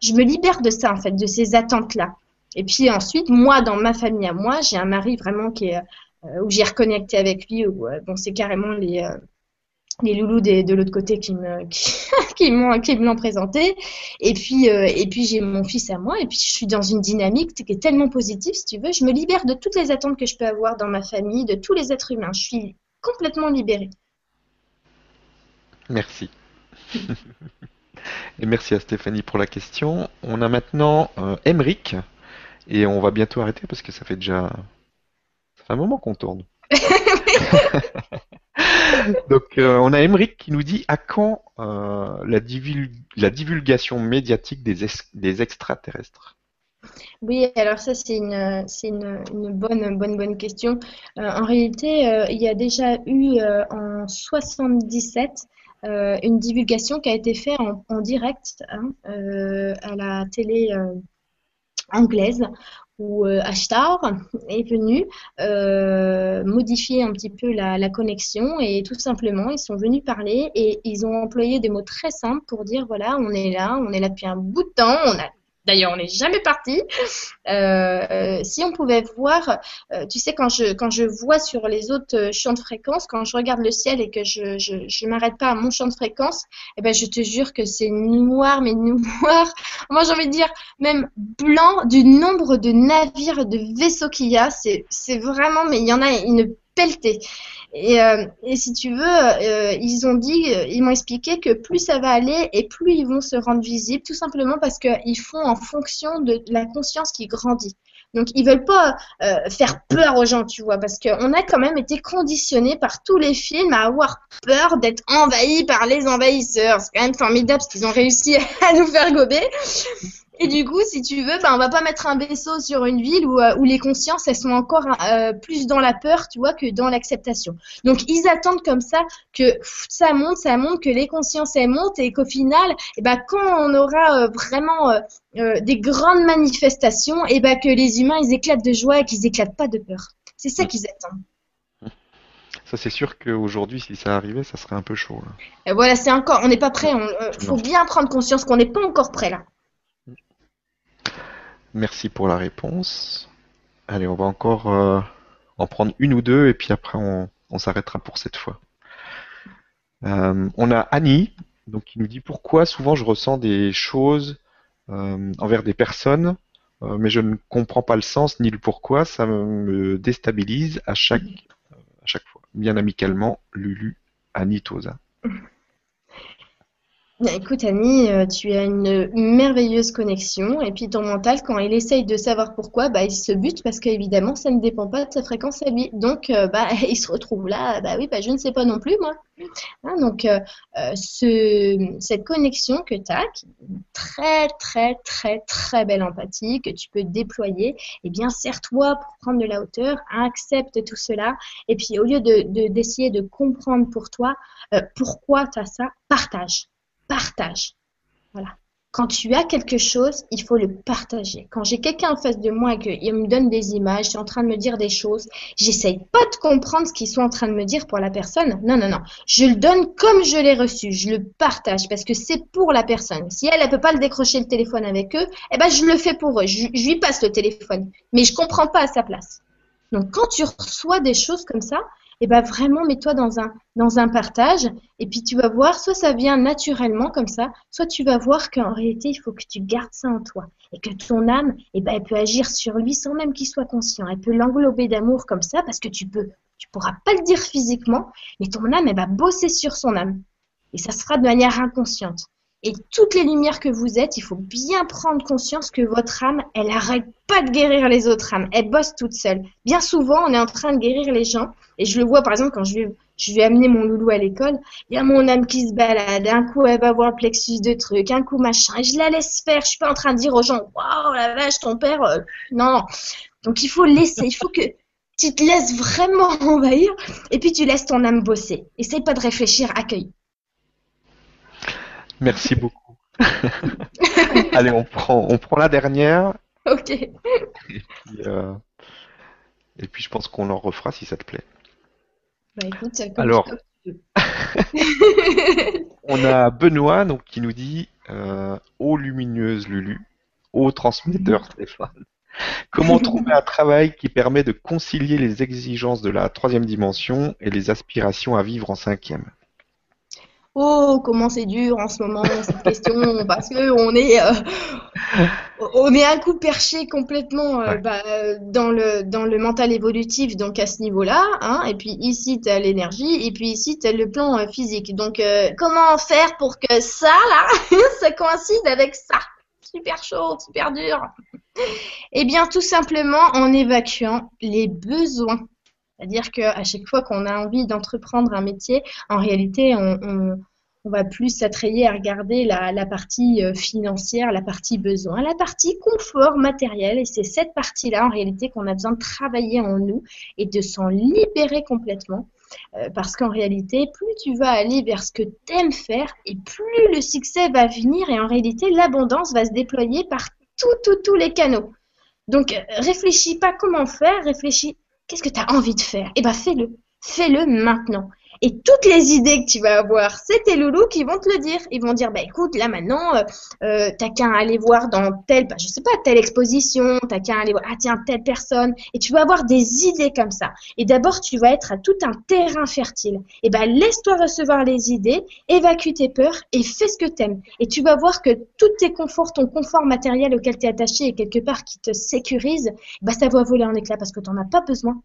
je me libère de ça, en fait, de ces attentes-là. Et puis ensuite, moi, dans ma famille à moi, j'ai un mari vraiment qui est euh, où j'ai reconnecté avec lui, où euh, bon, c'est carrément les, euh, les loulous de, de l'autre côté qui me qui, qui m'ont qui me l'ont présenté. Et puis et puis j'ai mon fils à moi. Et puis je suis dans une dynamique qui est tellement positive si tu veux. Je me libère de toutes les attentes que je peux avoir dans ma famille de tous les êtres humains. Je suis complètement libérée. Merci. Et merci à Stéphanie pour la question. On a maintenant euh, et on va bientôt arrêter parce que ça fait déjà un moment qu'on tourne. Donc, euh, on a Emeric qui nous dit à quand euh, la, divulgation médiatique des, extraterrestres? Oui, alors ça c'est une, bonne question. Euh, en réalité, il y a déjà eu en 77 une divulgation qui a été faite en, direct hein, à la télé anglaise où euh, Ashtar est venu euh, modifier un petit peu la, la, connexion et tout simplement ils sont venus parler et ils ont employé des mots très simples pour dire voilà on est là, on est là depuis un bout de temps, on a D'ailleurs, on n'est jamais parti. Euh, si on pouvait voir, euh, tu sais, quand je, quand je vois sur les autres euh, champs de fréquence, quand je regarde le ciel et que je je, m'arrête pas à mon champ de fréquence, eh ben, je te jure que c'est noir, mais noir. Moi, j'ai envie de dire même blanc du nombre de navires, de vaisseaux qu'il y a. C'est vraiment, mais il y en a une pelletée. Et, euh, et, si tu veux, euh, ils ont dit, euh, ils m'ont expliqué que plus ça va aller et plus ils vont se rendre visibles, tout simplement parce qu'ils font en fonction de la conscience qui grandit. Donc ils veulent pas faire peur aux gens, tu vois, parce qu'on a quand même été conditionnés par tous les films à avoir peur d'être envahis par les envahisseurs. C'est quand même formidable parce qu'ils ont réussi à nous faire gober. Et du coup, si tu veux, ben, on va pas mettre un vaisseau sur une ville où, euh, où les consciences, elles sont encore euh, plus dans la peur, tu vois, que dans l'acceptation. Donc, ils attendent comme ça que ça monte, ça monte, que les consciences, elles montent et qu'au final, eh ben, quand on aura euh, vraiment des grandes manifestations, et eh ben, que les humains, ils éclatent de joie et qu'ils éclatent pas de peur. C'est ça qu'ils attendent. Ça, c'est sûr qu'aujourd'hui, si ça arrivait, ça serait un peu chaud. Et voilà, c'est encore, on n'est pas prêt. Il faut bien prendre conscience qu'on n'est pas encore prêt là. Merci pour la réponse. Allez, on va encore euh, en prendre une ou deux et puis après on, s'arrêtera pour cette fois. Euh, on a Annie donc, qui nous dit pourquoi souvent je ressens des choses euh, envers des personnes, mais je ne comprends pas le sens ni le pourquoi, ça me déstabilise à chaque, à chaque fois. Bien amicalement, Lulu Annie Tosa. Écoute Annie, euh, tu as une merveilleuse connexion et puis ton mental, quand il essaye de savoir pourquoi, bah, il se bute parce qu'évidemment, ça ne dépend pas de sa fréquence à lui. Donc, euh, bah, il se retrouve là, bah oui, bah, je ne sais pas non plus moi. Hein, donc, euh, ce, cette connexion que tu as, qui très, très, très, très belle empathie que tu peux déployer, eh bien, serre-toi pour prendre de la hauteur, accepte tout cela et puis au lieu d'essayer de, d'essayer de comprendre pour toi pourquoi tu as ça, partage partage. Voilà. Quand tu as quelque chose, il faut le partager. Quand j'ai quelqu'un en face de moi et qu'il me donne des images, suis en train de me dire des choses, j'essaye pas de comprendre ce qu'ils sont en train de me dire pour la personne. Non, non, non. Je le donne comme je l'ai reçu. Je le partage parce que c'est pour la personne. Si elle, elle peut pas le décrocher le téléphone avec eux, eh ben, je le fais pour eux. Je, je lui passe le téléphone. Mais je comprends pas à sa place. Donc, quand tu reçois des choses comme ça, et ben vraiment mets-toi dans un dans un partage et puis tu vas voir soit ça vient naturellement comme ça, soit tu vas voir qu'en réalité il faut que tu gardes ça en toi et que ton âme et ben elle peut agir sur lui sans même qu'il soit conscient, elle peut l'englober d'amour comme ça parce que tu peux tu pourras pas le dire physiquement, mais ton âme elle va bosser sur son âme et ça sera de manière inconsciente. Et toutes les lumières que vous êtes, il faut bien prendre conscience que votre âme, elle n'arrête pas de guérir les autres âmes. Elle bosse toute seule. Bien souvent, on est en train de guérir les gens. Et je le vois, par exemple, quand je vais, je vais amener mon loulou à l'école, il y a mon âme qui se balade. Un coup, elle va voir le plexus de trucs. Un coup, machin. Et je la laisse faire. Je suis pas en train de dire aux gens, waouh, la vache, ton père. Euh, non. Donc, il faut laisser. Il faut que tu te laisses vraiment envahir. Et puis, tu laisses ton âme bosser. Essaye pas de réfléchir, accueille. Merci beaucoup. Allez, on prend, on prend la dernière. Ok. Et puis, euh, et puis je pense qu'on en refera si ça te plaît. Bah écoute, comme Alors, on a Benoît donc, qui nous dit euh, Ô lumineuse Lulu, ô transmetteur Stéphane, comment trouver un travail qui permet de concilier les exigences de la troisième dimension et les aspirations à vivre en cinquième? Oh, comment c'est dur en ce moment cette question parce que on est euh, on est un coup perché complètement euh, bah, dans le dans le mental évolutif donc à ce niveau-là hein, et puis ici tu as l'énergie et puis ici tu as le plan euh, physique. Donc comment faire pour que ça là ça coïncide avec ça? Super chaud, super dur. Eh bien tout simplement en évacuant les besoins C'est-à-dire qu'à chaque fois qu'on a envie d'entreprendre un métier, en réalité, on, va plus s'attrayer à regarder la, partie euh, financière, la partie besoin, la partie confort matériel. Et c'est cette partie-là, en réalité, qu'on a besoin de travailler en nous et de s'en libérer complètement. Euh, parce qu'en réalité, plus tu vas aller vers ce que tu aimes faire, et plus le succès va venir, et en réalité, l'abondance va se déployer par tous, tous les canaux. Donc, réfléchis pas comment faire, réfléchis qu'est-ce que tu as envie de faire? Eh ben, fais-le. Fais-le maintenant. Et toutes les idées que tu vas avoir, c'est tes loulous qui vont te le dire. Ils vont dire, bah écoute, là maintenant, euh, euh t'as qu'à aller voir dans telle, bah, je sais pas, telle exposition, t'as qu'à aller voir, ah tiens, telle personne. Et tu vas avoir des idées comme ça. Et d'abord, tu vas être à tout un terrain fertile. Et ben, laisse-toi recevoir les idées, évacue tes peurs et fais ce que t'aimes. Et tu vas voir que tous tes conforts, ton confort matériel auquel tu es attaché et quelque part qui te sécurise, bah ça va voler en éclats parce que t'en as pas besoin.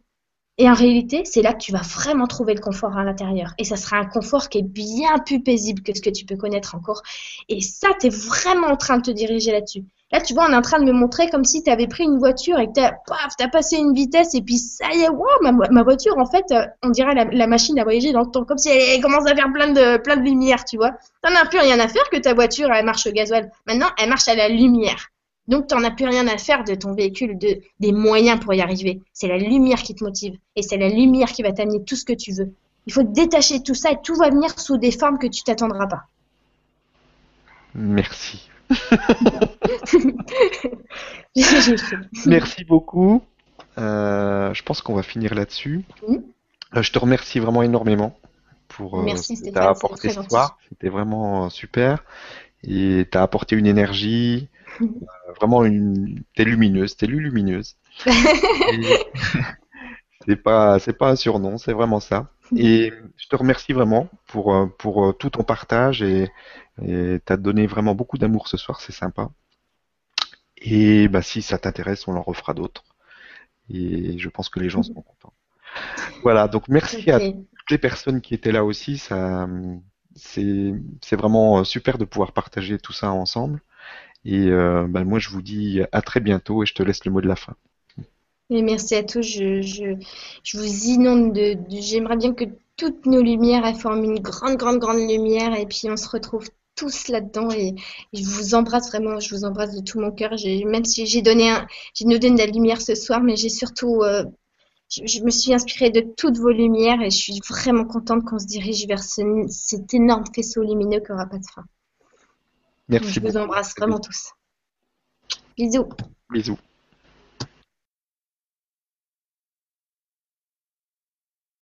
Et en réalité, c'est là que tu vas vraiment trouver le confort à l'intérieur. Et ça sera un confort qui est bien plus paisible que ce que tu peux connaître encore. Et ça, tu es vraiment en train de te diriger là-dessus. Là, tu vois, on est en train de me montrer comme si tu avais pris une voiture et que tu as, passé une vitesse et puis ça y est, wow, ma, voiture, en fait, euh, on dirait la, machine à voyager dans le temps, comme si elle, commence à faire plein de, plein de lumière, tu vois. T'en as plus rien à faire que ta voiture, elle marche au gasoil. Maintenant, elle marche à la lumière. Donc, tu n'en as plus rien à faire de ton véhicule, de, des moyens pour y arriver. C'est la lumière qui te motive. Et c'est la lumière qui va t'amener tout ce que tu veux. Il faut détacher tout ça et tout va venir sous des formes que tu t'attendras pas. Merci. Merci beaucoup. Euh, je pense qu'on va finir là-dessus. Euh, je te remercie vraiment énormément pour euh, ce que tu as apporté ce soir. C'était vraiment super. Et tu as apporté une énergie, vraiment une. T'es lumineuse, t'es lumineuse. c'est pas, c'est pas un surnom, c'est vraiment ça. Et je te remercie vraiment pour euh, pour euh, tout ton partage et t'as donné vraiment beaucoup d'amour ce soir, c'est sympa. Et bah si ça t'intéresse, on en refera d'autres. Et je pense que les gens seront contents. Voilà, donc merci à toutes les personnes qui étaient là aussi. Ça, c'est c'est vraiment euh, super de pouvoir partager tout ça ensemble. Et euh, ben moi, je vous dis à très bientôt et je te laisse le mot de la fin. Et merci à tous. Je, je, je vous inonde de. J'aimerais bien que toutes nos lumières elles forment une grande, grande, grande lumière et puis on se retrouve tous là-dedans et, je vous embrasse vraiment, je vous embrasse de tout mon cœur. Même si j'ai donné, un, j'ai donné de la lumière ce soir, mais j'ai surtout, euh, je, me suis inspirée de toutes vos lumières et je suis vraiment contente qu'on se dirige vers cet énorme faisceau lumineux qui n'aura pas de fin. Merci. Je vous embrasse vraiment tous. Bisous. Bisous.